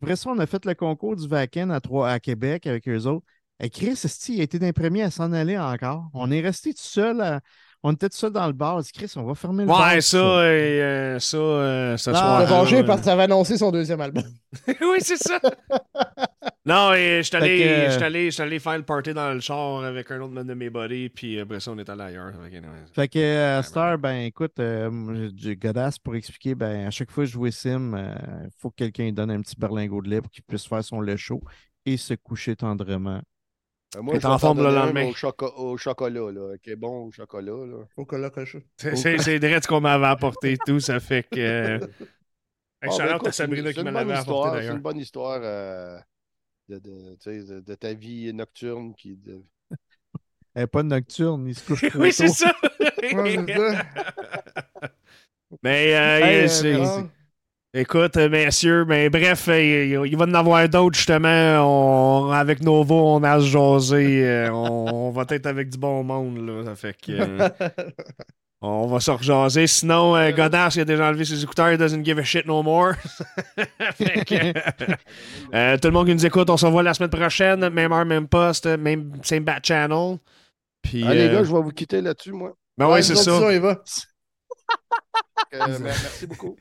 Après ça, on a fait le concours du Vacan à, Trois- à Québec avec eux autres. Et Chris, il a été d'un premier à s'en aller encore? On est resté tout seul. à- On était tout seul dans le bar. On dit, Chris, on va fermer le bar. Ouais, ça, et, euh, ça, euh, ce Non, soir. On a Ah, vengé ouais. parce que ça avait annoncé son deuxième album. oui, c'est ça. non, et je suis allé, faire le party dans le char avec un autre de mes buddies, puis après ça, on est allé ailleurs. Fait que, anyway. Fait que euh, à cette heure, ben écoute, euh, du godasse pour expliquer, ben à chaque fois que je joue Sim, il faut que quelqu'un lui donne un petit berlingot de lait pour qu'il puisse faire son lait chaud et se coucher tendrement. Euh, Moi, je en forme le lendemain. Au, choco- au chocolat, là, qui est bon au chocolat. Là. Là, coche. C'est, direct ce qu'on m'avait apporté et tout, ça fait que. euh, Hey, Bon, shout ben, out écoute, Sabrina c'est qui une me bonne l'avait histoire, apporté C'est une bonne histoire euh, de, de, de- de ta vie nocturne qui. de- Elle n'est pas nocturne, il se couche oui, c'est ça. Ouais, ça. Mais euh, Hey, écoute, euh, messieurs, mais bref, euh, il, il va en avoir d'autres justement. On- avec Novo, on a à se jaser. euh, on, on va être avec du bon monde là. Ça fait que. euh, On va se rejaser. Sinon, euh, Godash, il a déjà enlevé ses écouteurs. Il doesn't give a shit no more. Fait que, euh, tout le monde qui nous écoute, on se revoit la semaine prochaine. Même heure, même poste, même same bat channel. Puis, Ah, les euh, gars, je vais vous quitter là-dessus, moi. ben oui, c'est nous autres, ça. va. Euh, merci beaucoup.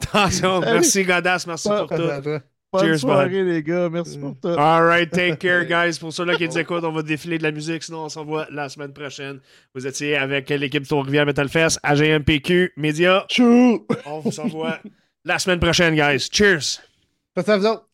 Attention, merci Godash, merci pour tout. Bonne Cheers, soirée, les gars. Merci pour tout. All right, take care, guys. Pour ceux-là qui nous écoutent, on va défiler de la musique. Sinon, on se revoit la semaine prochaine. Vous étiez avec l'équipe Trois-Rivières Metal Fest, AGMPQ, Média. Chou! On vous envoie la semaine prochaine, guys. Cheers! Faites ça, vous autres.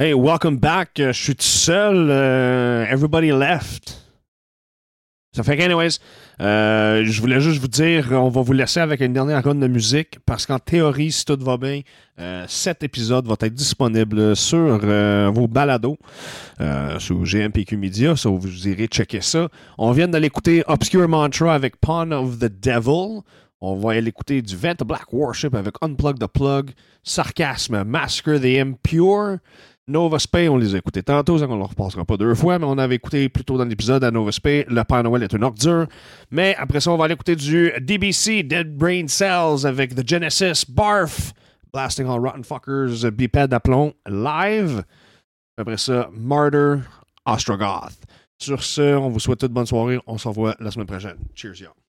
Hey, welcome back. Euh, Je suis tout seul. euh, everybody left. Ça fait qu'anyways, euh, je voulais juste vous dire, on va vous laisser avec une dernière ronde de musique parce qu'en théorie, si tout va bien, euh, cet épisode va être disponible sur euh, vos balados, euh, sur GMPQ Media, ça vous irez checker ça. On vient de l'écouter Obscure Mantra avec Pawn of the Devil. On va l'écouter du Vent Black Worship avec Unplug the Plug, Sarcasme, Massacre the Impure, Nova Spay, on les a écoutés tantôt, on ne le repassera pas deux fois, mais on avait écouté plus tôt dans l'épisode à Nova Spay, Le Père Noël est une ordure. Mais après ça, on va aller écouter du DBC, Dead Brain Cells, avec The Genesis, Barf, Blasting All Rotten Fuckers, Biped à plomb, live. Après ça, Martyr, Ostrogoth. Sur ce, on vous souhaite toute bonne soirée. On se revoit la semaine prochaine. Cheers, y'all.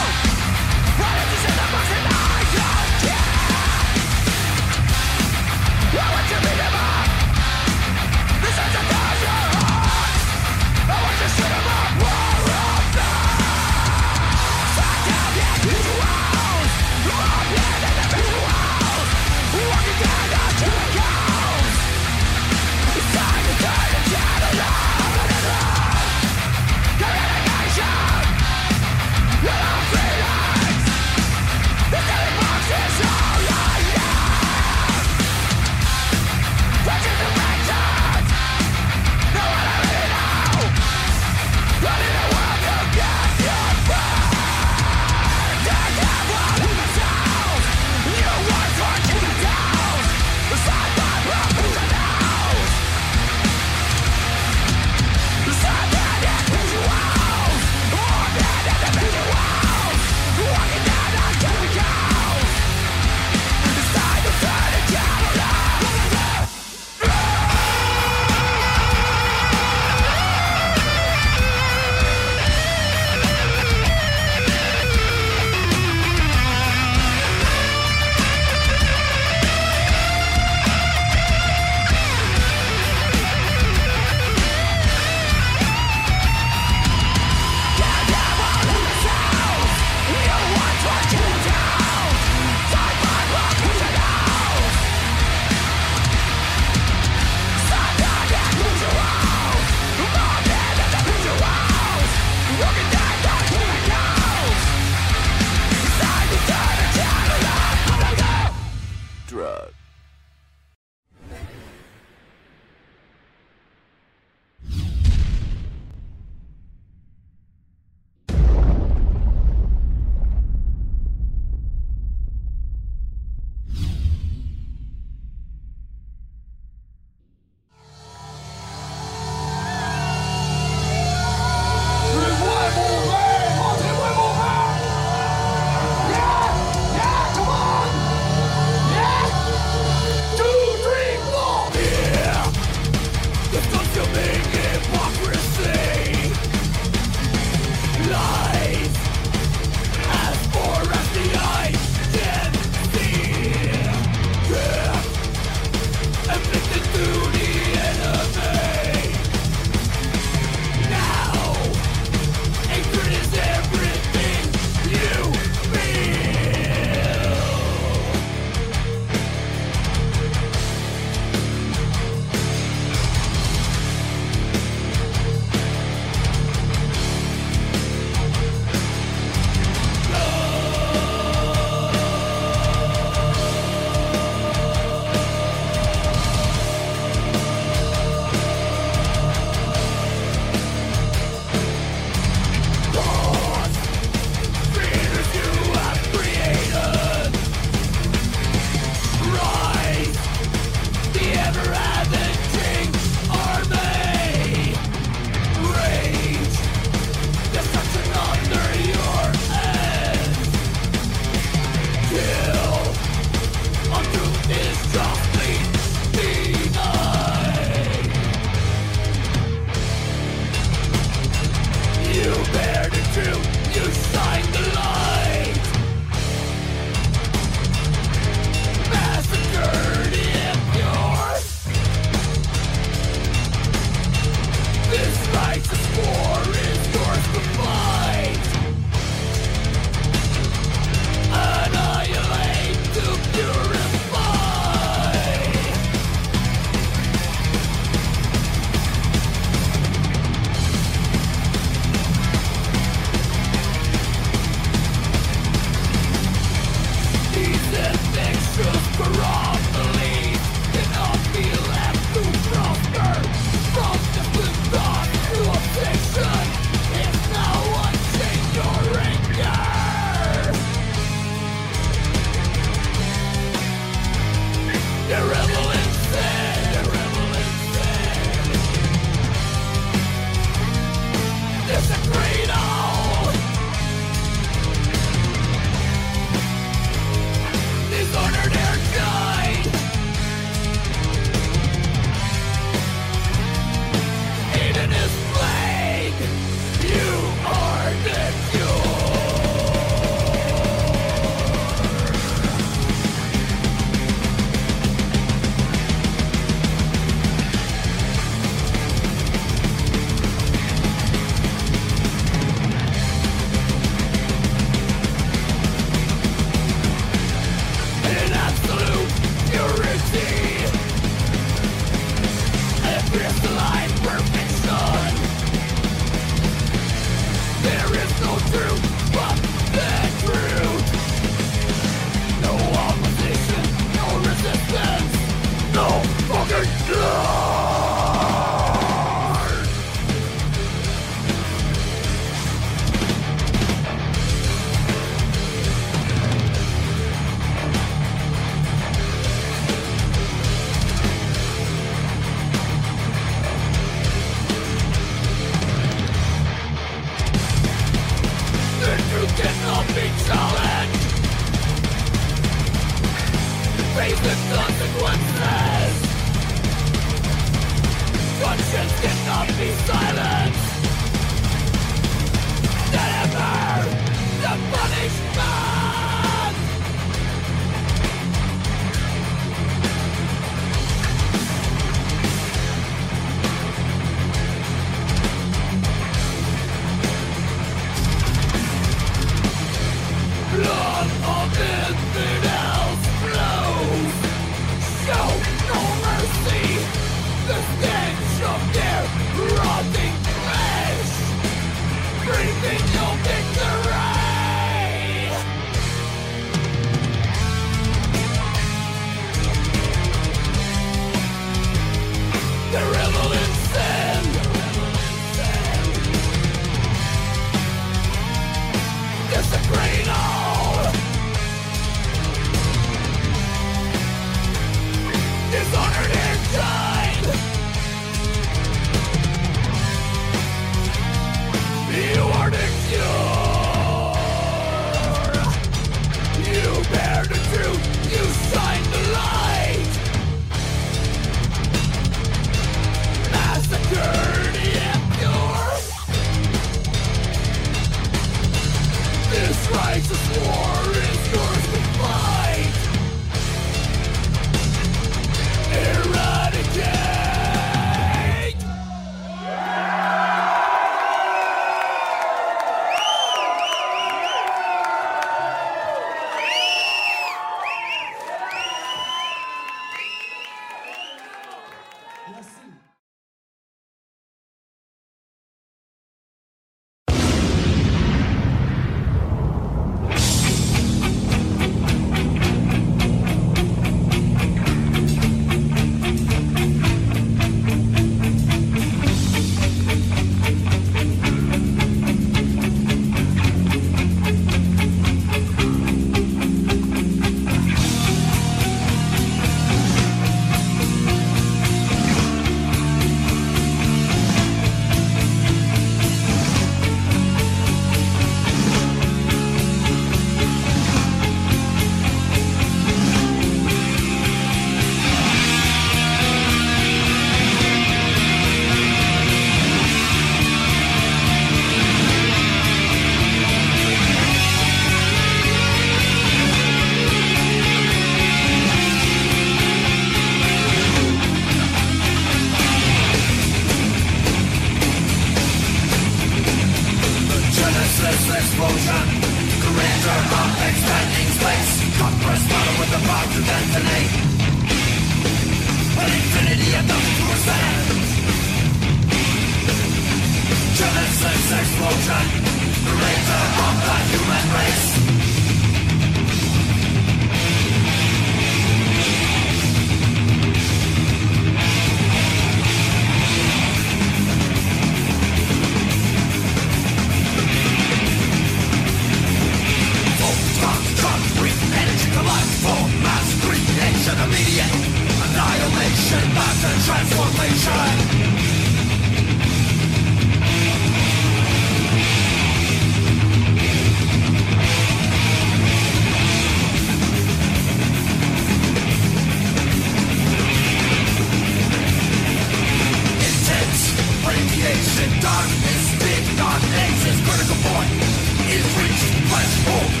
Genesis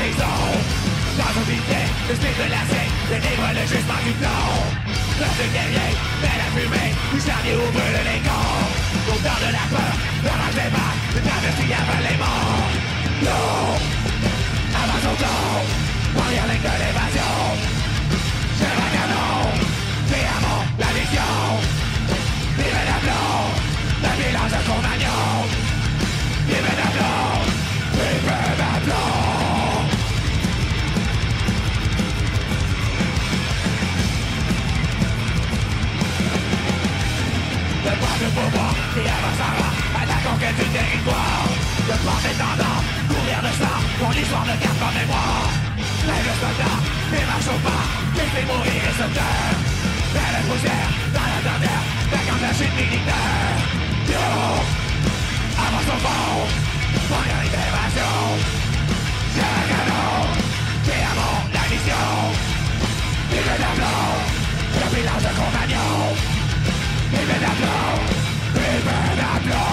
Dans un le de la scène le jugement du plomb de guerrier, belle la fumée, Du charnier où brûle les corps Autant de la peur, dans la débat Une traversée avant les morts Non, avant son temps de l'évasion Je la vision Vive la de pas de pouvoir, c'est avassara, à la conquête du territoire. Le port étendant, courir le soir, ton histoire ne garde pas mémoire. Lève le soldat, mais marche au pas, les fait mourir et se taire. Elle est poussière, dans la dernière, la quand la chute militaire. Yo, avance au fond, première libération. C'est un canon, c'est avant la mission. Vive le tableau, le village de compagnons. Even a blow, even blow